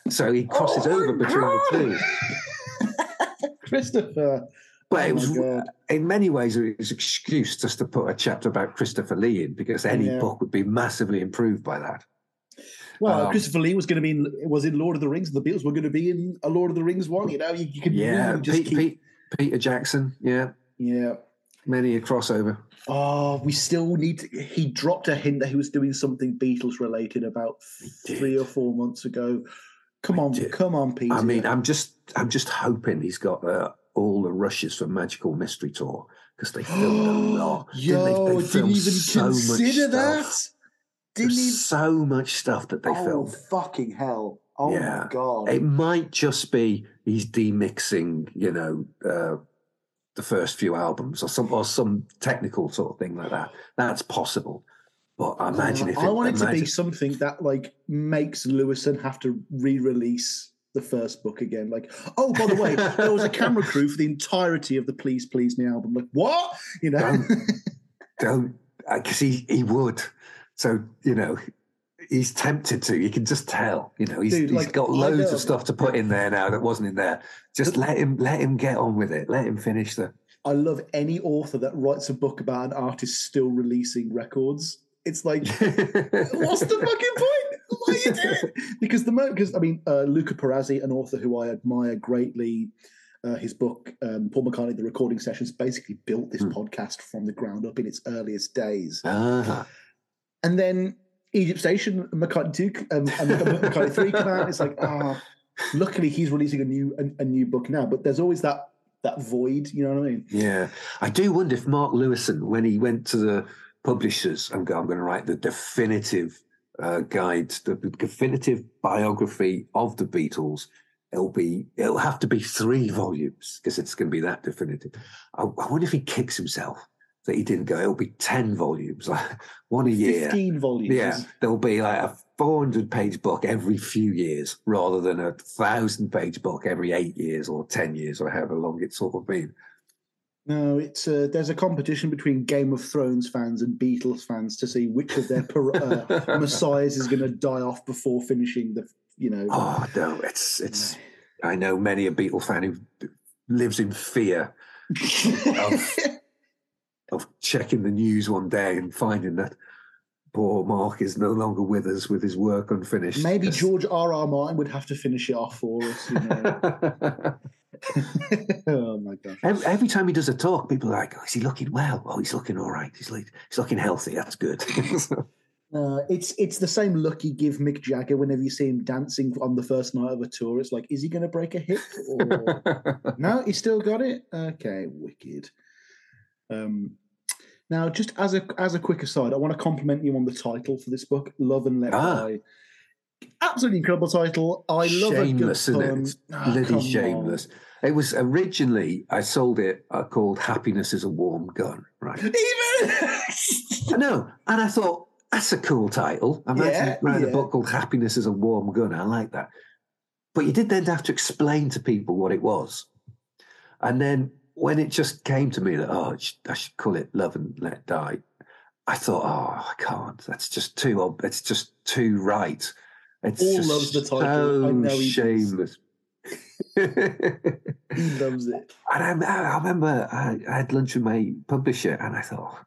So he crosses Oh over between the two. <laughs> Christopher. But Oh it was, God. in many ways, it was an excuse just to put a chapter about Christopher Lee in because any Yeah. book would be massively improved by that. Well, Um, Christopher Lee was going to be in, was in Lord of the Rings. The Beatles were going to be in a Lord of the Rings one. You know, you, you could Yeah, really just Pete, keep. Pete, Peter Jackson. Yeah, Yeah. many a crossover. Oh, we still need. To, he dropped a hint that he was doing something Beatles related about three or four months ago. Come on, did. come on, Peter. I mean, I'm just, I'm just hoping he's got uh, all the rushes for Magical Mystery Tour because they filmed a <gasps> lot. Yo, didn't they? They didn't even so consider that. stuff. Didn't so much stuff that they oh, filmed. fucking hell! Oh Yeah. my god! It might just be he's demixing, you know, uh, the first few albums or some or some technical sort of thing like that. That's possible. But I imagine if I it, want it to be something that like makes Lewisohn have to re-release the first book again. Like, oh, by the way, <laughs> there was a camera crew for the entirety of the "Please Please Me" album. Like, what? You know? Don't- don't because he he would. So you know. He's tempted to. You can just tell. You know, he's, Dude, he's like, got loads of stuff to put in there now that wasn't in there. Just let him let him get on with it. Let him finish the. I love any author that writes a book about an artist still releasing records. It's like, <laughs> what's the fucking point? What are you doing? It? Because the moment, because I mean, uh, Luca Perasi, an author who I admire greatly, uh, his book um, Paul McCartney, The Recording Sessions, basically built this Hmm. podcast from the ground up in its earliest days. Ah, And then Egypt Station, McCartney two, um, and McCartney three come out. It's like, ah, luckily he's releasing a new a, a new book now. But there's always that that void. You know what I mean? Yeah, I do wonder if Mark Lewisohn, when he went to the publishers and go, I'm going to write the definitive uh, guide, the definitive biography of the Beatles. It'll be, it'll have to be three volumes because it's going to be that definitive. I, I wonder if he kicks himself that he didn't go. It'll be ten volumes, <laughs> like one a year. Fifteen volumes. Yeah, there'll be like a 400 page book every few years rather than a thousand page book every eight years or 10 years or however long it's sort of been. No, it's uh, there's a competition between Game of Thrones fans and Beatles fans to see which of their per- uh, <laughs> messiahs is going to die off before finishing the. You know, Oh, no, it's, it's, I know many a Beatle fan who lives in fear <laughs> of, of checking the news one day and finding that poor Mark is no longer with us with his work unfinished. maybe Yes. George R. R. Martin would have to finish it off for us. You know? <laughs> <laughs> oh my gosh! Every, every time he does a talk, people are like, "Oh, is he looking well? Oh, he's looking all right. He's like, he's looking healthy. That's good." <laughs> Uh, it's it's the same look you give Mick Jagger whenever you see him dancing on the first night of a tour. It's like, is he going to break a hip? Or... no, he still got it. Okay, wicked. Um, Now, just as a as a quick aside, I want to compliment you on the title for this book, "Love and Let Ah. Die." Absolutely incredible title. I love shameless, a good pun. it? Ah, Bloody come on. shameless. It was originally I sold it uh, called "Happiness is a Warm Gun," right? Even I know, and I thought that's a cool title. Imagine Yeah, writing yeah. a book called "Happiness is a Warm Gun." I like that. But you did then have to explain to people what it was, and then when it just came to me that oh, I should call it "Love and Let Die," I thought, oh, I can't. That's just too. ob- It's just too right. It's just loves the title. So I know he shameless. <laughs> he loves it. And I, I remember I, I had lunch with my publisher, and I thought,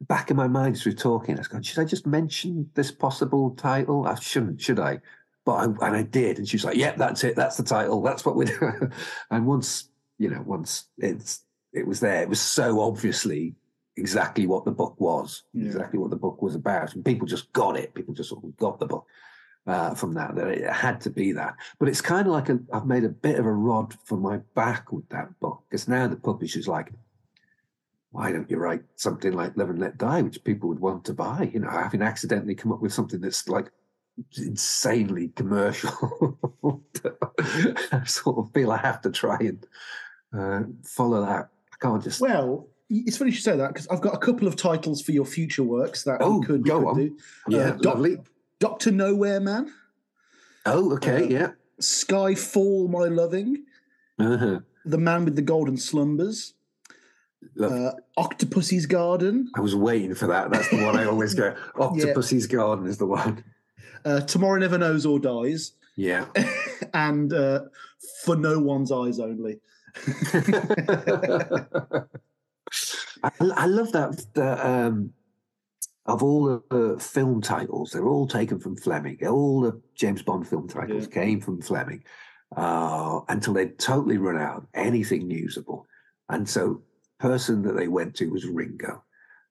back in my mind as we were talking, I was going, should I just mention this possible title? I shouldn't, should I? But I, and I did, and she was like, "Yeah, that's it. That's the title. That's what we <laughs> do." and once, you know, once it's it was there, it was so obviously exactly what the book was, Yeah. exactly what the book was about, and people just got it. People just sort of got the book uh, from that. That it had to be that. But it's kind of like a, I've made a bit of a rod for my back with that book because now the publisher's like, why don't you write something like Live and Let Die, which people would want to buy? You know, having accidentally come up with something that's like insanely commercial. <laughs> I sort of feel I have to try and uh, follow that. I can't just. Well, it's funny you say that because I've got a couple of titles for your future works that Oh, could, go could on. do. yeah, Doc- lovely. Doctor Nowhere Man, Oh, okay, uh, yeah. Skyfall, My Loving, Uh-huh. The Man with the Golden Slumbers, uh, Octopussy's Garden, I was waiting for that. That's the one I always go. <laughs> Octopussy's Garden is the one. uh, Tomorrow Never Knows or Dies, Yeah. <laughs> and uh, For No One's Eyes Only. I, I love that. The, um, of all the film titles, they're all taken from Fleming. All the James Bond film titles Yeah. came from Fleming uh, until they'd totally run out of anything usable. And so, person that they went to was Ringo,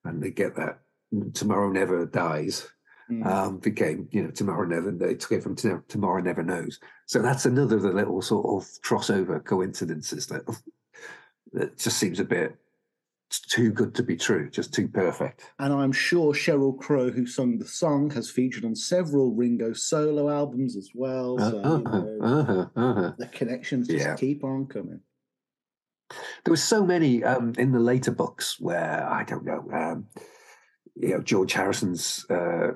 and they get that "Tomorrow Never Dies." Mm. um, became, you know, Tomorrow Never, they took it from Tomorrow Never Knows. So that's another of the little sort of crossover coincidences that, that just seems a bit too good to be true, just too perfect. And I'm sure Sheryl Crow, who sung the song, has featured on several Ringo solo albums as well. So, you Uh-huh, know, uh-huh, uh-huh. the connections just Yeah. keep on coming. There were so many um, in the later books where, I don't know, um, you know, George Harrison's uh,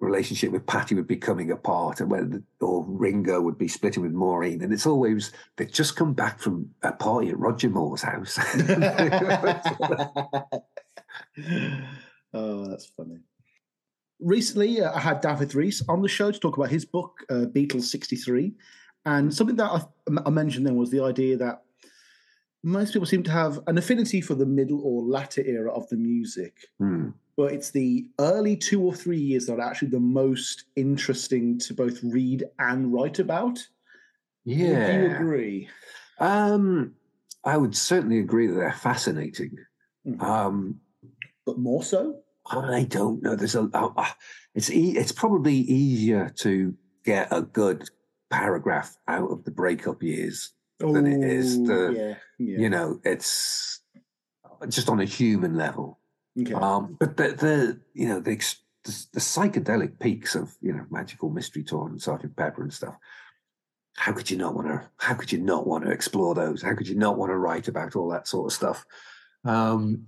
relationship with Pattie would be coming apart, and where the, or Ringo would be splitting with Maureen, and it's always they'd just come back from a party at Roger Moore's house. <laughs> <laughs> oh, that's funny. Recently, uh, I had David Rees on the show to talk about his book, uh, Beatles 63. And something that I, I mentioned then was the idea that most people seem to have an affinity for the middle or latter era of the music, Hmm. But it's the early two or three years that are actually the most interesting to both read and write about. Would you Yeah, agree? um, I would certainly agree that they're fascinating. Mhm. Um, But more so? I don't know. There's a. Uh, uh, it's e- it's probably easier to get a good paragraph out of the breakup years than it is the- yeah, yeah. you know it's just on a human level Okay. um but the the you know the, the the psychedelic peaks of you know magical mystery tour and sergeant pepper and stuff how could you not want to how could you not want to explore those how could you not want to write about all that sort of stuff um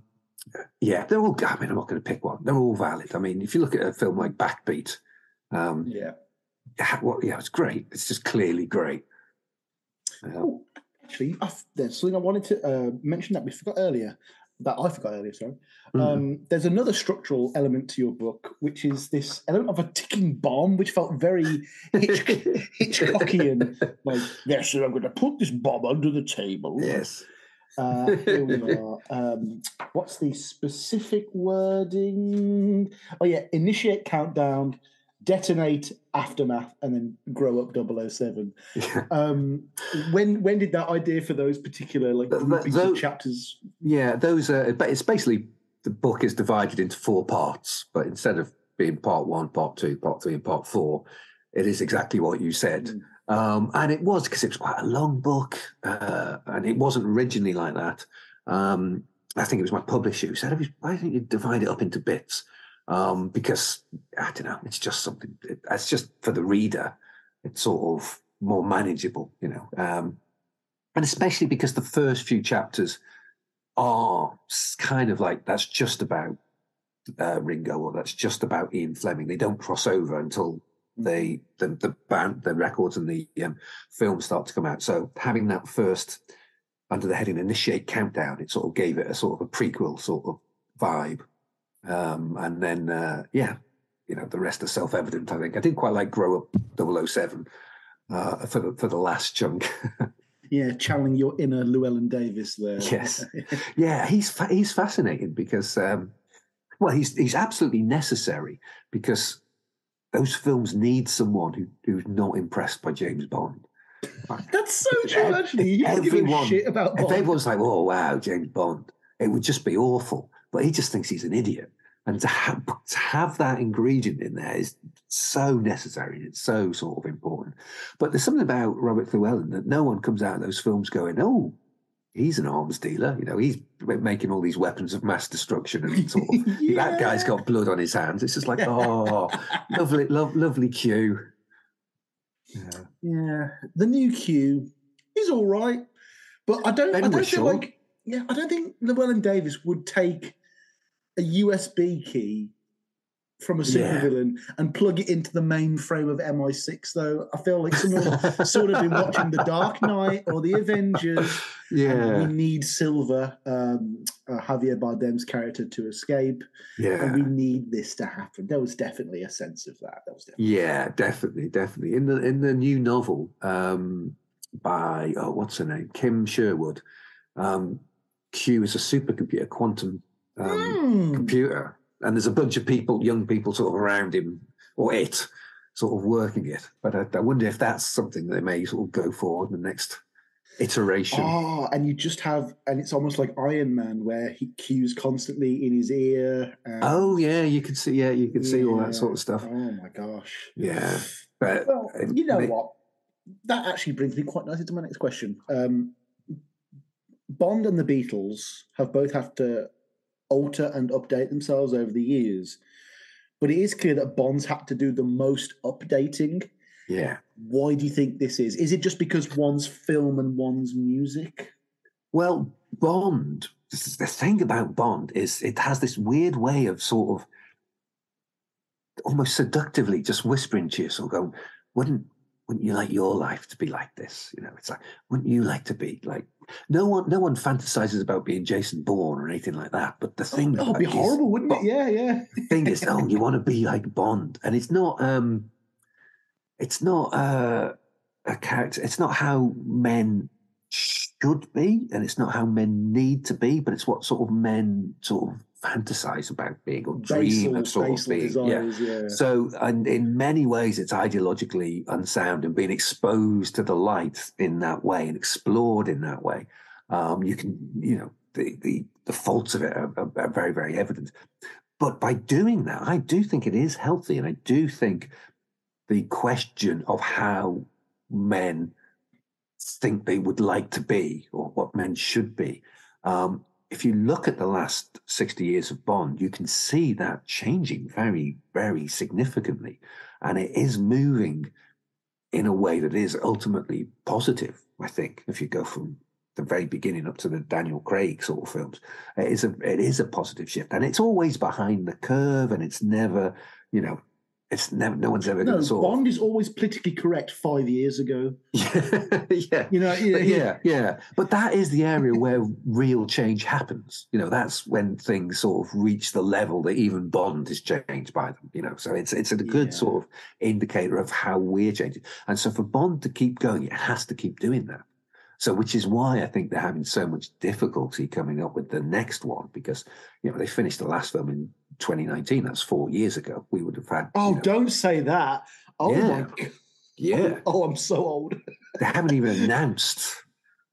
yeah they're all i mean i'm not going to pick one they're all valid i mean if you look at a film like backbeat um yeah. yeah, well, yeah it's great it's just clearly great Uh, Oh, actually, I, there's something I wanted to uh, mention that we forgot earlier. That I forgot earlier. Sorry. mm. Um, there's another structural element to your book, which is this element of a ticking bomb, which felt very Hitch- <laughs> Hitchcockian. Like, yes, sir, I'm going to put this bomb under the table. yes Uh, here we are. Um, what's the specific wording? Oh, yeah. Initiate countdown, detonate aftermath, and then grow up 007. yeah. Um, when when did that idea for those particular like Th- th- groupings chapters? Yeah, those are. but It's basically the book is divided into four parts, but instead of being part one, part two, part three, and part four, it is exactly what you said. Mm. Um, and it was because it was quite a long book, uh, and it wasn't originally like that. Um, I think it was my publisher who said, "Why don't you divide it up into bits?" Um, because I don't know, it's just something. It, it's just for the reader, it's sort of more manageable, you know. Um, and especially because the first few chapters are kind of like that's just about uh, Ringo or that's just about Ian Fleming. They don't cross over until they the the band the records and the um, films start to come out. So having that first under the heading "Initiate Countdown," it sort of gave it a sort of a prequel sort of vibe. Um, and then uh, yeah, you know the rest are self-evident. I think I didn't quite like "Grow Up 007 uh, for the for the last chunk. <laughs> Yeah, channeling your inner Llewellyn Davis there. Yes. <laughs> yeah, he's fa- he's fascinating because um, well, he's he's absolutely necessary because those films need someone who, who's not impressed by James Bond. That's so true, actually. You a shit about if everyone's like, "Oh wow, James Bond," it would just be awful. But he just thinks he's an idiot, and to have to have that ingredient in there is so necessary. It's so sort of important. But there's something about Robert Llewellyn that no one comes out of those films going, "Oh." He's an arms dealer, you know. He's making all these weapons of mass destruction, and sort of <laughs> that guy's got blood on his hands. It's just like, <laughs> oh, lovely, lo- lovely Q. Yeah. Yeah, the new Q is all right, but I don't. Ben I don't feel sure. like. Yeah, I don't think Llewellyn Davis would take a USB key from a Yeah. supervillain and plug it into the mainframe of MI6. Though I feel like someone sort of been watching The Dark Knight or The Avengers. Yeah. we need Silva, um, uh, Javier Bardem's character, to escape, Yeah. and we need this to happen. There was definitely a sense of that. There was definitely. Yeah, definitely, definitely. In the in the new novel um, by oh, what's her name, Kim Sherwood, um, Q is a supercomputer, quantum um, Hmm. computer, and there's a bunch of people, young people, sort of around him or it, sort of working it. But I, I wonder if that's something that they may sort of go for in the next iteration. Oh, and you just have, and it's almost like Iron Man, where he cues constantly in his ear. Oh yeah, you can see. Yeah, you can see all that sort of stuff. Oh my gosh. Yeah, <sighs> but Well, you know it- what? That actually brings me quite nicely to my next question. Um, Bond and the Beatles have both had to alter and update themselves over the years, but it is clear that Bond's had to do the most updating. Yeah. Why do you think this is? Is it just because one's film and one's music? Well, Bond. The thing about Bond is it has this weird way of sort of almost seductively just whispering to you, sort of going, "Wouldn't wouldn't you like your life to be like this?" You know, it's like, "Wouldn't you like to be like?" No one, no one fantasizes about being Jason Bourne or anything like that. But the thing, Oh, it'd be is- horrible, wouldn't it? Yeah, yeah. the thing is, oh, you want to be like Bond, and it's not. um It's not uh, a character. It's not how men should be, and it's not how men need to be, but it's what sort of men sort of fantasize about being or dream Basal- of sort of being. desires, yeah. So, and in many ways, it's ideologically unsound and being exposed to the light in that way and explored in that way. Um, you can, you know, the, the, the faults of it are, are, are very, very evident. But by doing that, I do think it is healthy. And I do think the question of how men think they would like to be or what men should be. Um, if you look at the last 60 years of Bond, you can see that changing very, very significantly. And it is moving in a way that is ultimately positive, I think, if you go from the very beginning up to the Daniel Craig sort of films. It is a it is a positive shift. And it's always behind the curve and it's never, you know, it's never no one's ever No, Bond is always politically correct five years ago. <laughs> yeah. You know, But yeah, yeah. But that is the area where real change happens. You know, that's when things sort of reach the level that even Bond is changed by them. You know, so it's it's a good Yeah. sort of indicator of how we're changing. And so for Bond to keep going, it has to keep doing that. So, which is why I think they're having so much difficulty coming up with the next one because you know they finished the last film in 2019. That's four years ago. We would have had. Oh, you know, don't say that. Oh Yeah. my god. yeah. <laughs> Oh, I'm so old. <laughs> they haven't even announced,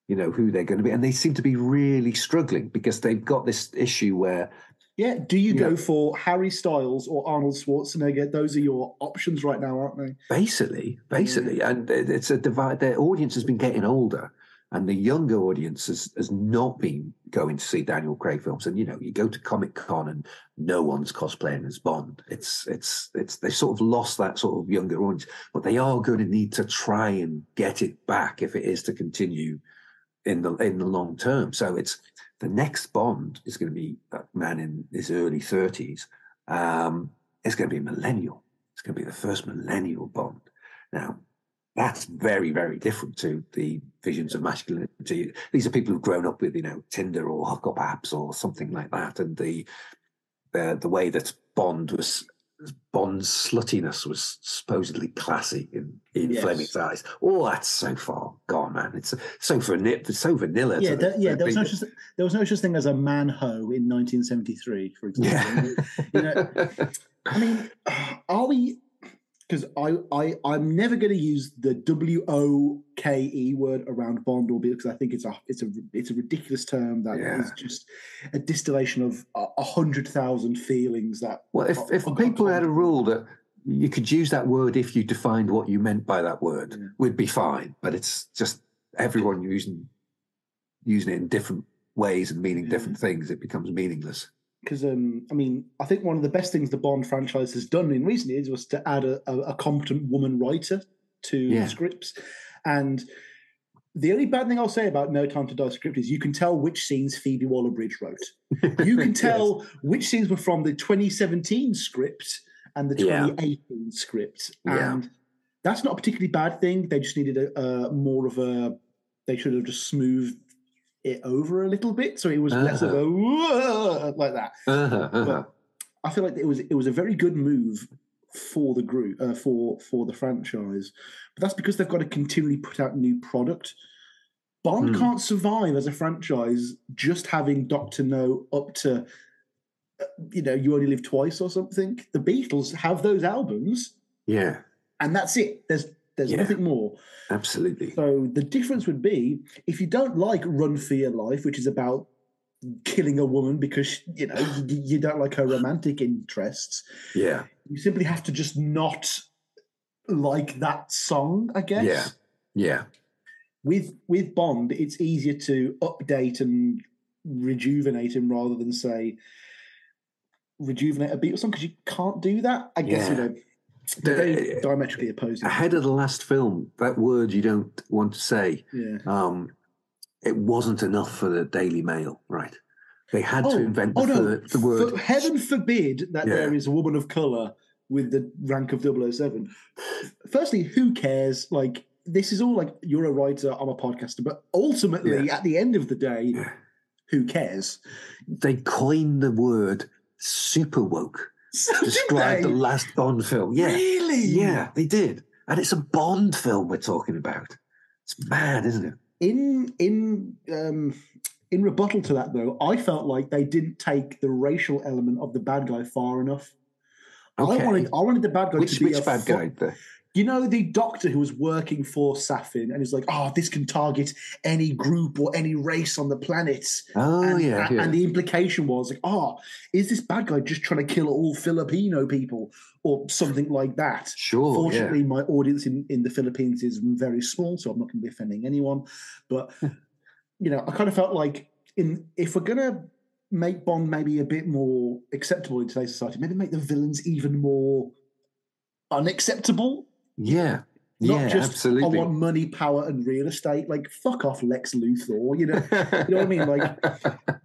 you know, who they're going to be, and they seem to be really struggling because they've got this issue where Yeah. Do you Yeah. go for Harry Styles or Arnold Schwarzenegger? Those are your options right now, aren't they? basically, basically, mm. and it's a divide. Their audience has been getting older, And the younger audience has, has not been going to see Daniel Craig films. And you know, you go to Comic Con and no one's cosplaying as Bond. It's it's it's they sort of lost that sort of younger audience, but they are going to need to try and get it back if it is to continue in the in the long term. So it's the next Bond is going to be a man in his early thirties. Um, it's going to be millennial. It's going to be the first millennial Bond. Now, that's very, very different to the visions of masculinity. These are people who've grown up with, you know, Tinder or hookup apps or something like that, and the the, the way that Bond was Bond's sluttiness was supposedly classy in, in Yes. Fleming's eyes. Oh, that's so far gone, man. It's so vanilla. So vanilla. Yeah, the- there, yeah. There was no such, there was no such thing as a man ho in 1973, for example. you know, I mean, are we? Because I, I, I'm never going to use the W O K E word around Bond, or because I think it's a, it's a, it's a ridiculous term that is Yeah. just a distillation of a, a hundred thousand feelings. That Well, if, if are- are people had a rule that you could use that word if you defined what you meant by that word, Yeah. we'd be fine. But it's just everyone using using it in different ways and meaning Yeah. different things. It becomes meaningless. Because um, I mean, I think one of the best things the Bond franchise has done in recent years was to add a, a, competent woman writer to Yeah. scripts, and the only bad thing I'll say about No Time to Die script is you can tell which scenes Phoebe Waller-Bridge wrote. <laughs> You can Yes. tell which scenes were from the 2017 script and the Yeah. 2018 script, Yeah. and that's not a particularly bad thing. They just needed a, a more of a. They should have just smoothed it over a little bit, so it was less of a like that. Uh-huh, uh-huh. But I feel like it was it was a very good move for the group uh, for for the franchise. But that's because they've got to continually put out new product. Bond Hmm. can't survive as a franchise just having Doctor No up to uh, you know you only live twice or something. The Beatles have those albums, yeah, and that's it. There's there's Yeah. nothing more. absolutely. So the difference would be if you don't like Run for Your Life, which is about killing a woman because you know you, you don't like her romantic interests, Yeah, you simply have to just not like that song. I guess. Yeah. yeah, With with Bond, it's easier to update and rejuvenate him rather than say rejuvenate a Beatles song because you can't do that. I guess you Yeah. know they're very The- diametrically opposing. ahead of the last film, that word you don't want to say. yeah. Um, it wasn't enough for the Daily Mail, right? They had to invent the, oh no! third- the word. For heaven forbid that Yeah. there is a woman of color with the rank of 007. Firstly, who cares? Like, this is all like you're a writer, I'm a podcaster, but ultimately, Yeah. at the end of the day, Yeah. who cares? they coined the word super woke So to did describe the last Bond film. Yeah, Really? yeah, they did, and it's a Bond film we're talking about. It's mad, isn't it? In in um in rebuttal to that though, I felt like they didn't take the racial element of the bad guy far enough. Okay. I wanted I wanted the bad guy Which to be which a bad fu- guy? The, You know the doctor who was working for Safin and he's like, oh, this can target any group or any race on the planet. oh and, yeah, yeah. and the implication was like, oh, is this bad guy just trying to kill all Filipino people or something like that? sure. Fortunately, my audience in, in the Philippines is very small, so I'm not going to be offending anyone. But hmm. you know, I kind of felt like in if we're gonna make Bond maybe a bit more acceptable in today's society, maybe make the villains even more unacceptable. Yeah, Not yeah, just absolutely. I want money, power, and real estate. Like fuck off, Lex Luthor. You know, <laughs> you know what I mean? Like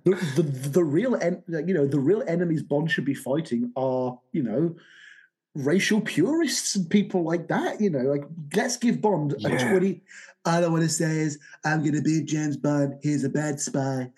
the the, the real en- you know the real enemies Bond should be fighting are you know racial purists and people like that. You know, like let's give Bond a Yeah. twenty. All I want to say is I'm going to be James Bond. Here's a bad spy.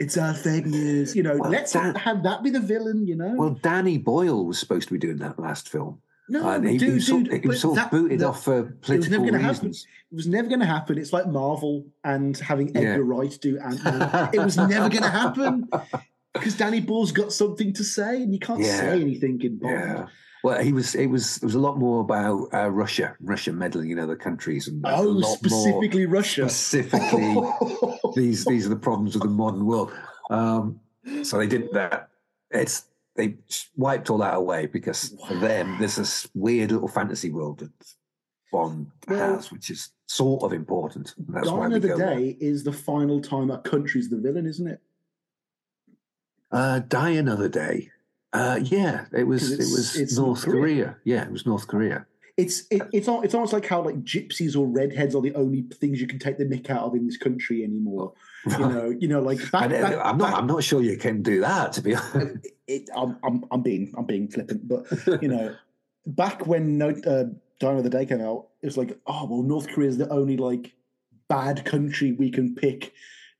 It's our fake news. You know, Well, let's that- have that be the villain. You know, well, Danny Boyle was supposed to be doing that last film. No, he, dude, was sort, dude, he was sort of booted that- off for It was never going to happen. It was never going to happen. It's like Marvel and having Yeah. Edgar Wright do Ant Man. it was never going to happen <laughs> because Danny Boyle's got something to say, and you can't Yeah. say anything in Bond. Yeah. Well, he was. It was. It was a lot more about uh, Russia, Russia meddling in other countries, and Oh, specifically Russia. specifically <laughs> these these are the problems of the modern world. Um, so they did that. It's they wiped all that away because for them there's this weird little fantasy world that Bond Well- has, which is sort of important. That's why we of the go. Day is the final time a country's the villain, isn't it? Uh, Die Another Day. Uh, yeah, it was. It was North North Korea. Korea. Yeah, it was North Korea. It's it, it's it's almost like how like gypsies or redheads are the only things you can take the nick out of in this country anymore. You know, you know, like back, And, uh, I'm not. I'm not sure you can do that. To be honest. it, I'm, I'm I'm being I'm being flippant, but you know, back when No uh, of the Day came out, it was like, oh well, North Korea is the only like bad country we can pick.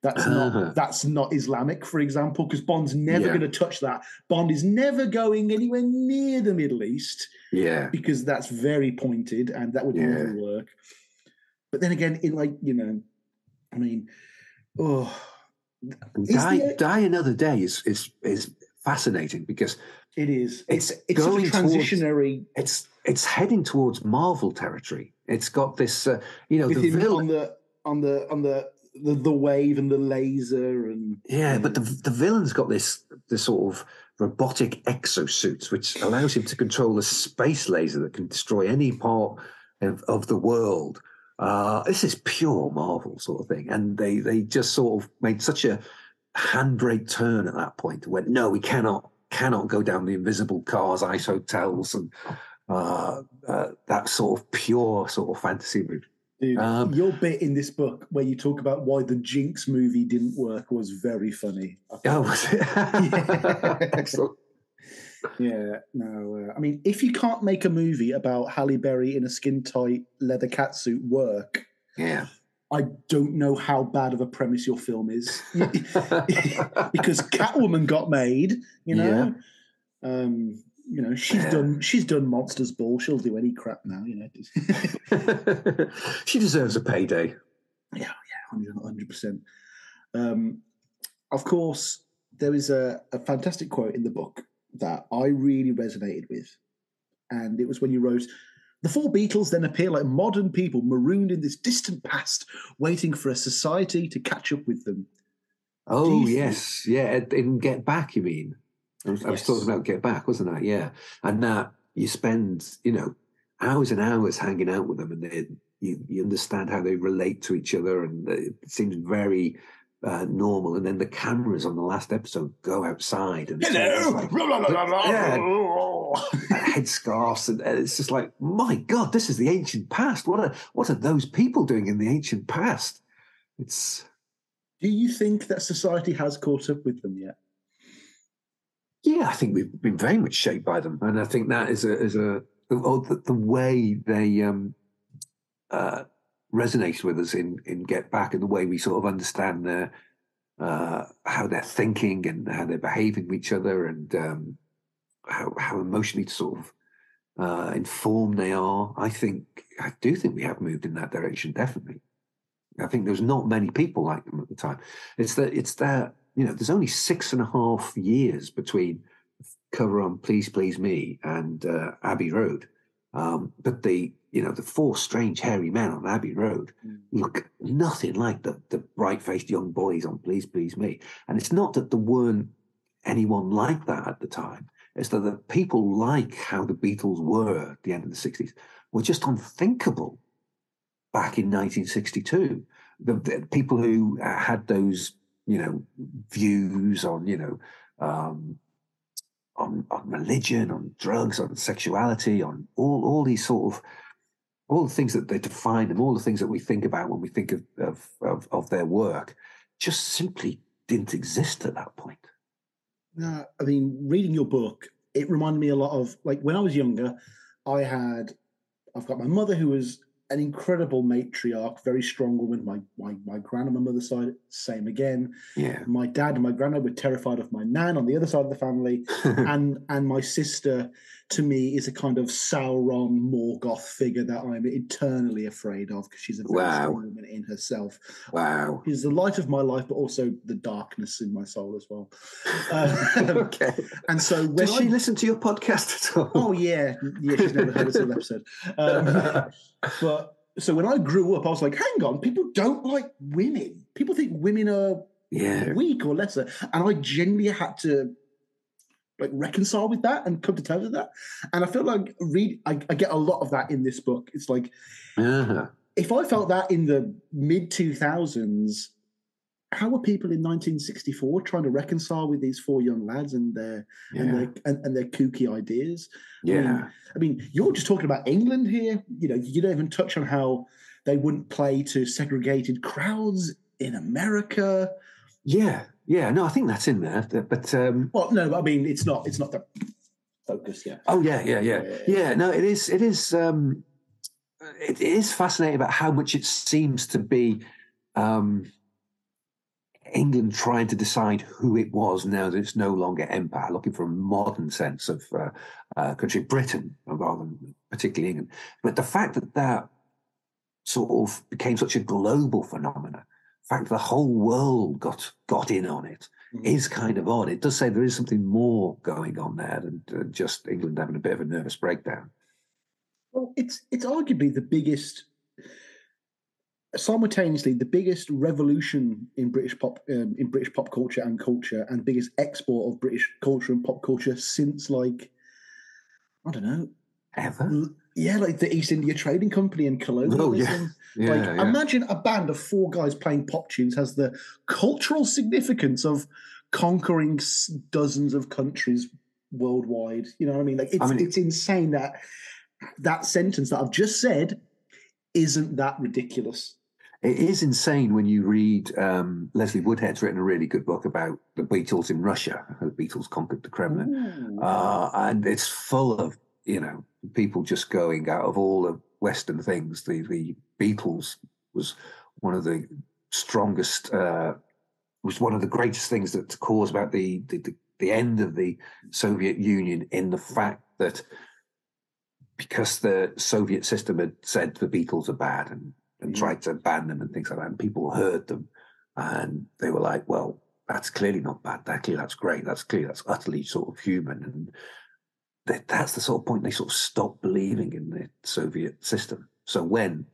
That's Uh-huh. not that's not Islamic, for example, because Bond's never Yeah. going to touch that. Bond is never going anywhere near the Middle East Yeah. because that's very pointed and that would Yeah. never work. But then again, in like you know, I mean, oh, Die, the- Die Another Day is is is fascinating because it is. It's It's it's going towards- transitionary it's it's heading towards Marvel territory. It's got this, uh, you know, with the villain. on the on the on the, the the wave and the laser and Yeah, but the the villain's got this this sort of robotic exosuits, which allows him to control a space laser that can destroy any part of, of the world. Uh, this is pure Marvel sort of thing, and they they just sort of made such a handbrake turn at that point. Went no, we cannot cannot go down the invisible cars, ice hotels, and uh, uh, that sort of pure sort of fantasy route. Dude, Um, your bit in this book where you talk about why the Jinx movie didn't work was very funny. Oh, was it? <laughs> Yeah. Excellent. Yeah, no. Uh, I mean, if you can't make a movie about Halle Berry in a skin tight leather catsuit work, Yeah. I don't know how bad of a premise your film is. <laughs> because Catwoman got made, you know. Um, you know, she's done she's done Monsters Ball. She'll do any crap now, you know. <laughs> she deserves a payday. Yeah, yeah, hundred percent. Um, of course, there is a, a fantastic quote in the book that I really resonated with, and it was when you wrote, "The four Beatles then appear like modern people marooned in this distant past, waiting for a society to catch up with them." Oh think- yes, yeah. In Get Back, you mean? I was, I was talking about Get Back, wasn't I? Yeah, and that you spend, you know, hours and hours hanging out with them, and they, you you understand how they relate to each other, and it seems very uh, normal. And then the cameras on the last episode go outside, and it's like- Yeah. <laughs> headscarves, and and it's just like, my God, this is the ancient past. What are what are those people doing in the ancient past? It's Do you think that society has caught up with them yet? Yeah, I think we've been very much shaped by them, and I think that is a is a the, the way they um, uh, resonate with us in in Get Back, and the way we sort of understand their uh, how they're thinking and how they're behaving with each other, and um, how how emotionally sort of uh, informed they are. I think I do think we have moved in that direction, definitely. I think there's not many people like them at the time. It's that it's that you know there's only six and a half years between cover on Please Please Me and uh, Abbey Road, um, but the you know the four strange hairy men on Abbey Road look nothing like the the bright faced young boys on Please Please Me, and it's not that there weren't anyone like that at the time. It's that the people like how the Beatles were at the end of the 60s were just unthinkable back in 1962. The, the people who uh, had those, you know, views on, you know, um, on on religion, on drugs, on sexuality, on all all these sort of all the things that they define them, all the things that we think about when we think of of of, of their work, just simply didn't exist at that point. No, I mean, reading your book, it reminded me a lot of like when I was younger, I had, I've got my mother who was an incredible matriarch, very strong woman. My my my gran on my mother's side, same again. Yeah. My dad and my granddad were terrified of my nan on the other side of the family, <laughs> and and my sister to me is a kind of Sauron Morgoth figure that I'm eternally afraid of because she's a very Wow. strong woman in herself. Wow. She's the light of my life, but also the darkness in my soul as well. Uh, <laughs> okay. and so when Does I she listen to your podcast at all? Oh yeah, yeah. She's never heard a single episode. Um, <laughs> but so when I grew up, I was like, hang on, people don't like women. People think women are Yeah. weak or lesser, and I genuinely had to like reconcile with that and come to terms with that. And I feel like read, I, I get a lot of that in this book. It's like Uh-huh. if I felt that in the mid 2000s, how were people in 1964 trying to reconcile with these four young lads and their and Yeah. their and, and their kooky ideas? I Yeah. mean, I mean, you're just talking about England here. You know, you don't even touch on how they wouldn't play to segregated crowds in America. Yeah. Yeah. No, I think that's in there. But- um, Well, no, I mean, it's not. It's not the focus. Yeah. Oh yeah, yeah, yeah, Yeah. yeah. No, it is. It is. Um, it is fascinating about how much it seems to be um, England trying to decide who it was now that it's no longer empire, looking for a modern sense of uh, uh, country, Britain rather than particularly England. But the fact that that sort of became such a global phenomenon, fact the whole world got got in on it, Mhm. is kind of odd. It does say there is something more going on there than uh, just England having a bit of a nervous breakdown. Well, it's it's arguably the biggest, simultaneously the biggest revolution in British pop um, in British pop culture and culture, and biggest export of British culture and pop culture since like I don't know, Ever? Yeah, like the East India Trading Company and colonialism. Yeah, like yeah. imagine a band of four guys playing pop tunes has the cultural significance of conquering dozens of countries worldwide. You know what I mean? Like it's I mean- it's insane that that sentence that I've just said isn't that ridiculous. It is insane when you read um, Leslie Woodhead's written a really good book about the Beatles in Russia. How the Beatles conquered the Kremlin. uh, and it's full of you know people just going out of all the Western things. The the Beatles was one of the strongest, uh, was one of the greatest things that caused about the, the the end of the Soviet Union in the fact that because the Soviet system had said the Beatles are bad and and tried to ban them and things like that, and people heard them, and they were like, well. That's clearly not bad. That clearly that's great. That's clearly that's utterly sort of human, and that's the sort of point they sort of stopped believing in the Soviet system. So when,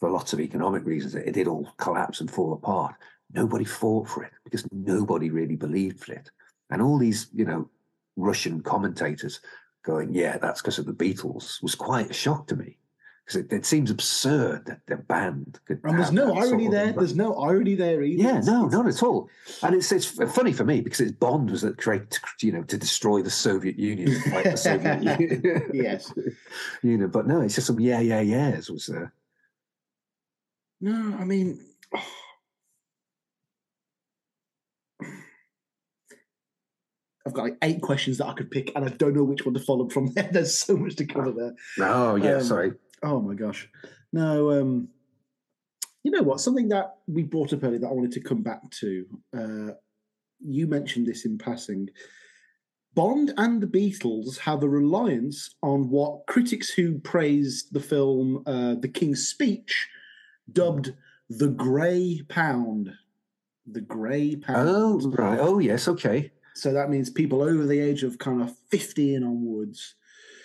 for lots of economic reasons, it did all collapse and fall apart, nobody fought for it because nobody really believed it. And all these, you know, Russian commentators going, "Yeah, that's because of the Beatles," was quite a shock to me because it, it seems absurd that the band could. And there's no irony there. There's no irony there either. Yeah, no, not at all. And it's it's funny for me because it's Bond was that create you know to destroy the Soviet Union, fight the Soviet <laughs> Union. Yes. <laughs> you know, but no, it's just some yeah, yeah, yeahs was there. No, I mean, <sighs> I've got like eight questions that I could pick, and I don't know which one to follow from there. <laughs> There's so much to cover there. oh yeah, Um, sorry, Oh my gosh. No, um, you know what? Something that we brought up earlier that I wanted to come back to. Uh, you mentioned this in passing. Bond and the Beatles have a reliance on what critics who praised the film uh, The King's Speech dubbed the Grey Pound. The Grey Pound. oh right, oh yes, okay, So that means people over the age of kind of 50 and onwards.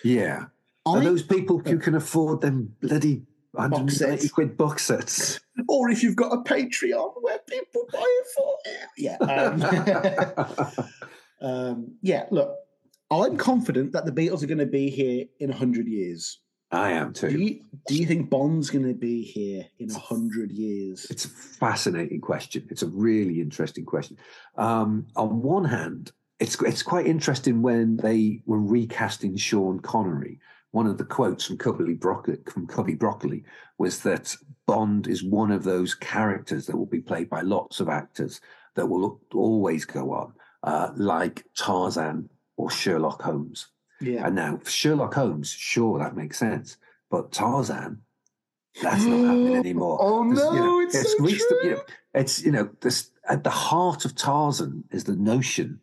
yeah. Are those people who can afford them bloody Box quid box sets? or if you've got a Patreon where people buy it for yeah. Um, <laughs> um, yeah, look, I'm confident that the Beatles are going to be here in hundred years. I am too. Do you, do you think Bond's going to be here in hundred years? It's a fascinating question. It's a really interesting question. Um, on one hand, it's it's quite interesting when they were recasting Sean Connery. One of the quotes from Cubby Broccoli, from Cubby Broccoli was that Bond is one of those characters that will be played by lots of actors that will always go on, uh, like Tarzan or Sherlock Holmes. Yeah. And now for Sherlock Holmes, sure, that makes sense. But Tarzan, that's not happening <gasps> anymore. Oh, There's, you no, know, it's so reached the- you true. know, it's you know, this, at the heart of Tarzan is the notion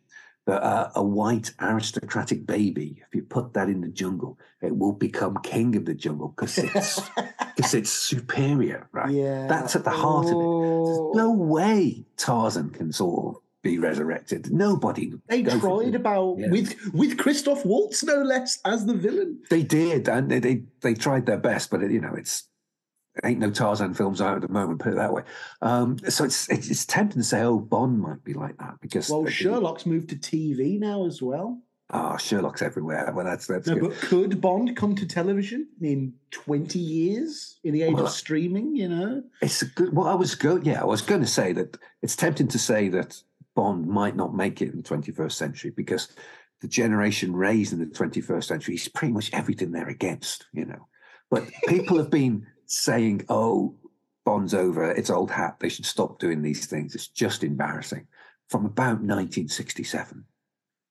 that uh, a white aristocratic baby, if you put that in the jungle, it will become king of the jungle because it's <laughs> because it's superior, right? Yeah. That's at the heart of it. There's no way Tarzan can sort of be resurrected. Nobody. They tried about Yeah. with with Christoph Waltz, no less, as the villain. They did, and they they, they tried their best, but it, you know, it's ain't no Tarzan films out at the moment. Put it that way. Um, so it's, it's it's tempting to say, oh, Bond might be like that because Well, Sherlock's moved to TV now as well. Oh, Sherlock's everywhere. Well, that's that's No, good. but could Bond come to television in 20 years in the age Well, of streaming, you know? It's a good. Well, I was go. Yeah, I was going to say that it's tempting to say that Bond might not make it in the 21st century because the generation raised in the 21st century is pretty much everything they're against. You know, but people have been saying, "Oh, Bond's over. It's old hat. They should stop doing these things. It's just embarrassing." From about 1967.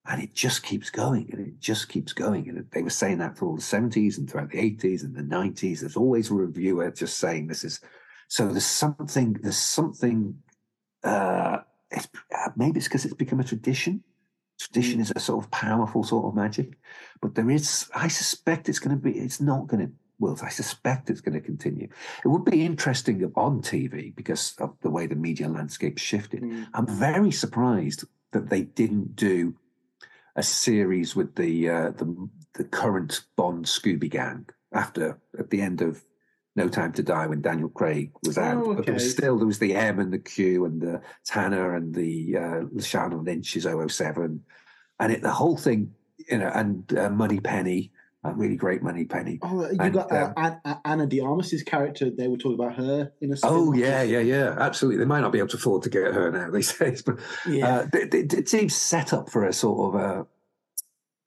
And it just keeps going and it just keeps going. And they were saying that for all the 70s and throughout the 80s and the 90s. There's always a reviewer just saying this is so there's something, there's something, uh, it's, uh, maybe it's because it's become a tradition. Tradition is a sort of powerful sort of magic, but there is, I suspect it's going to be, it's not going to, well, I suspect it's going to continue. It would be interesting on TV because of the way the media landscape shifted. Mm. I'm very surprised that they didn't do a series with the uh, the the current Bond Scooby Gang after at the end of No Time to Die when Daniel Craig was out. Oh, But there was still there was the M and the Q and the Tanner and the uh, Lashana Lynch's 007 and it the whole thing you know and uh, Moneypenny, a really great Moneypenny. Oh, you And, got uh, um, An- Ana de Armas's character. They were talking about her in a. Oh yeah, yeah, yeah, absolutely. They might not be able to afford to get her now <laughs> these days, but yeah. uh, it, it, it seems set up for a sort of a,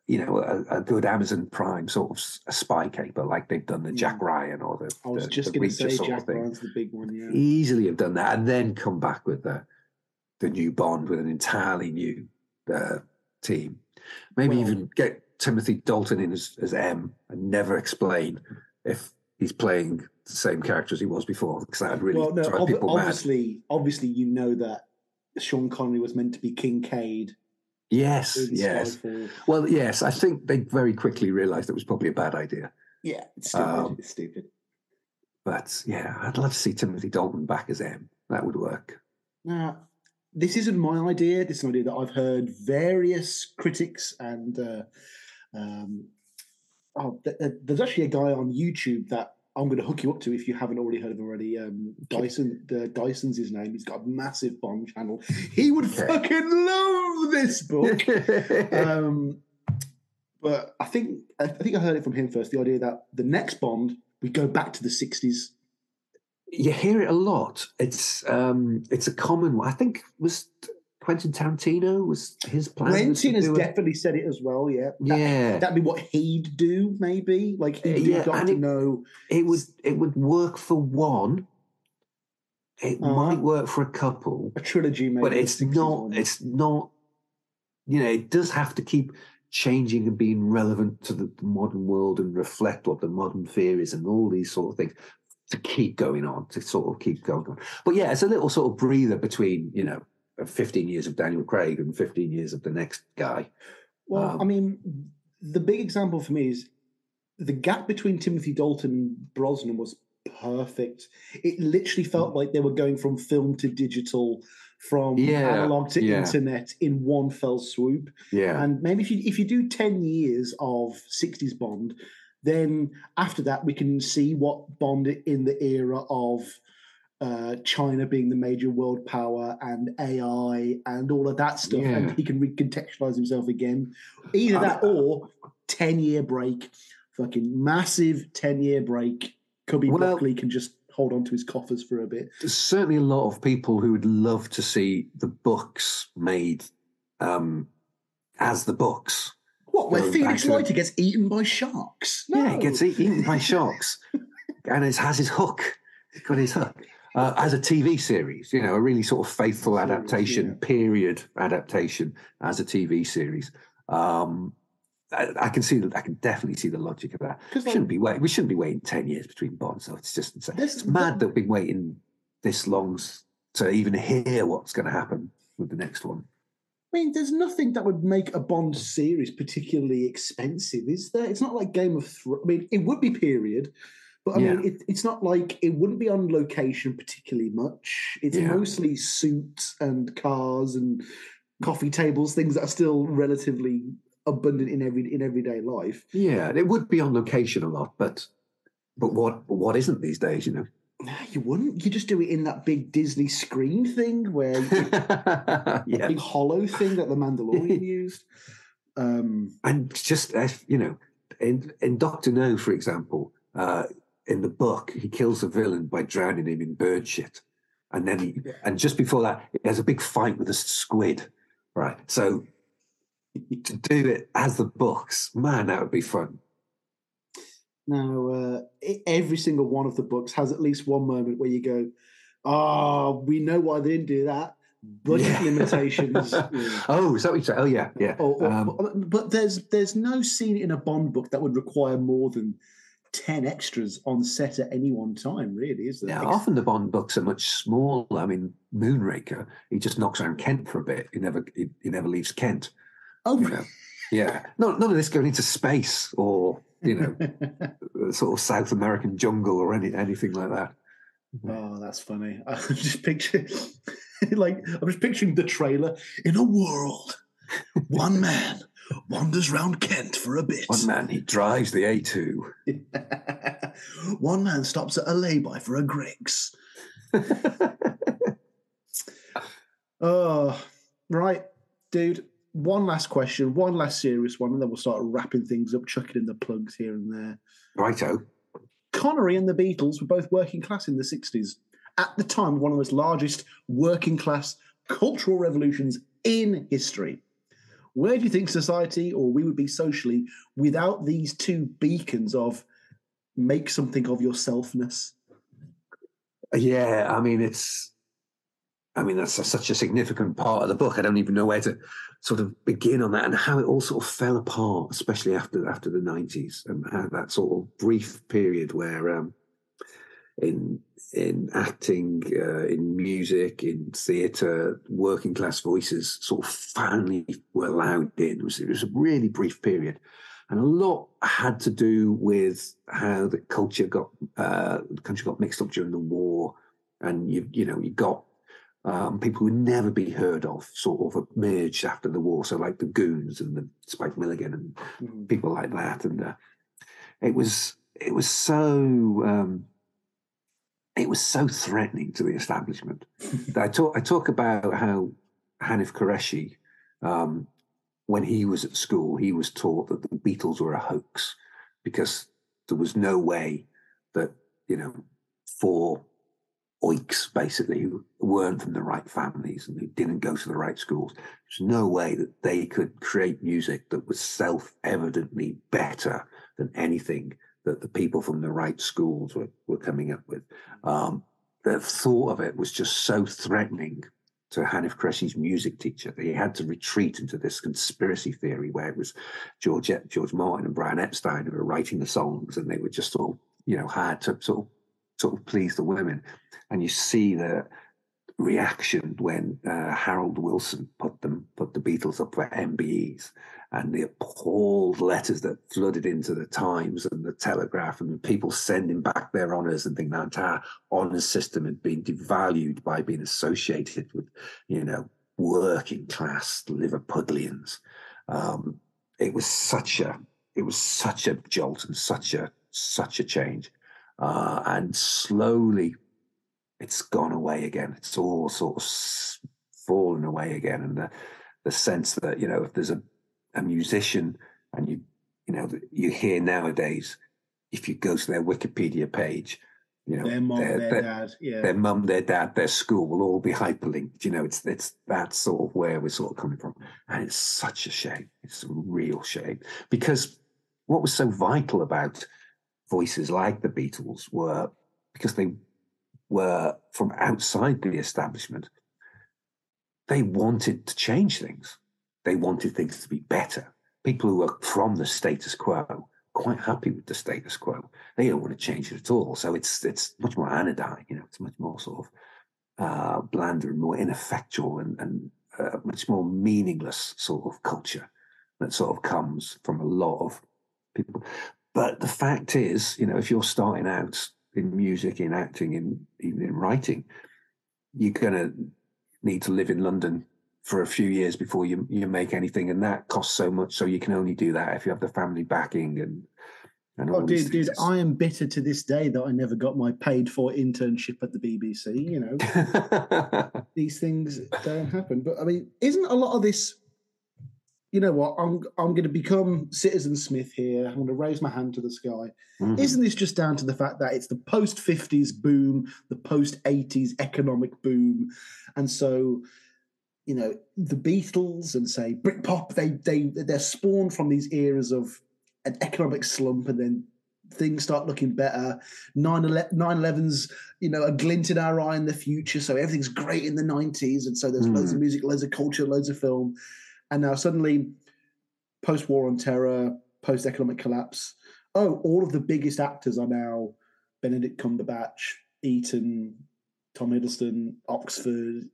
you know, a, a good Amazon Prime sort of spy caper, like they've done the Jack Ryan or the. Mm. I was the- just going to say Jack. Ryan's the big one. Yeah. Easily have done that, and then come back with the the new Bond with an entirely new uh, team. Maybe Well- even get Timothy Dalton in as, as M and never explain if he's playing the same character as he was before, because that would really well, no, drive ob- people mad. obviously, obviously, you know that Sean Connery was meant to be Kincade. Yes, yes. Skyfall. Well, yes, I think they very quickly realised it was probably a bad idea. Yeah, it's stupid. Um, it's stupid. But yeah, I'd love to see Timothy Dalton back as M. That would work. Now, this isn't my idea. This is an idea that I've heard various critics and uh, um, oh, th- th- there's actually a guy on YouTube that I'm going to hook you up to if you haven't already heard of him already. Um, Dyson, the Dyson's his name. He's got a massive Bond channel. He would fucking love this book. <laughs> um, but I think I think I heard it from him first. The idea that the next Bond we go back to the '60s. you hear it a lot. It's um, it's a common one. I think was Quentin Tarantino was his plan. Quentin has definitely said it as well. Yeah, That- yeah, that'd be what he'd do. Maybe like he'd do Yeah, Doctor it- No. it would it would work for one. It Uh-huh. might work for a couple, A trilogy, maybe. but it's not. It's not. You know, it does have to keep changing and being relevant to the, the modern world and reflect what the modern fear is and all these sort of things to keep going on, to sort of keep going on. But yeah, it's a little sort of breather between you know, 15 years of Daniel Craig and 15 years of the next guy. Well, Um, I mean, the big example for me is the gap between Timothy Dalton and Brosnan was perfect. It literally felt like they were going from film to digital, from Yeah, analog to yeah. internet in one fell swoop. Yeah, And maybe if you if you do ten years of '60s Bond, then after that we can see what Bond in the era of uh, China being the major world power and AI and all of that stuff, Yeah. and he can recontextualize himself again. Either that or ten year break, fucking massive ten year break. Cubby Well- Broccoli can just hold on to his coffers for a bit. there's certainly a lot of people who would love to see the books made um, as the books. What? Where Going Felix back to the- Leiter gets eaten by sharks? Yeah, he gets eaten by sharks, <laughs> and it has his hook. He's got his hook uh, as a TV series. You know, a really sort of faithful Series, adaptation, yeah. period adaptation as a TV series. Um, I, I can see that. I can definitely see the logic of that. We like- shouldn't be wait. We shouldn't be waiting ten years between bonds. So it's just insane. This- It's mad that we've been waiting this long to even hear what's going to happen with the next one. I mean, there's nothing that would make a Bond series particularly expensive, is there? It's not like Game of Thrones. I mean, it would be period, but I mean, it, it's not like it wouldn't be on location particularly much. It's Yeah. mostly suits and cars and coffee tables, things that are still relatively abundant in every in everyday life. Yeah, it would be on location a lot, but but what what isn't these days? You know. You wouldn't. You just do it in that big Disney screen thing where yeah. <laughs> big hollow thing that the Mandalorian <laughs> used. Um, And just you know, in in Doctor No, for example, uh, in the book, he kills the villain by drowning him in bird shit, and then he and just before that, he has a big fight with a squid. Right, so to do it as the books, man, that would be fun. now, uh, every single one of the books has at least one moment where you go, "Oh, we know why they didn't do that. Budget Yeah. limitations." Yeah. <laughs> oh, is that what you say? Oh, yeah, yeah. Or, or- Um, but there's there's no scene in a Bond book that would require more than ten extras on set at any one time. Really, is there? Yeah, often the Bond books are much smaller. I mean, Moonraker, he just knocks around Kent for a bit. He never, he, he never leaves Kent. oh, You know, yeah. No, none of this going into space or you know, <laughs> uh, sort of South American jungle or any anything like that. Mm-hmm. Oh, that's funny. <laughs> I'm just picturing, <laughs> like, I'm just picturing the trailer in a world. One man wanders round Kent for a bit. One man, he drives the A2. <laughs> One man stops at a lay-by for a Greggs. <laughs> Oh, ah, right, dude. One last question, one last serious one, and then we'll start wrapping things up, chucking in the plugs here and there. Righto. Connery and the Beatles were both working class in the 60s. At the time, one of the most largest working class cultural revolutions in history. Where do you think society or we would be socially without these two beacons of make something of yourselfness? Yeah, I mean, it's. I mean, that's a, such a significant part of the book. I don't even know where to sort of begin on that and how it all sort of fell apart, especially after after the nineties, and how that sort of brief period where, um, in in acting, uh, in music, in theatre, working class voices sort of finally were allowed in. It was, it was a really brief period. And a lot had to do with how the culture got, uh, the country got mixed up during the war, and you, you know, you got um, people who would never be heard of sort of emerged after the war. So like the Goons and the Spike Milligan and people like that, and uh, it was it was so um, it was so threatening to the establishment. <laughs> I talk I talk about how Hanif Kureishi, um, when he was at school, he was taught that the Beatles were a hoax because there was no way that you know four oiks basically who weren't from the right families and who didn't go to the right schools. There's no way that they could create music that was self-evidently better than anything that the people from the right schools were, were coming up with. Um, the thought of it was just so threatening to Hanif Kureishi's music teacher that he had to retreat into this conspiracy theory where it was George George Martin and Brian Epstein who were writing the songs and they were just all you know had to sort of sort of please the women. And you see the reaction when uh, Harold Wilson put them put the Beatles up for MBEs and the appalled letters that flooded into the Times and the Telegraph and people sending back their honours and think that entire honours system had been devalued by being associated with, you know, working class Liverpudlians. Um, it was such a it was such a jolt and such a such a change. Uh, and slowly it's gone away again. It's all sort of fallen away again. And the, the sense that, you know, if there's a, a musician and you, you know, you hear nowadays, if you go to their Wikipedia page, you know, Their mom, their- their, their- dad, yeah. their mum, their dad, their school will all be <laughs> hyperlinked. You know, it's it's that's sort of where we're sort of coming from, and it's such a shame. It's a real shame because what was so vital about voices like the Beatles were because they were from outside the establishment. They wanted to change things. They wanted things to be better. People who were from the status quo quite happy with the status quo. They don't want to change it at all. So it's it's much more anodyne. You know, it's much more sort of uh, blander and more ineffectual and, and uh, much more meaningless sort of culture that sort of comes from a lot of people. But the fact is, you know, if you're starting out in music, in acting, in even in writing, you're going to need to live in London for a few years before you you make anything, and that costs so much. So you can only do that if you have the family backing and. and Oh, dude, dude. I am bitter to this day that I never got my paid for internship at the BBC. You know, <laughs> these things don't happen. But I mean, isn't a lot of this you know what? I'm I'm going to become Citizen Smith here. I'm going to raise my hand to the sky. Mhm. Isn't this just down to the fact that it's the post 50s boom, the post 80s economic boom, and so you know the Beatles and say Britpop, they they they're spawned from these eras of an economic slump, and then things start looking better. 9-11's, you know, a glint in our eye in the future, so everything's great in the 90s, and so there's loads of music, loads of culture, loads of film, and now suddenly post-war on terror, post-economic collapse. Oh, all of the biggest actors are now Benedict Cumberbatch, Eton, Tom Hiddleston, Oxford.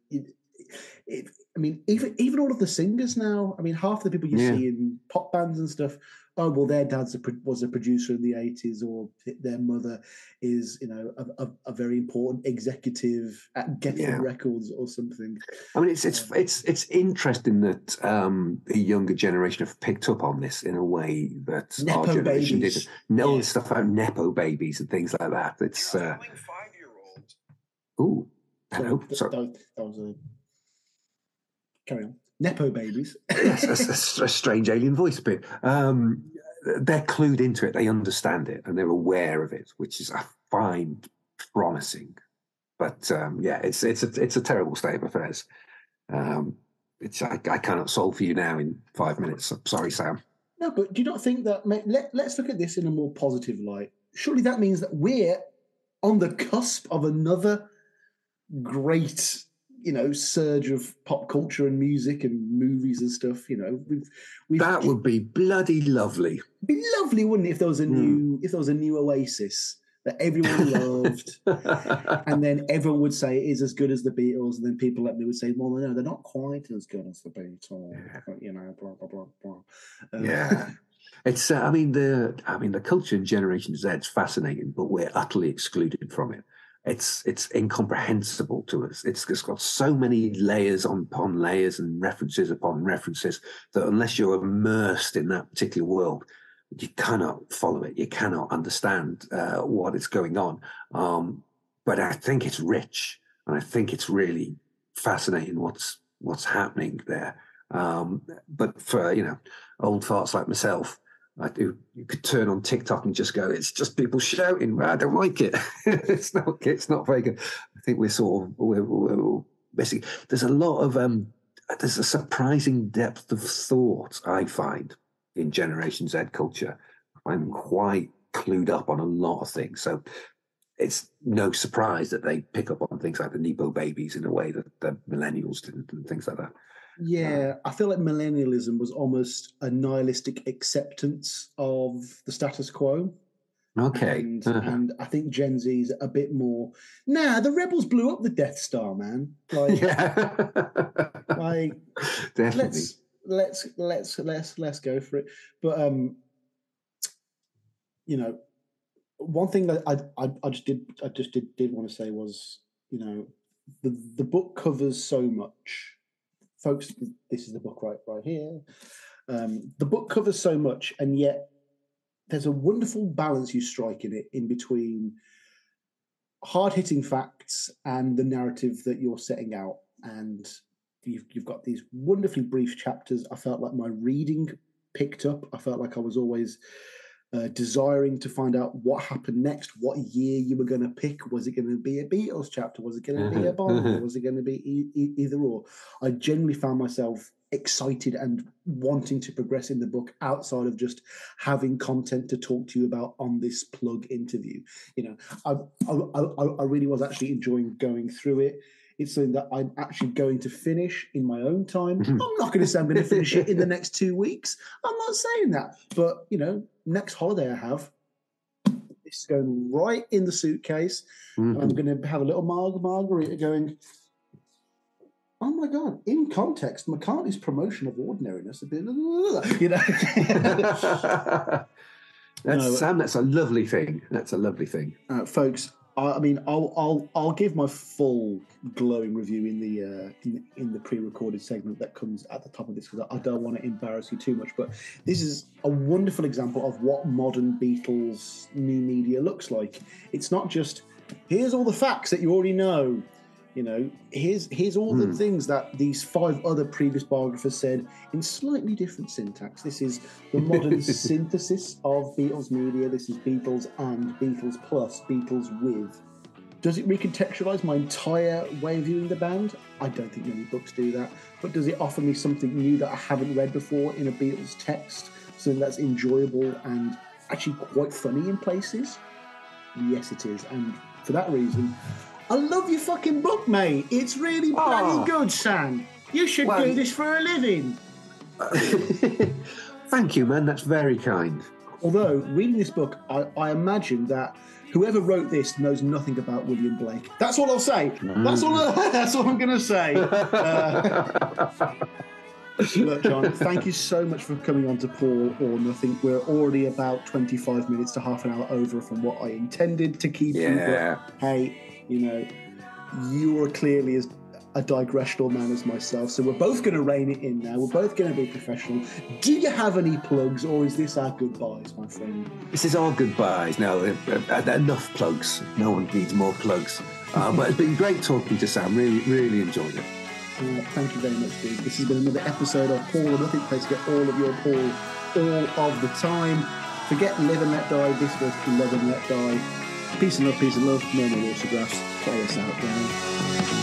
It, it, I mean, even even all of the singers now. I mean, half the people you Yeah. see in pop bands and stuff. Oh well, their dad's a, was a producer in the eighties, or their mother is, you know, a, a, a very important executive at Geffen Yeah. Records or something. I mean, it's it's it's it's interesting that um, the younger generation have picked up on this in a way that our generation babies. didn't. No Yeah. stuff about nepo babies and things like that. It's uh, ooh, hello. Sorry, Sorry. that, that was a carry on. Nepo babies. <laughs> yes, a, a- strange alien voice bit. Um, they're clued into it. They understand it, and they're aware of it, which is I find promising. But um, yeah, it's it's a it's a terrible state of affairs. Um, it's I, I cannot solve for you now in five minutes. I'm sorry, Sam. No, but do you not think that? ma- Let, let's look at this in a more positive light. Surely that means that we're on the cusp of another great, you know, surge of pop culture and music and movies and stuff. You know, we've, we've That would be bloody lovely. it'd be lovely, wouldn't it, if there was a Hmm. new if there was a new Oasis that everyone <laughs> loved. And then everyone would say it is as good as the Beatles, and then people like me would say, "Well, no, they're not quite as good as the Beatles." You know, blah blah blah blah. Um, Yeah. It's, uh, I mean, the, I mean, the culture in Generation Z is fascinating, but we're utterly excluded from it. It's, it's incomprehensible to us. It's, it's got so many layers upon layers and references upon references that unless you're immersed in that particular world, you cannot follow it. You cannot understand uh, what is going on. Um, but I think it's rich, and I think it's really fascinating what's what's happening there. Um, but for you know old farts like myself, do. You could turn on TikTok and just go, "It's just people shouting." I don't like it. <laughs> it's not. It's not very good. I think we're sort of we're, we're, basically. There's a lot of um. There's a surprising depth of thought I find in Generation Z culture. I'm quite clued up on a lot of things, so it's no surprise that they pick up on things like the Nepo babies in a way that the millennials didn't, and things like that. Yeah, I feel like millennialism was almost a nihilistic acceptance of the status quo. Okay. And, Uh-huh. and I think Gen Z's a bit more. Nah, the rebels blew up the Death Star, man. <laughs> Like, yeah. like <laughs> Definitely. let's let's let's let's let's go for it. But um, you know, one thing that I I, I just did I just did did want to say was you know the the book covers so much, folks. This is the book right right here. Um, the book covers so much, and yet there's a wonderful balance you strike in it in between hard hitting facts and the narrative that you're setting out. And you've, you've got these wonderfully brief chapters. I felt like my reading picked up. I felt like I was always uh, desiring to find out what happened next, what year you were going to pick. Was it going to be a Beatles chapter? Was it going to be a Mhm, Bond? mhm. Was it going to be e- e- either or? I generally found myself excited and wanting to progress in the book outside of just having content to talk to you about on this plug interview. You know, I I, I, I really was actually enjoying going through it. It's something that I'm actually going to finish in my own time. Mhm. I'm not going to say I'm going <laughs> to finish it in the next two weeks. I'm not saying that, but you know, next holiday I have, this is going right in the suitcase. And I'm going to have a little mar- margarita going. Oh my god! In context, McCartney's promotion of ordinariness a bit, <laughs> you know. <laughs> that's No, Sam. That's a lovely thing. That's a lovely thing. uh, folks, I, I mean, I'll I'll I'll give my full glowing review in the uh, in, in the pre-recorded segment that comes at the top of this because I, I don't want to embarrass you too much. But this is a wonderful example of what modern Beatles new media looks like. It's not just here's all the facts that you already know. You know, here's here's all the hmm. things that these five other previous biographers said in slightly different syntax. This is the modern <laughs> synthesis of Beatles media. This is Beatles and Beatles plus Beatles with. Does it recontextualize my entire way of viewing the band? I don't think many books do that. But does it offer me something new that I haven't read before in a Beatles text? Something that's enjoyable and actually quite funny in places? Yes, it is. And for that reason, I love your fucking book, mate. It's really bloody Oh. good, Sam. You should Well- do this for a living. <laughs> Thank you, man. That's very kind. Although, reading this book, I, I imagine that whoever wrote this knows nothing about William Blake. That's all I'll say. That's all. <laughs> that's all I'm going to say. Uh, <laughs> look, John, thank you so much for coming on to Paul or Nothing. We're already about 25 minutes to half an hour over from what I intended to keep you. Yeah. But hey, you know, you are clearly as a digressional man as myself, so we're both going to rein it in now. We're both going to be professional. Do you have any plugs, or is this our goodbyes, my friend? This is our goodbyes now. Uh, uh, enough plugs. No one needs more plugs. Uh, but it's been great talking to Sam. Really, really enjoyed it. Uh, thank you very much, dude. This has been another episode of Paul or Nothing Place to get all of your Paul all of the time. Forget Live and Let Die. This was Love and Let Die. Peace and love, peace and love. No more autographs. Play us out, gang.